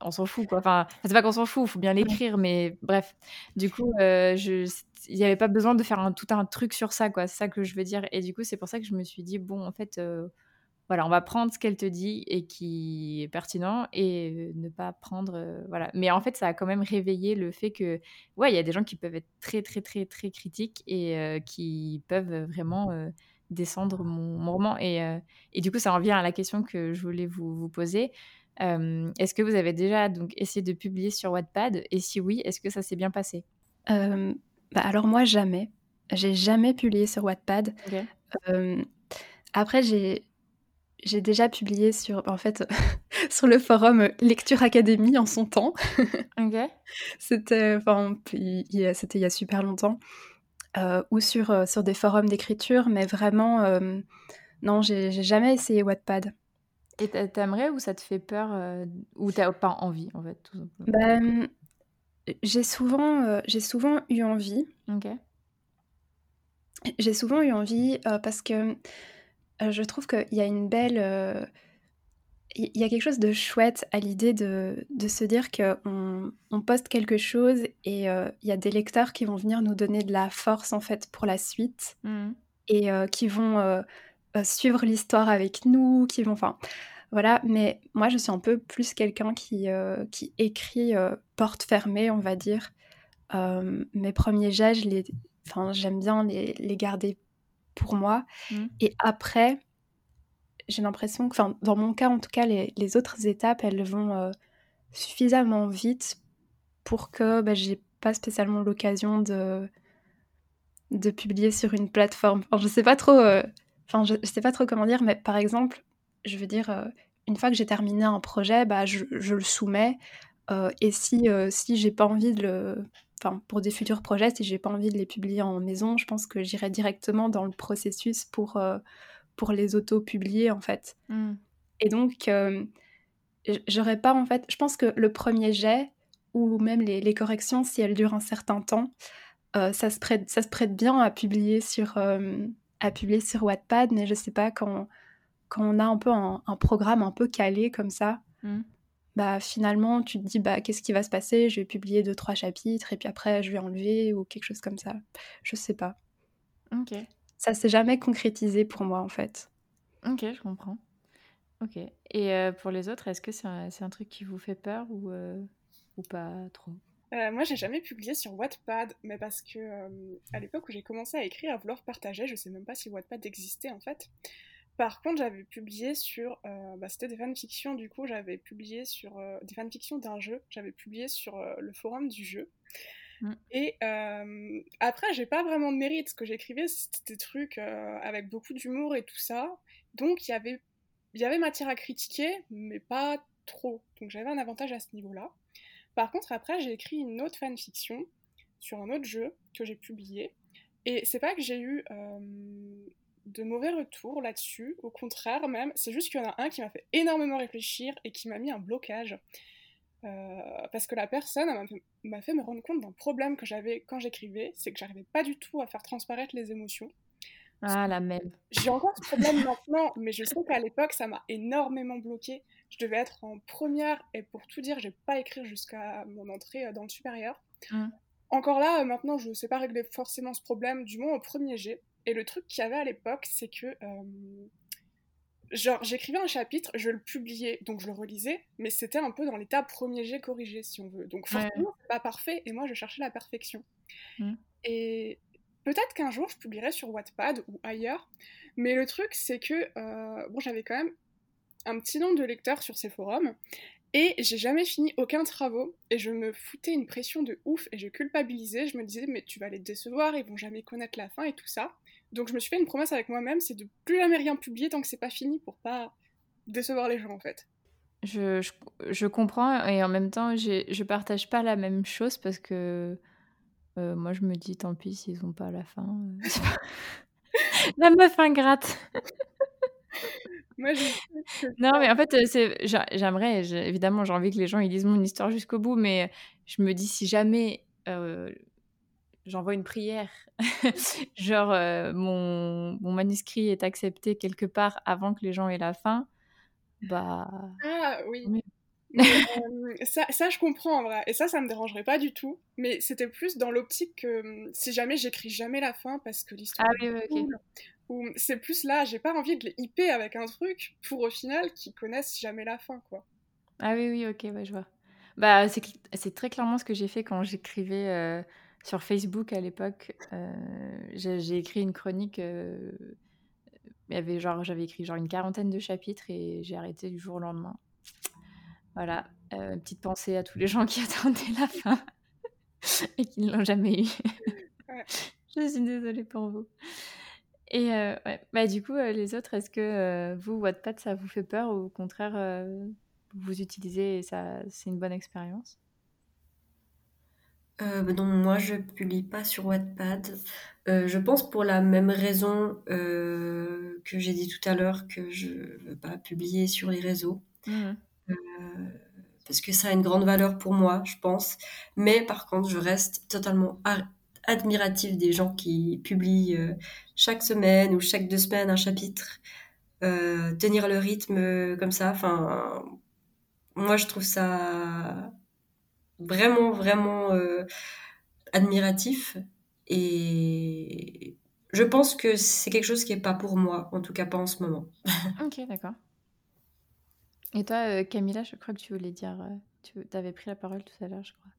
on s'en fout quoi. Enfin, c'est pas qu'on s'en fout, il faut bien l'écrire, mais bref. Du coup, euh, je, il n'y avait pas besoin de faire un, tout un truc sur ça quoi. C'est ça que je veux dire. Et du coup, c'est pour ça que je me suis dit bon, en fait, euh, voilà, on va prendre ce qu'elle te dit et qui est pertinent et ne pas prendre, euh, voilà. Mais en fait, ça a quand même réveillé le fait que, ouais, il y a des gens qui peuvent être très très très très critiques et qui peuvent vraiment descendre mon, roman. Et, et, du coup, ça en vient à la question que je voulais vous, vous poser. Est-ce que vous avez déjà donc essayé de publier sur Wattpad? Et si oui, est-ce que ça s'est bien passé? Bah Alors moi, jamais. J'ai jamais publié sur Wattpad. après, j'ai j'ai déjà publié sur, en fait, sur le forum Lecture Académie en son temps. C'était, enfin, c'était il y a super longtemps. ou sur, sur des forums d'écriture, mais vraiment, non, j'ai jamais essayé Wattpad. Et t'aimerais ou ça te fait peur euh, ou t'as pas envie en fait tout simplement? Ben, j'ai souvent, euh, j'ai souvent eu envie. Ok. J'ai souvent eu envie euh, parce que je trouve qu'il y a une belle, il y a quelque chose de chouette à l'idée de, de, se dire qu'on on poste quelque chose et il y a des lecteurs qui vont venir nous donner de la force en fait pour la suite mmh. et qui vont suivre l'histoire avec nous, qui vont, enfin, voilà. Mais moi, je suis un peu plus quelqu'un qui, euh, qui écrit euh, porte fermée, on va dire. Euh, mes premiers jets, les, enfin, j'aime bien les, les, garder pour moi. Mmh. Et après, j'ai l'impression que, enfin, dans mon cas, en tout cas, les, les autres étapes, elles vont suffisamment vite pour que bah, j'ai pas spécialement l'occasion de de publier sur une plateforme. Enfin, je sais pas trop Enfin, je, ne sais pas trop comment dire, mais par exemple, je veux dire, euh, une fois que j'ai terminé un projet, bah, je, le soumets. Euh, et si, euh, si j'ai pas envie de le. Enfin, pour des futurs projets, si j'ai pas envie de les publier en maison, je pense que j'irai directement dans le processus pour, pour les auto-publier, en fait. Mmh. Et donc, j'aurais pas, en fait. Je pense que le premier jet, ou même les, les corrections, si elles durent un certain temps, ça, se prête, ça se prête bien à publier sur à publier sur Wattpad, mais je sais pas, quand, quand on a un peu un, programme un peu calé comme ça, mmh. bah finalement tu te dis bah qu'est-ce qui va se passer? Je vais publier deux trois chapitres et puis après je vais enlever ou quelque chose comme ça. Je sais pas. Ok. Ça s'est jamais concrétisé pour moi en fait. Ok, je comprends. Ok. Et euh, pour les autres, est-ce que c'est un, c'est un truc qui vous fait peur ou, euh, ou pas trop? Euh, moi, j'ai jamais publié sur Wattpad, mais parce que euh, à l'époque où j'ai commencé à écrire, à vouloir partager, je sais même pas si Wattpad existait en fait. Par contre, j'avais publié sur, euh, bah, c'était des fanfictions. Du coup, j'avais publié sur des fanfictions d'un jeu. J'avais publié sur le forum du jeu. Mm. Et après, j'ai pas vraiment de mérite. Ce que j'écrivais, c'était des trucs avec beaucoup d'humour et tout ça. Donc, il y avait, il y avait matière à critiquer, mais pas trop. Donc, j'avais un avantage à ce niveau-là. Par contre, après, j'ai écrit une autre fanfiction sur un autre jeu que j'ai publié. Et c'est pas que j'ai eu euh, de mauvais retours là-dessus, au contraire même, c'est juste qu'il y en a un qui m'a fait énormément réfléchir et qui m'a mis un blocage. Euh, parce que la personne elle m'a fait, m'a fait me rendre compte d'un problème que j'avais quand j'écrivais, c'est que j'arrivais pas du tout à faire transparaître les émotions. Ah, la même. J'ai encore ce problème maintenant, mais je sais qu'à l'époque, ça m'a énormément bloqué. Je devais être en première, et pour tout dire, j'ai pas écrit jusqu'à mon entrée euh, dans le supérieur. Mm. Encore là, euh, maintenant, je sais pas régler forcément ce problème, du moins au premier jet. Et le truc qu'il y avait à l'époque, c'est que. euh, genre, j'écrivais un chapitre, je le publiais, donc je le relisais, mais c'était un peu dans l'état premier jet corrigé, si on veut. Donc Ouais. forcément, c'est pas parfait, et moi, je cherchais la perfection. Mm. Et peut-être qu'un jour, je publierai sur Wattpad ou ailleurs, mais le truc, c'est que. euh, bon, j'avais quand même un petit nombre de lecteurs sur ces forums. Et j'ai jamais fini aucun travaux et je me foutais une pression de ouf et je culpabilisais. Je me disais, mais tu vas les décevoir, ils vont jamais connaître la fin et tout ça. Donc je me suis fait une promesse avec moi-même, c'est de plus jamais rien publier tant que c'est pas fini pour pas décevoir les gens en fait. Je, je, comprends et en même temps, je partage pas la même chose parce que euh, moi, je me dis, tant pis s'ils ont pas la fin. euh, la meuf ingrate. Moi, je... Non, mais en fait, c'est, j'a- j'aimerais, j'ai- évidemment, j'ai envie que les gens ils lisent mon histoire jusqu'au bout, mais je me dis, si jamais euh, j'envoie une prière, genre euh, mon, mon manuscrit est accepté quelque part avant que les gens aient la fin, bah. Ah oui. Mais, euh, ça, ça, je comprends en vrai. Et ça, ça me dérangerait pas du tout. Mais c'était plus dans l'optique que hum, si jamais j'écris jamais la fin parce que l'histoire Ah est oui, ok. C'est plus là, j'ai pas envie de les hyper avec un truc pour au final qu'ils connaissent jamais la fin, quoi. Ah oui, oui, ok, ouais, je vois. Bah, c'est, très clairement ce que j'ai fait quand j'écrivais euh, sur Facebook à l'époque. Euh, j'ai, écrit une chronique. euh, il y avait genre, j'avais écrit genre une quarantaine de chapitres et j'ai arrêté du jour au lendemain. Voilà, petite pensée à tous les gens qui attendaient la fin et qui ne l'ont jamais eu. Je suis désolée pour vous. Et euh, ouais. bah, du coup, euh, les autres, est-ce que euh, vous, Wattpad, ça vous fait peur ou au contraire, vous utilisez et ça, c'est une bonne expérience? Euh, bah moi je publie pas sur Wattpad. Je pense pour la même raison que j'ai dit tout à l'heure que je veux pas publier sur les réseaux. Euh, parce que ça a une grande valeur pour moi, je pense. Mais par contre, je reste totalement admirative des gens qui publient euh, chaque semaine ou chaque deux semaines un chapitre. Euh, tenir le rythme euh, comme ça, enfin, moi je trouve ça vraiment, vraiment admiratif. Et je pense que c'est quelque chose qui est pas pour moi, en tout cas pas en ce moment. Ok, d'accord. Et toi, Camilla, je crois que tu voulais dire, tu avais pris la parole tout à l'heure, je crois.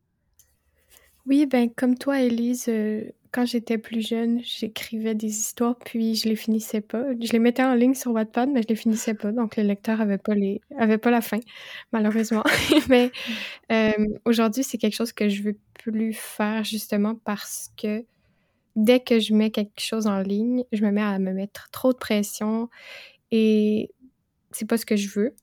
Oui, ben comme toi, Elise, euh, quand j'étais plus jeune, j'écrivais des histoires, puis je les finissais pas. Je les mettais en ligne sur Wattpad, mais je les finissais pas, donc les lecteurs avaient pas les, la fin, malheureusement. mais euh, aujourd'hui, c'est quelque chose que je veux plus faire justement parce que dès que je mets quelque chose en ligne, je me mets à me mettre trop de pression et c'est pas ce que je veux.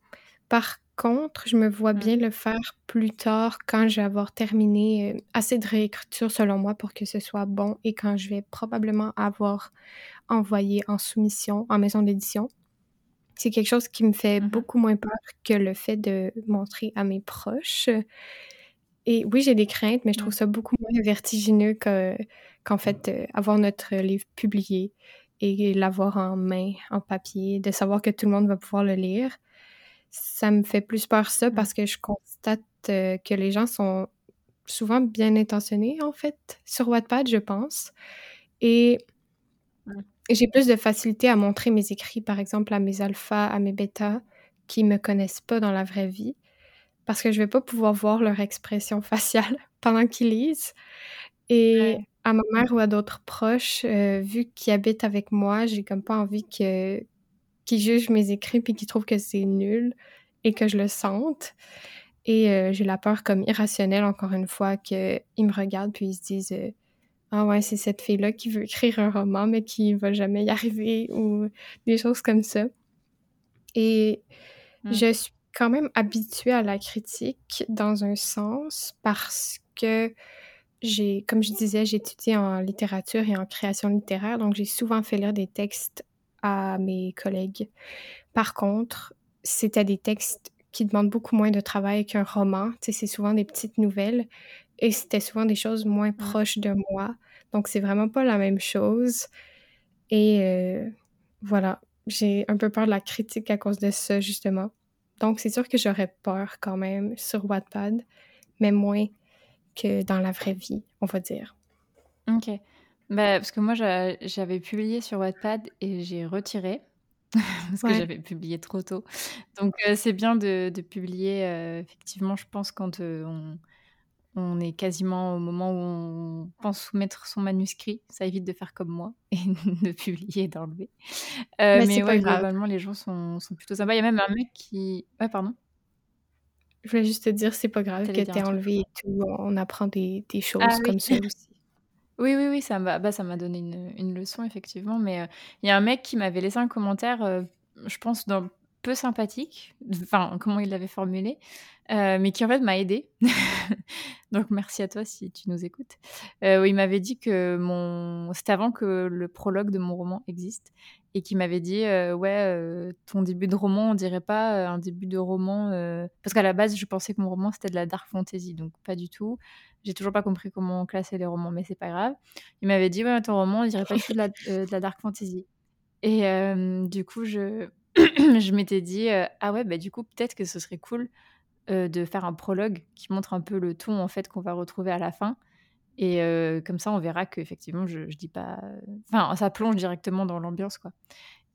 Par contre, je me vois bien le faire plus tard quand je vais avoir terminé euh, assez de réécriture selon moi pour que ce soit bon et quand je vais probablement avoir envoyé en soumission en maison d'édition. C'est quelque chose qui me fait Mhm. beaucoup moins peur que le fait de montrer à mes proches. Et oui, j'ai des craintes, mais je trouve Mm. ça beaucoup moins vertigineux que, qu'en fait euh, avoir notre livre publié et l'avoir en main, en papier, de savoir que tout le monde va pouvoir le lire. Ça me fait plus peur ça Mmh. parce que je constate euh, que les gens sont souvent bien intentionnés, en fait, sur Wattpad, je pense. Et Mmh. j'ai plus de facilité à montrer mes écrits, par exemple, à mes alphas, à mes bêtas, qui me connaissent pas dans la vraie vie, parce que je vais pas pouvoir voir leur expression faciale pendant qu'ils lisent. Et Ouais. à ma mère ou à d'autres proches, euh, vu qu'ils habitent avec moi, j'ai comme pas envie que qu'ils jugent mes écrits puis qu'ils trouvent que c'est nul et que je le sente. Et euh, j'ai la peur comme irrationnelle, encore une fois, qu'ils me regardent puis ils se disent euh, Ah ouais, c'est cette fille-là qui veut écrire un roman mais qui va jamais y arriver ou des choses comme ça. Et Mm. je suis quand même habituée à la critique dans un sens parce que j'ai, comme je disais, j'ai étudié en littérature et en création littéraire, donc j'ai souvent fait lire des textes à mes collègues. Par contre, c'était des textes qui demandent beaucoup moins de travail qu'un roman. Tu sais, c'est souvent des petites nouvelles et c'était souvent des choses moins proches de moi. Donc, c'est vraiment pas la même chose. Et euh, voilà, j'ai un peu peur de la critique à cause de ça, justement. Donc, c'est sûr que j'aurais peur quand même sur Wattpad, mais moins que dans la vraie vie, on va dire. Ok. Bah, parce que moi, j'a- j'avais publié sur Wattpad et j'ai retiré parce que Ouais. j'avais publié trop tôt. Donc, euh, c'est bien de, de publier, euh, effectivement, je pense, quand euh, on, on est quasiment au moment où on pense soumettre son manuscrit. Ça évite de faire comme moi et de publier et d'enlever. Euh, Mais mais c'est pas ouais, grave. globalement, les gens sont, sont plutôt sympas. Il y a même un mec qui... Ouais, pardon. Je voulais juste te dire, c'est pas grave T'allais que dire t'aies un truc. enlevé et tout. On apprend des, des choses Ah oui. comme ça aussi. Oui, oui, oui, ça m'a bah, ça m'a donné une, une leçon, effectivement. Mais euh, il y a un mec qui m'avait laissé un commentaire, euh, je pense, d'un peu sympathique, enfin, comment il l'avait formulé, euh, mais qui en fait m'a aidé. Donc, merci à toi si tu nous écoutes. Il m'avait dit que mon. C'était avant que le prologue de mon roman existe. Et qui m'avait dit Ouais, ton début de roman, on dirait pas un début de roman. Parce qu'à la base, je pensais que mon roman c'était de la dark fantasy, donc pas du tout. J'ai toujours pas compris comment classer les romans, mais c'est pas grave. Il m'avait dit Ouais, ton roman, on dirait pas tout de la, de la dark fantasy. Et du coup, je, je m'étais dit Ah ouais, bah du coup, peut-être que ce serait cool de faire un prologue qui montre un peu le ton en fait qu'on va retrouver à la fin. Et euh, comme ça, on verra qu'effectivement, je, je dis pas. Enfin, ça plonge directement dans l'ambiance, quoi.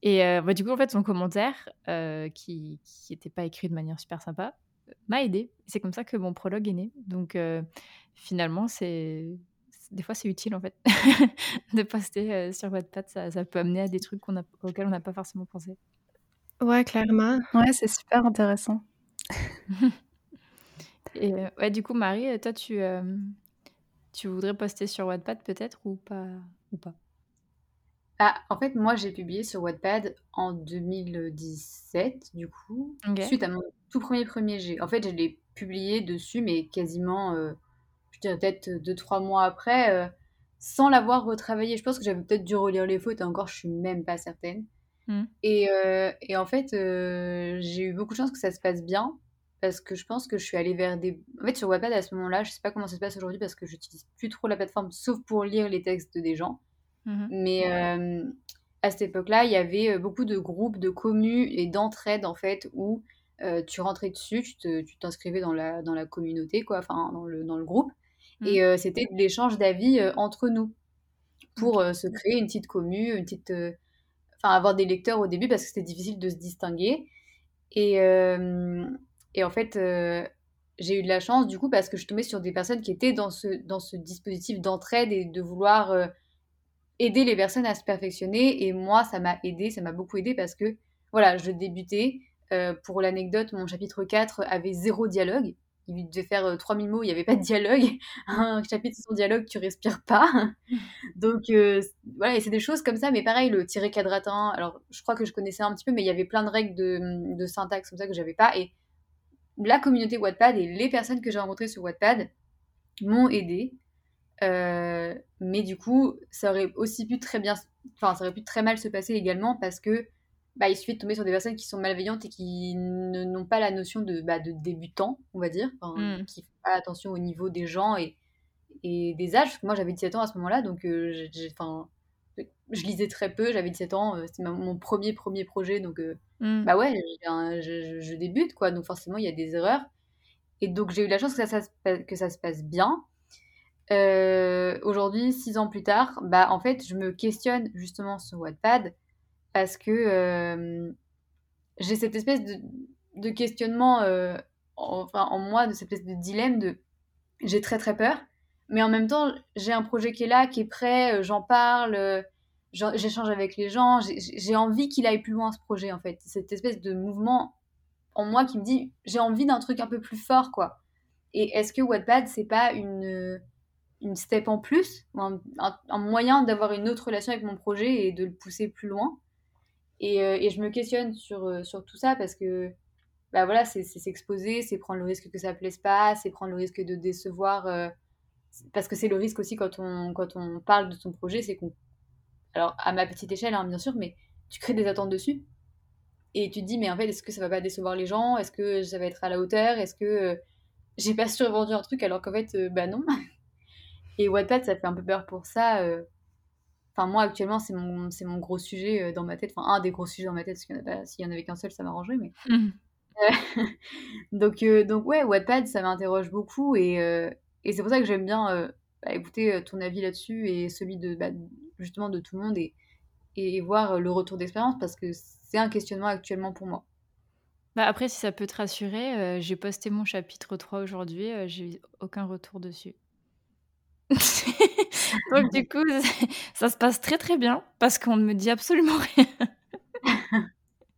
Et euh, bah, du coup, en fait, son commentaire, euh, qui qui n'était pas écrit de manière super sympa, m'a aidé. C'est comme ça que mon prologue est né. Donc, euh, finalement, c'est des fois, c'est utile, en fait, de poster euh, sur Wattpad. Ça, ça peut amener à des trucs a, auxquels on n'a pas forcément pensé. Ouais, clairement. Ouais, c'est super intéressant. Et euh, ouais, du coup, Marie, toi, tu, euh, tu voudrais poster sur Wattpad peut-être ou pas, ou pas? Ah, en fait, moi, j'ai publié sur Wattpad en 2017, du coup, suite à mon tout premier premier G. En fait, je l'ai publié dessus, mais quasiment, euh, je dirais peut-être deux, trois mois après, euh, sans l'avoir retravaillé. Je pense que j'avais peut-être dû relire les fautes, et encore, je suis même pas certaine. Hmm. Et, euh, et en fait, j'ai eu beaucoup de chance que ça se passe bien, parce que je pense que je suis allée vers des... En fait, sur Wattpad, à ce moment-là, je sais pas comment ça se passe aujourd'hui, parce que j'utilise plus trop la plateforme, sauf pour lire les textes des gens. Mhm. Mais euh, à cette époque-là, il y avait euh, beaucoup de groupes de communes et d'entraide en fait où euh, tu rentrais dessus, tu te- tu t'inscrivais dans la, dans la communauté, quoi, enfin dans le, dans le groupe, et euh, c'était de l'échange d'avis euh, entre nous pour euh, se créer une petite commune, une petite, euh, enfin avoir des lecteurs au début parce que c'était difficile de se distinguer. Et, euh, et en fait, euh, j'ai eu de la chance du coup parce que je tombais sur des personnes qui étaient dans ce, dans ce dispositif d'entraide et de vouloir euh, aider les personnes à se perfectionner. Et moi, ça m'a aidé, ça m'a beaucoup aidé parce que voilà, je débutais. Euh, pour l'anecdote, mon chapitre 4 avait zéro dialogue. Il devait faire euh, 3000 mots, il n'y avait pas de dialogue. Un chapitre sans dialogue, tu respires pas. Donc voilà, et c'est des choses comme ça, mais pareil, le tiré quadratin, alors je crois que je connaissais un petit peu, mais il y avait plein de règles de, de syntaxe comme ça que j'avais pas. Et la communauté Wattpad et les personnes que j'ai rencontrées sur Wattpad m'ont aidé. Euh, mais du coup, ça aurait aussi pu très bien, enfin, ça aurait pu très mal se passer également parce que bah, il suffit de tomber sur des personnes qui sont malveillantes et qui ne- n'ont pas la notion de, bah, de débutant, on va dire, enfin, Mm. qui font pas attention au niveau des gens et, et des âges. Parce que moi, j'avais 17 ans à ce moment-là, donc euh, j'ai- j'ai- enfin, je lisais très peu, j'avais 17 ans, euh, c'était mon premier premier projet, donc euh, Mmh. bah ouais, je, je- je débute quoi, donc forcément il y a des erreurs. Et donc j'ai eu la chance que ça, ça que ça se passe bien. Euh, aujourd'hui, six ans plus tard, bah en fait je me questionne justement sur Wattpad parce que euh, j'ai cette espèce de, de questionnement euh, en, enfin, en moi, de cette espèce de dilemme de j'ai très très peur, mais en même temps j'ai un projet qui est là, qui est prêt, euh, j'en parle, euh, j'échange avec les gens, j'ai envie qu'il aille plus loin ce projet en fait. Cette espèce de mouvement en moi qui me dit j'ai envie d'un truc un peu plus fort quoi. Et est-ce que Wattpad c'est pas une une step en plus, un, moyen d'avoir une autre relation avec mon projet et de le pousser plus loin? Et, euh, et je me questionne sur, euh, sur tout ça parce que bah voilà, c'est s'exposer, c'est prendre le risque que ça plaise pas, c'est prendre le risque de décevoir. euh, parce que c'est le risque aussi quand on, quand on parle de son projet, c'est qu'on. Alors, à ma petite échelle, hein, bien sûr, mais tu crées des attentes dessus. Et tu te dis, mais en fait, est-ce que ça va pas décevoir les gens? Est-ce que ça va être à la hauteur? Est-ce que euh, j'ai pas survendu un truc alors qu'en fait, euh, bah non Et Wattpad, ça fait un peu peur pour ça. euh. Enfin, moi, actuellement, c'est mon, c'est mon gros sujet dans ma tête. Enfin, un des gros sujets dans ma tête, parce qu'il y en a pas- s'il y en avait qu'un seul, ça m'arrangerait, mais. Mmh. donc, donc ouais, Wattpad, ça m'interroge beaucoup et, et c'est pour ça que j'aime bien euh, bah, écouter euh, ton avis là-dessus et celui de bah, justement de tout le monde et, et voir euh, le retour d'expérience parce que c'est un questionnement actuellement pour moi. Bah, après, si ça peut te rassurer, euh, j'ai posté mon chapitre 3 aujourd'hui, euh, j'ai eu aucun retour dessus. Donc du coup, ça se passe très très bien parce qu'on ne me dit absolument rien.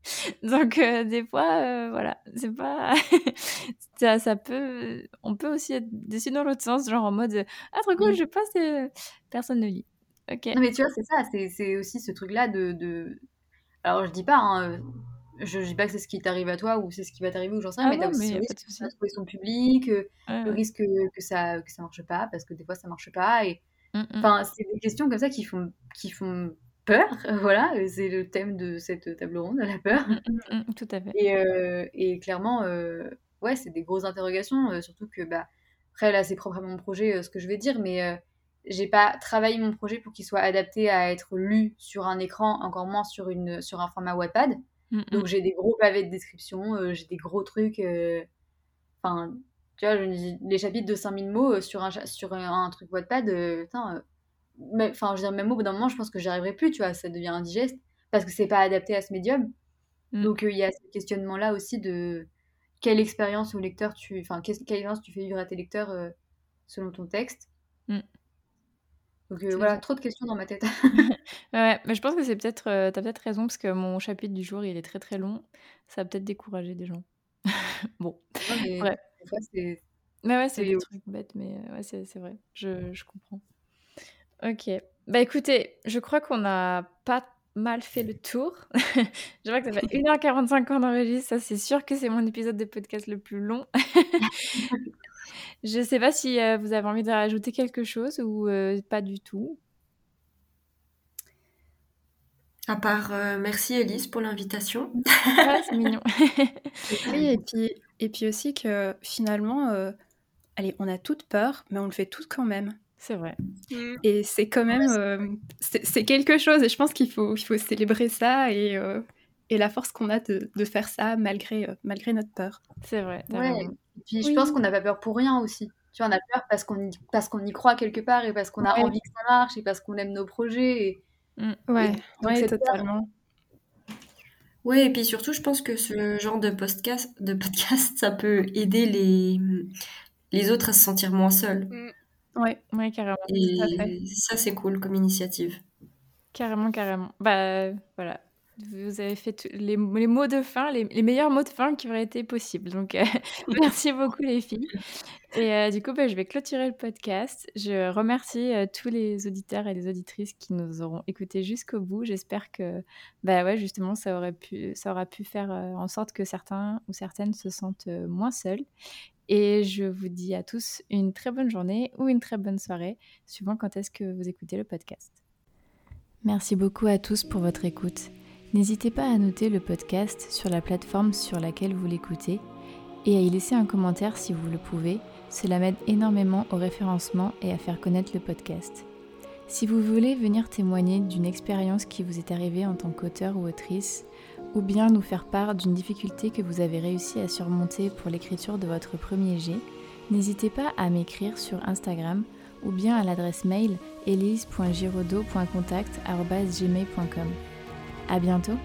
Donc euh, des fois, euh, voilà, c'est pas ça, ça peut, on peut aussi être déçu dans l'autre sens, genre en mode ah trop cool, Mm. je passe, et personne ne lit. Ok. Non mais tu vois, c'est ça, c'est aussi ce truc-là de, de... Alors je dis pas, hein, euh, je dis pas que c'est ce qui t'arrive à toi ou c'est ce qui va t'arriver ou j'en sais rien, Ah mais t'as aussi le risque de trouver son public, euh, Ouais, le risque que, ça, que ça marche pas parce que des fois ça marche pas et Mm, mm. Enfin, c'est des questions comme ça qui font, qui font peur, voilà, c'est le thème de cette table ronde, la peur. Mm, mm, mm, tout à fait. Et, euh, et clairement, euh, ouais, c'est des grosses interrogations, euh, surtout que, bah, après, là, c'est propre à mon projet, euh, ce que je vais dire, mais euh, j'ai pas travaillé mon projet pour qu'il soit adapté à être lu sur un écran, encore moins sur, une, sur un format Wattpad. Donc, j'ai des gros pavés de description, euh, j'ai des gros trucs, euh, enfin, tu vois, les chapitres de 5000 mots euh, sur un, sur un, un truc Wattpad, euh, putain, euh, enfin, je veux dire, même au bout d'un moment, je pense que j'y arriverai plus, tu vois, ça devient indigeste, parce que c'est pas adapté à ce médium. Mm. Donc, euh, il y a ce questionnement-là aussi de quelle expérience au lecteur tu, enfin, quelle expérience tu fais vivre à tes lecteurs euh, selon ton texte. Mm. Donc, euh, voilà, ça. trop de questions dans ma tête. Ouais, mais je pense que c'est peut-être, euh, t'as peut-être raison parce que mon chapitre du jour il est très très long, ça va peut-être décourager des gens. Bon, mais ouais. fois, c'est Mais ouais, c'est c'est des trucs bêtes, mais ouais, c'est c'est vrai, je, je comprends. Ok, bah écoutez, je crois qu'on a pas mal fait le tour. je vois que ça fait 1h45 qu'on enregistre, ça c'est sûr que c'est mon épisode de podcast le plus long. je sais pas si euh, vous avez envie de rajouter quelque chose ou euh, pas du tout. À part euh, merci Elise pour l'invitation. Ah, c'est mignon. Oui, et puis, et puis aussi que finalement, euh, allez, on a toutes peur, mais on le fait toutes quand même. C'est vrai. Mm. Et c'est quand même, euh, c'est quelque chose, et je pense qu'il faut, il faut célébrer ça et, euh, et la force qu'on a de, de faire ça malgré, euh, malgré notre peur. C'est vrai. Ouais, et puis je Oui. pense qu'on n'a pas peur pour rien aussi. Tu vois, on a peur parce qu'on y, parce qu'on y croit quelque part et parce qu'on a Ouais. envie que ça marche et parce qu'on aime nos projets. Et, Ouais, donc ouais, cette peur- totalement. Oui, et puis surtout, je pense que ce genre de podcast, de podcast, ça peut aider les, les autres à se sentir moins seuls. Ouais, Ouais, carrément. Tout à fait. Et ça, c'est cool comme initiative. Carrément, carrément. Bah voilà. Vous avez fait tout- les, les mots de fin, les, les meilleurs mots de fin qui auraient été possibles. Donc, euh, merci beaucoup, les filles. Et euh, du coup, bah, je vais clôturer le podcast. Je remercie euh, tous les auditeurs et les auditrices qui nous auront écoutés jusqu'au bout. J'espère que, bah ouais, justement, ça aurait pu, ça aura pu faire euh, en sorte que certains ou certaines se sentent euh, moins seuls. Et je vous dis à tous une très bonne journée ou une très bonne soirée, suivant quand est-ce que vous écoutez le podcast. Merci beaucoup à tous pour votre écoute. N'hésitez pas à noter le podcast sur la plateforme sur laquelle vous l'écoutez et à y laisser un commentaire si vous le pouvez. Cela m'aide énormément au référencement et à faire connaître le podcast. Si vous voulez venir témoigner d'une expérience qui vous est arrivée en tant qu'auteur ou autrice, ou bien nous faire part d'une difficulté que vous avez réussi à surmonter pour l'écriture de votre premier jet, n'hésitez pas à m'écrire sur Instagram ou bien à l'adresse mail elise.giraudot.contact.gmail.com. À bientôt